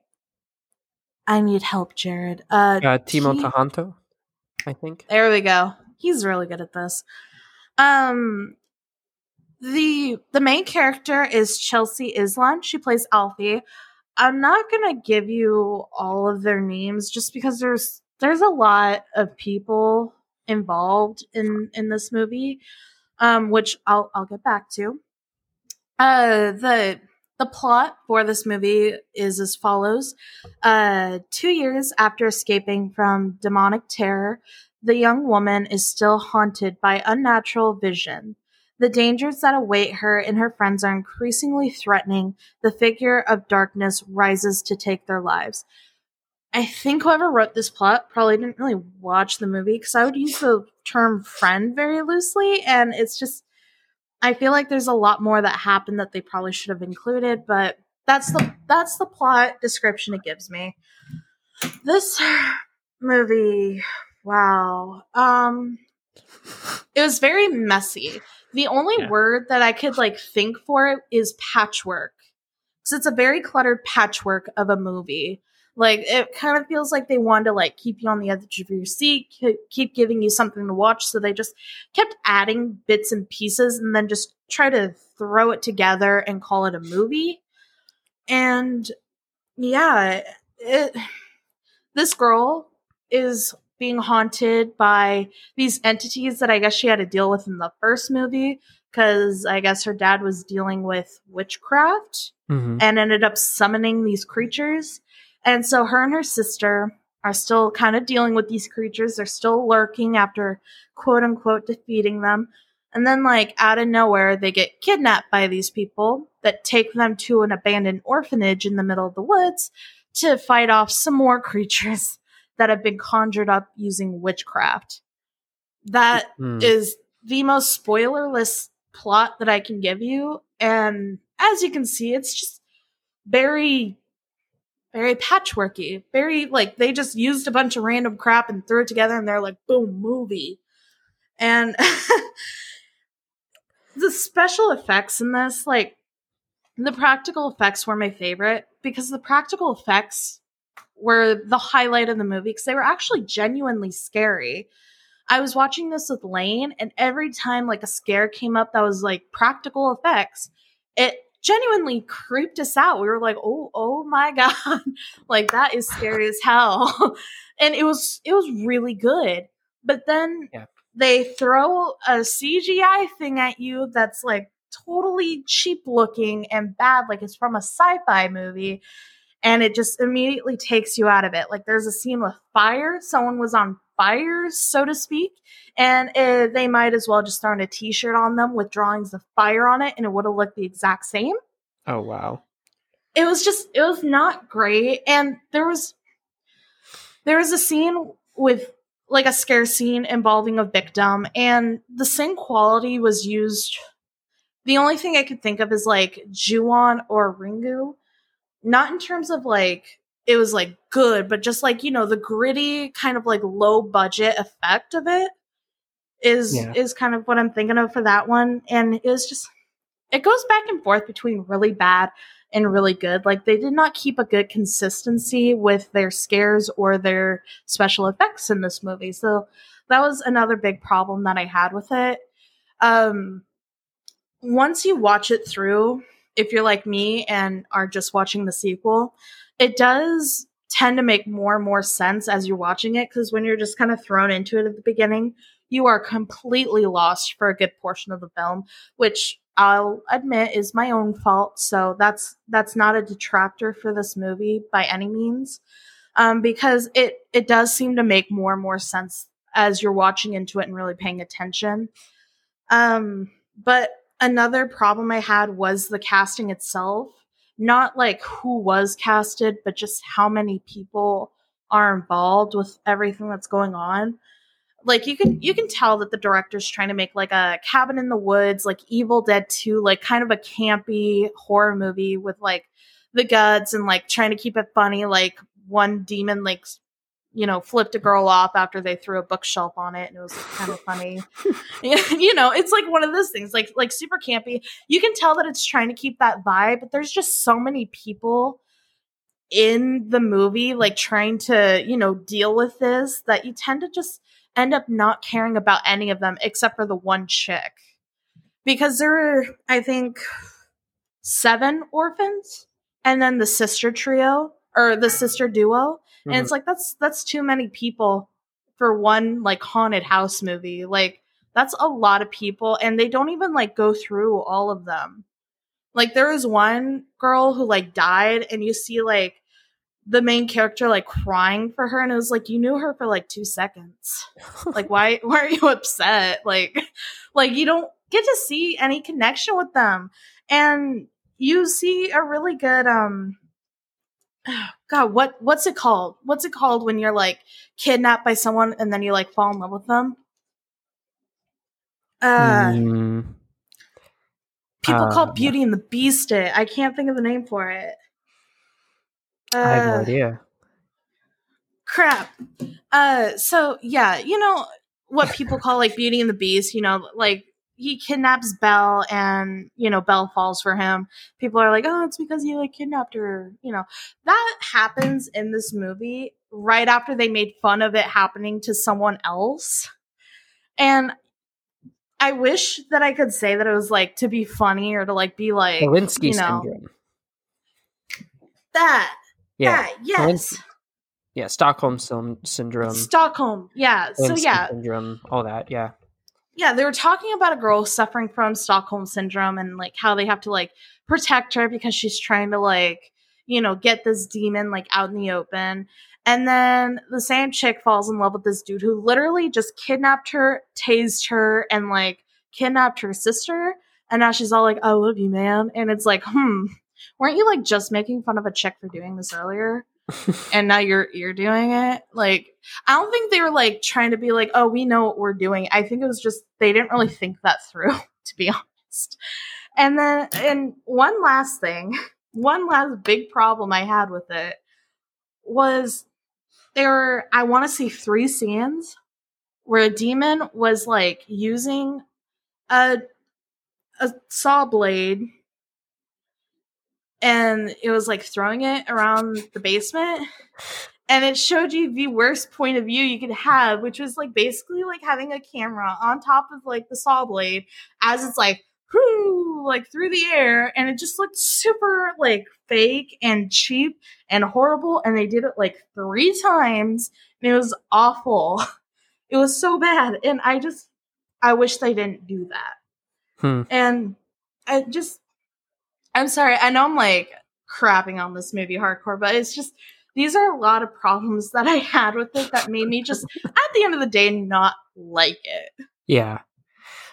I need help, Jared. Uh, Uh, Timo T- Tjahjanto, I think. there we go. He's really good at this. Um, the the main character is Chelsea Islan. She plays Alfie. I'm not gonna give you all of their names just because there's there's a lot of people involved in in this movie, um, which I'll I'll get back to. Uh, the the plot for this movie is as follows: uh, two years after escaping from demonic terror, the young woman is still haunted by unnatural vision. The dangers that await her and her friends are increasingly threatening. The figure of darkness rises to take their lives. I think whoever wrote this plot probably didn't really watch the movie because I would use the term friend very loosely. And it's just, I feel like there's a lot more that happened that they probably should have included, but that's the that's the plot description it gives me. This movie, wow. Um it was very messy. The only Yeah. word that I could like think for it is patchwork. Cuz it's a very cluttered patchwork of a movie. Like it kind of feels like they wanted to like keep you on the edge of your seat, keep giving you something to watch, so they just kept adding bits and pieces and then just try to throw it together and call it a movie. And yeah, it, this girl is being haunted by these entities that I guess she had to deal with in the first movie because I guess her dad was dealing with witchcraft Mhm. and ended up summoning these creatures. And so her and her sister are still kind of dealing with these creatures. They're still lurking after quote unquote defeating them. And then, like, out of nowhere, they get kidnapped by these people that take them to an abandoned orphanage in the middle of the woods to fight off some more creatures that have been conjured up using witchcraft. That Mm. is the most spoilerless plot that I can give you. And as you can see, it's just very, very patchworky. Very like they just used a bunch of random crap and threw it together and they're like, boom, movie. And the special effects in this, like the practical effects were my favorite because the practical effects were the highlight of the movie because they were actually genuinely scary. I was watching this with Lane, and every time like a scare came up that was like practical effects, it genuinely creeped us out. We were like, "Oh, oh my god!" like that is scary as hell, and it was it was really good. But then Yeah. they throw a CGI thing at you that's like totally cheap looking and bad, like it's from a sci-fi movie, and it just immediately takes you out of it. Like there's a scene with fire, someone was on fire, so to speak, and uh, they might as well just thrown a T-shirt on them with drawings of fire on it, and it would have looked the exact same. Oh wow. It was just, it was not great, and there was, there was a scene with like a scare scene involving a victim, and the same quality was used. The only thing I could think of is like Juon or Ringu, not in terms of like it was like good, but just like you know the gritty kind of like low budget effect of it is Yeah. is kind of what I'm thinking of for that one, and it was just it goes back and forth between really bad and really good. Like they did not keep a good consistency with their scares or their special effects in this movie. So that was another big problem that I had with it. Um once you watch it through, if you're like me and are just watching the sequel, it does tend to make more and more sense as you're watching it because when you're just kind of thrown into it at the beginning, you are completely lost for a good portion of the film, which I'll admit is my own fault. So that's that's not a detractor for this movie by any means, um, because it it does seem to make more and more sense as you're watching into it and really paying attention. Um, but another problem I had was the casting itself. Not like who was casted, but just how many people are involved with everything that's going on. Like you can you can tell that the director's trying to make like a cabin in the woods, like Evil Dead 2, like kind of a campy horror movie with like the guts and like trying to keep it funny, like one demon like you know, flipped a girl off after they threw a bookshelf on it and it was kind of funny. you know, it's like one of those things, like like super campy. You can tell that it's trying to keep that vibe, but there's just so many people in the movie like trying to, you know, deal with this that you tend to just end up not caring about any of them except for the one chick. Because there are, I think, seven orphans and then the sister trio or the sister duo and it's like that's that's too many people for one like haunted house movie. Like that's a lot of people and they don't even like go through all of them. Like there was one girl who like died and you see like the main character like crying for her and it was like you knew her for like two seconds. Like why why are you upset? Like like you don't get to see any connection with them. And you see a really good um God, what what's it called? What's it called when you're like kidnapped by someone and then you like fall in love with them? Uh Mm, people call uh, Beauty and the Beast it. I can't think of the name for it. Uh, I have no idea. crap. Uh so yeah, you know what people call like Beauty and the Beast, you know, like he kidnaps Belle and, you know, Belle falls for him. People are like, "Oh, it's because he like kidnapped her." You know. That happens in this movie right after they made fun of it happening to someone else. And I wish that I could say that it was like to be funny or to like be like you know, syndrome. that. Yeah. That, yes. Yeah. Stockholm syndrome. Stockholm. Yeah. So yeah, Syndrome. All that. Yeah. Yeah, they were talking about a girl suffering from Stockholm syndrome and like how they have to like protect her because she's trying to like, you know, get this demon like out in the open. And then the same chick falls in love with this dude who literally just kidnapped her, tased her, and like kidnapped her sister. And now she's all like, I love you, man. And it's like, hmm, weren't you like just making fun of a chick for doing this earlier? and now you're you're doing it? Like i don't think they were like trying to be like oh we know what we're doing. I think it was just they didn't really think that through to be honest. And then and one last thing one last big problem i had with it was there were i want to see three scenes where a demon was like using a a saw blade and it was like throwing it around the basement and it showed you the worst point of view you could have which was like basically like having a camera on top of like the saw blade as it's like whoo, like through the air and it just looked super like fake and cheap and horrible and they did it like three times and it was awful it was so bad and i just i wish they didn't do that Hmm. and I just, I'm sorry. I know I'm like crapping on this movie hardcore, but it's just, these are a lot of problems that I had with it that made me just, at the end of the day, not like it. Yeah.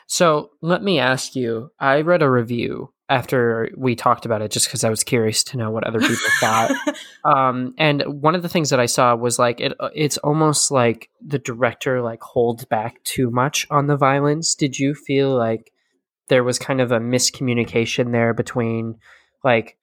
So let me ask you. I read a review after we talked about it, just because I was curious to know what other people thought. Um, and one of the things that I saw was like it. It's almost like the director like holds back too much on the violence. Did you feel like there was kind of a miscommunication there between like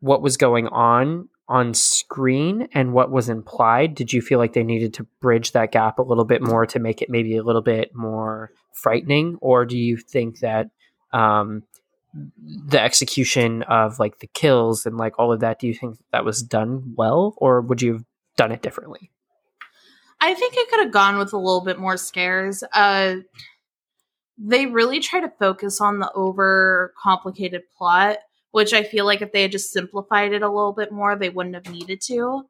what was going on on screen and what was implied? Did you feel like they needed to bridge that gap a little bit more to make it maybe a little bit more frightening, or do you think that um, the execution of like the kills and like all of that? Do you think that was done well, or would you have done it differently? I think it could have gone with a little bit more scares. Uh, they really try to focus on the over complicated plot, which I feel like if they had just simplified it a little bit more, they wouldn't have needed to.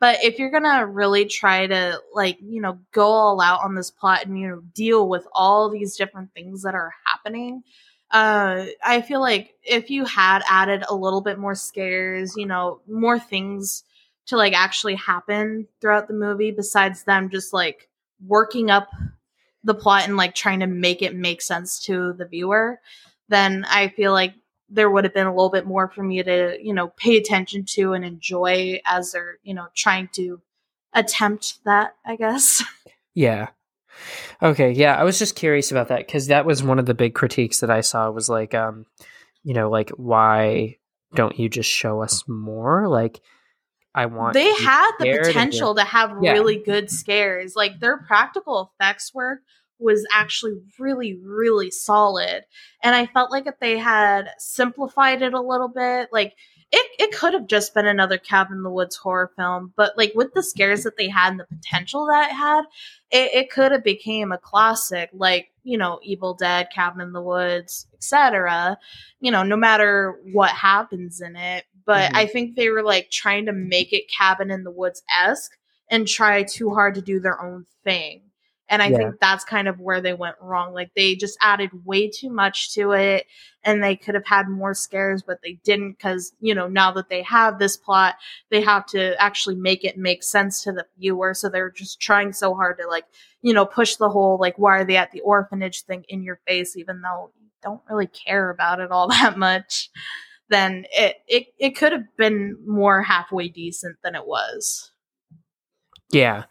But if you're gonna really try to like, you know, go all out on this plot and you know deal with all these different things that are happening, uh, I feel like if you had added a little bit more scares, you know, more things to like actually happen throughout the movie besides them just like working up the plot and like trying to make it make sense to the viewer, then I feel like there would have been a little bit more for me to, you know, pay attention to and enjoy as they're, you know, trying to attempt that, I guess. Yeah. Okay. Yeah, I was just curious about that because that was one of the big critiques that I saw was like, um, you know, like why don't you just show us more? Like, I want they had the potential to have Yeah. really good scares. Like their practical effects work was actually really, really solid. And I felt like if they had simplified it a little bit, like it, it could have just been another Cabin in the Woods horror film, but like with the scares that they had and the potential that it had, it, it could have became a classic, like, you know, Evil Dead, Cabin in the Woods, etc. You know, no matter what happens in it. But Mhm. I think they were like trying to make it Cabin in the Woods esque and try too hard to do their own thing. And I Yeah. think that's kind of where they went wrong. Like they just added way too much to it and they could have had more scares, but they didn't because, you know, now that they have this plot, they have to actually make it make sense to the viewer. So they're just trying so hard to like, you know, push the whole like, why are they at the orphanage thing in your face, even though you don't really care about it all that much, then it it, it could have been more halfway decent than it was. Yeah.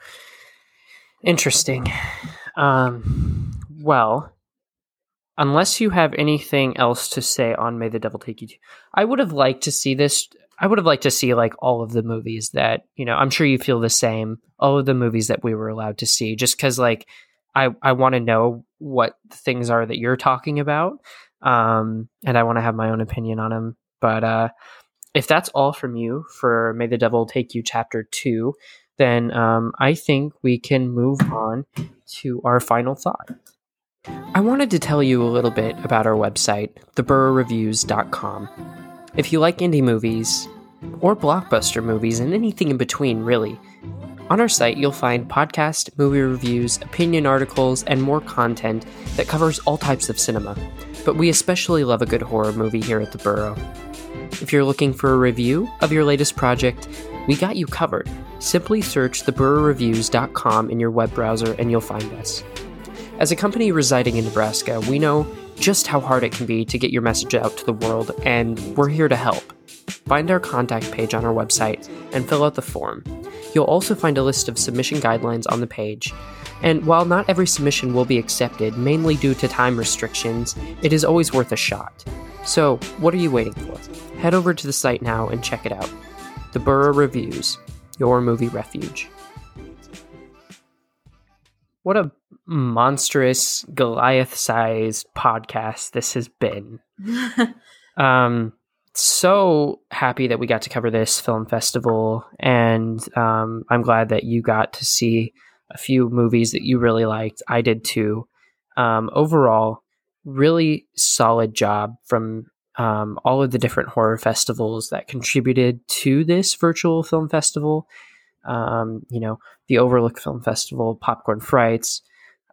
Interesting. Um, well, unless you have anything else to say on May the Devil Take You, I would have liked to see this. I would have liked to see like all of the movies that you know. I'm sure you feel the same. All of the movies that we were allowed to see, just because like I I want to know what things are that you're talking about, um, and I want to have my own opinion on them. But uh, if that's all from you for May the Devil Take You Chapter Two, then um, I think we can move on to our final thought. I wanted to tell you a little bit about our website, theburrowreviews.com. If you like indie movies, or blockbuster movies, and anything in between, really, on our site you'll find podcast, movie reviews, opinion articles, and more content that covers all types of cinema. But we especially love a good horror movie here at The Burrow. If you're looking for a review of your latest project, we got you covered. Simply search theburrowreviews.com in your web browser and you'll find us. As a company residing in Nebraska, we know just how hard it can be to get your message out to the world, and we're here to help. Find our contact page on our website and fill out the form. You'll also find a list of submission guidelines on the page. And while not every submission will be accepted, mainly due to time restrictions, it is always worth a shot. So, what are you waiting for? Head over to the site now and check it out. The Burrow Reviews, your movie refuge. What a monstrous Goliath sized podcast this has been. um, so happy that we got to cover this film festival, and um, I'm glad that you got to see a few movies that you really liked. I did too. Um, overall, really solid job from um, all of the different horror festivals that contributed to this virtual film festival. Um, you know, the Overlook Film Festival, Popcorn Frights,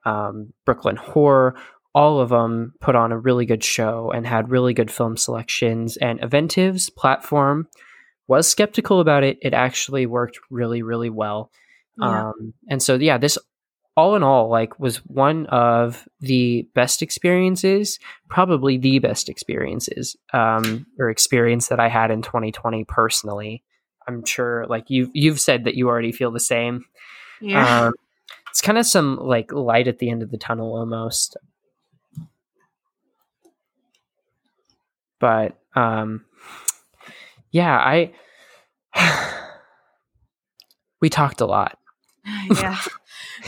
um, Brooklyn Horror, all of them put on a really good show and had really good film selections. And Eventive's platform was skeptical about it. It actually worked really, really well. Yeah. Um, and so, yeah, this all in all, like, was one of the best experiences, probably the best experiences um, or experience that I had in 2020 personally. I'm sure, like you you've said that you already feel the same. Yeah. Um, it's kind of some like light at the end of the tunnel almost. But um yeah, I we talked a lot. yeah.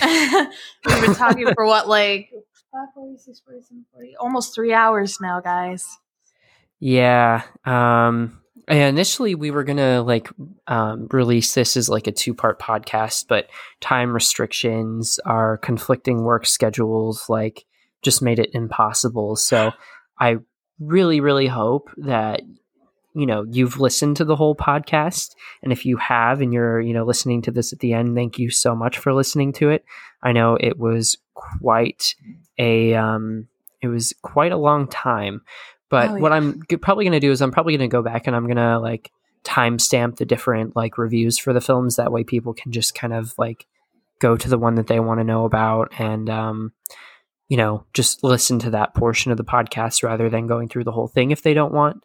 We've been talking for what like 5, 46, 47, 40, almost 3 hours now, guys. Yeah. Um initially we were gonna like um, release this as like a two part podcast but time restrictions our conflicting work schedules like just made it impossible so i really really hope that you know you've listened to the whole podcast and if you have and you're you know listening to this at the end thank you so much for listening to it i know it was quite a um it was quite a long time but oh, yeah. what I'm g- probably going to do is I'm probably going to go back and I'm going to like timestamp the different like reviews for the films. That way people can just kind of like go to the one that they want to know about and, um, you know, just listen to that portion of the podcast rather than going through the whole thing if they don't want.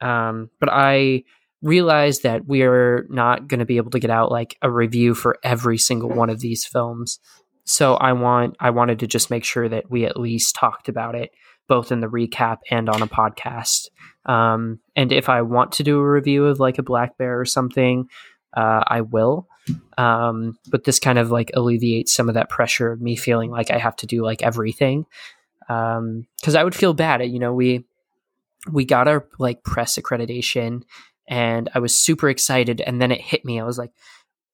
Um, but I realized that we're not going to be able to get out like a review for every single one of these films. So I want I wanted to just make sure that we at least talked about it both in the recap and on a podcast. Um, and if I want to do a review of like a black bear or something, uh, I will. Um, but this kind of like alleviates some of that pressure of me feeling like I have to do like everything. Um, cause I would feel bad. You know, we, we got our like press accreditation and I was super excited. And then it hit me. I was like,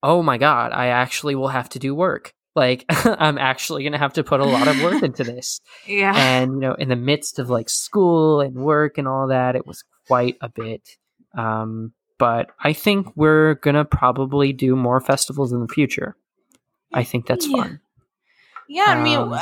oh my God, I actually will have to do work like i'm actually going to have to put a lot of work into this yeah and you know in the midst of like school and work and all that it was quite a bit um, but i think we're going to probably do more festivals in the future i think that's yeah. fun yeah i mean um,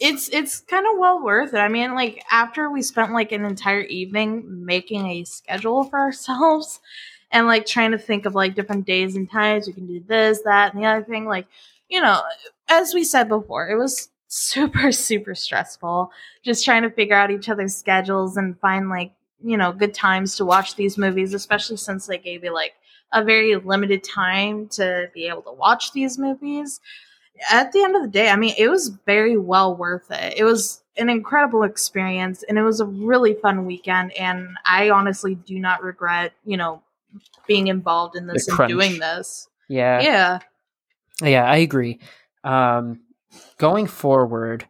it's it's kind of well worth it. I mean like after we spent like an entire evening making a schedule for ourselves and like trying to think of like different days and times we can do this that and the other thing like you know, as we said before, it was super super stressful just trying to figure out each other's schedules and find like you know good times to watch these movies especially since they gave you like a very limited time to be able to watch these movies at the end of the day i mean it was very well worth it it was an incredible experience and it was a really fun weekend and i honestly do not regret you know being involved in this and doing this Yeah. yeah Yeah, I agree. Um, going forward,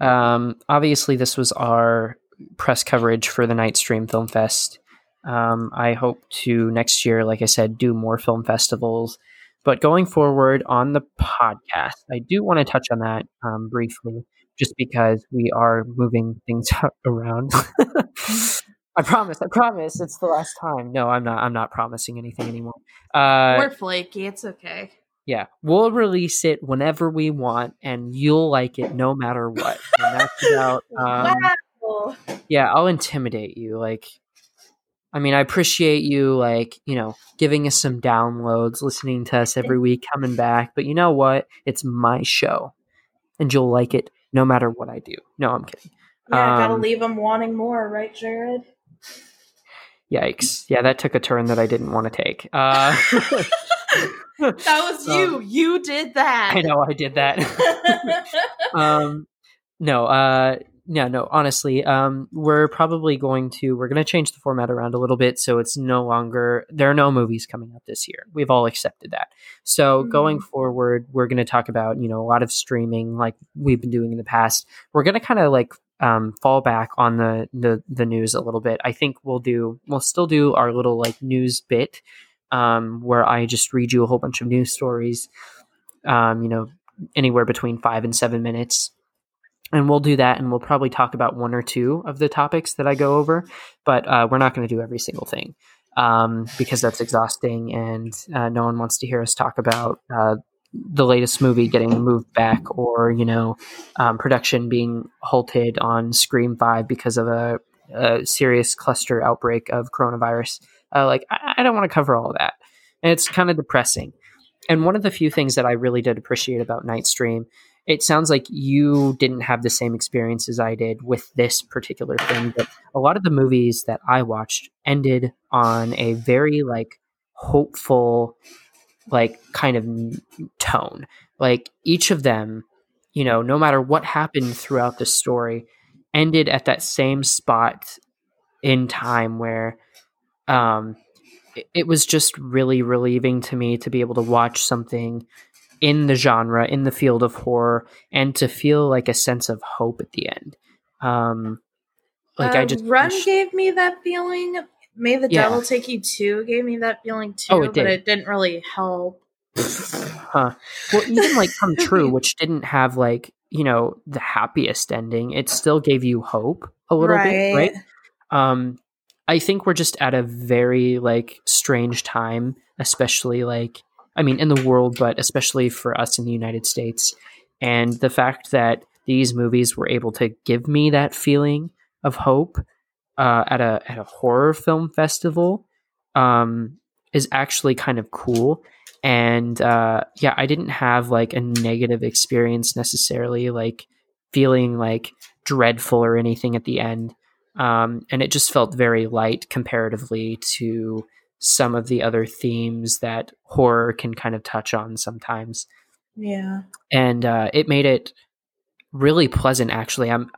um, obviously, this was our press coverage for the Night Stream Film Fest. Um, I hope to next year, like I said, do more film festivals. But going forward on the podcast, I do want to touch on that um, briefly, just because we are moving things around. I promise. I promise. It's the last time. No, I'm not. I'm not promising anything anymore. Uh, we're flaky it's okay yeah, we'll release it whenever we want, and you'll like it no matter what. And that's about. Um, wow. yeah, I'll intimidate you. Like, I mean, I appreciate you, like, you know, giving us some downloads, listening to us every week, coming back. But you know what? It's my show, and you'll like it no matter what I do. No, I'm kidding. yeah gotta Um, leave them wanting more right jared Yikes! Yeah, that took a turn that I didn't want to take. Uh, that was you Um, you did that I know I did that. um no uh yeah no honestly um we're probably going to we're going to change the format around a little bit so it's no longer there are no movies coming out this year. We've all accepted that. So going forward we're going to talk about you know a lot of streaming like we've been doing in the past. We're going to kind of like um, fall back on the, the the news a little bit. I think we'll do we'll still do our little like news bit um, where i just read you a whole bunch of news stories um, you know anywhere between five and seven minutes. And we'll do that, and we'll probably talk about one or two of the topics that I go over, but uh, we're not going to do every single thing um, because that's exhausting, and uh, no one wants to hear us talk about uh, the latest movie getting moved back or you know um, production being halted on Scream Five because of a, a serious cluster outbreak of coronavirus. Uh, like I, I don't want to cover all that, and it's kind of depressing and one of the few things that I really did appreciate about Night Stream, it sounds like you didn't have the same experience as I did with this particular thing, but a lot of the movies that I watched ended on a very like hopeful, like kind of tone. Like each of them, you know, no matter what happened throughout the story, ended at that same spot in time where um it- it was just really relieving to me to be able to watch something in the genre, in the field of horror, and to feel like a sense of hope at the end. Um, like I Uh, just Run wish- gave me that feeling. May the Yeah. Devil Take You Too gave me that feeling too, Oh, it but it didn't really help. huh. Well, even like Come True, which didn't have like you know the happiest ending, it still gave you hope a little bit, right? um i think we're just at a very like strange time especially like i mean in the world but especially for us in the united states. And the fact that these movies were able to give me that feeling of hope uh, at a at a horror film festival um, is actually kind of cool. And uh, yeah i didn't have like a negative experience necessarily like feeling like dreadful or anything at the end. Um, and it just felt very light comparatively to some of the other themes that horror can kind of touch on sometimes. Yeah. and uh, it made it really pleasant actually. I'm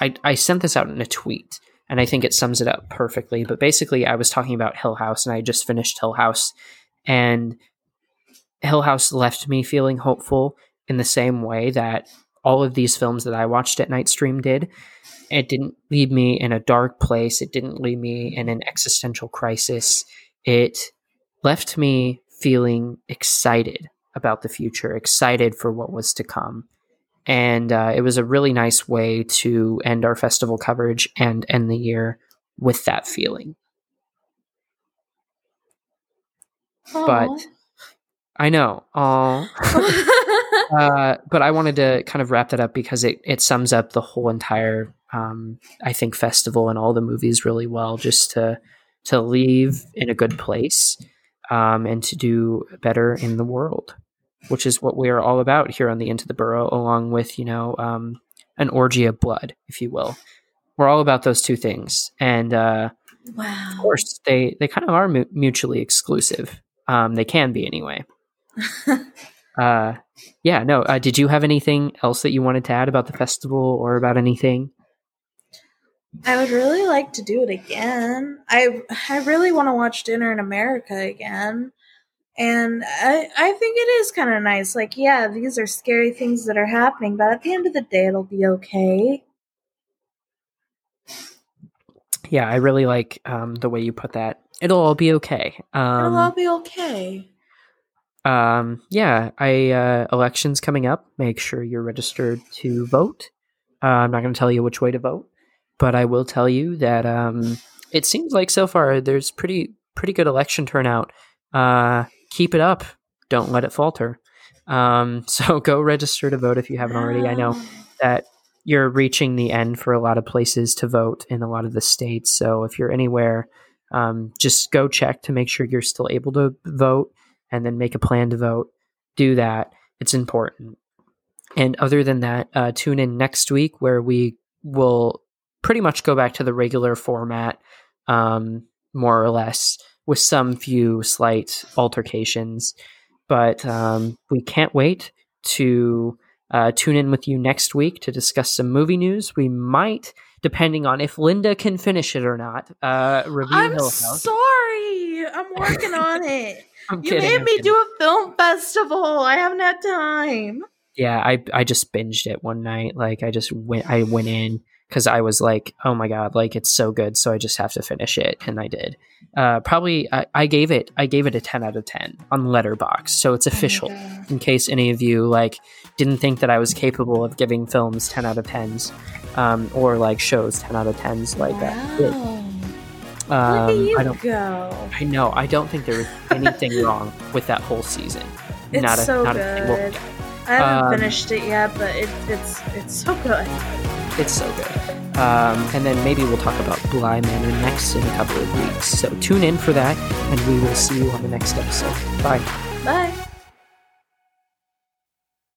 I, I sent this out in a tweet and i think it sums it up perfectly. But basically i was talking about hill house and i just finished hill house. And hill house left me feeling hopeful in the same way that all of these films that i watched at night stream did. It didn't leave me in a dark place. It didn't leave me in an existential crisis it left me feeling excited about the future excited for what was to come. And uh, it was a really nice way to end our festival coverage and end the year with that feeling. But i know uh, but I wanted to kind of wrap that up because it, it sums up the whole entire, um, I think, festival and all the movies really well. Just to to leave in a good place um, and to do better in the world. which is what we are all about here on the Into the Burrow, along with you know um, an orgy of blood, if you will. We're all about those two things, and uh, Wow. of course they they kind of are mu- mutually exclusive. Um, they can be anyway. Uh, yeah, no. Uh, did you have anything else that you wanted to add about the festival or about anything? I would really like to do it again. I I really want to watch Dinner in America again. And I I think it is kind of nice. Like, yeah, these are scary things that are happening, but at the end of the day it'll be okay. Yeah, I really like um, the way you put that. It'll all be okay. It'll all Um, be okay. um, yeah, I uh, elections coming up. Make sure you're registered to vote. Uh, I'm not going to tell you which way to vote, but I will tell you that um, it seems like so far there's pretty pretty good election turnout. Uh, keep it up. Don't let it falter. Um, so go register to vote if you haven't already. I know that you're reaching the end for a lot of places to vote in a lot of the states. So if you're anywhere, um, just go check to make sure you're still able to vote and then make a plan to vote. Do that. It's important. And other than that, uh, tune in next week where we will pretty much go back to the regular format, um, more or less, with some few slight altercations. But um, we can't wait to uh, tune in with you next week to discuss some movie news. We might, depending on if Linda can finish it or not, uh, review I'm Hill House. sorry. I'm working on it. I'm You kidding, made I'm me kidding. do a film festival. I haven't had time. Yeah, I I just binged it one night. Like I just went I went in because I was like, oh my god, like it's so good, so I just have to finish it, and I did. Uh, probably I, I gave it I gave it a ten out of ten on Letterboxd, so it's official. Oh in case any of you like didn't think that I was capable of giving films 10 out of 10s um, or like shows 10 out of 10s like that. Wow. Look Um, at you I don't go. I know I don't think there was anything wrong with that whole season. It's not a, so not good. a. I haven't Um, finished it yet, but it, it's it's so good. It's so good. Um, and then maybe we'll talk about Bly Manor next in a couple of weeks. So tune in for that, and we will see you on the next episode. Bye. Bye.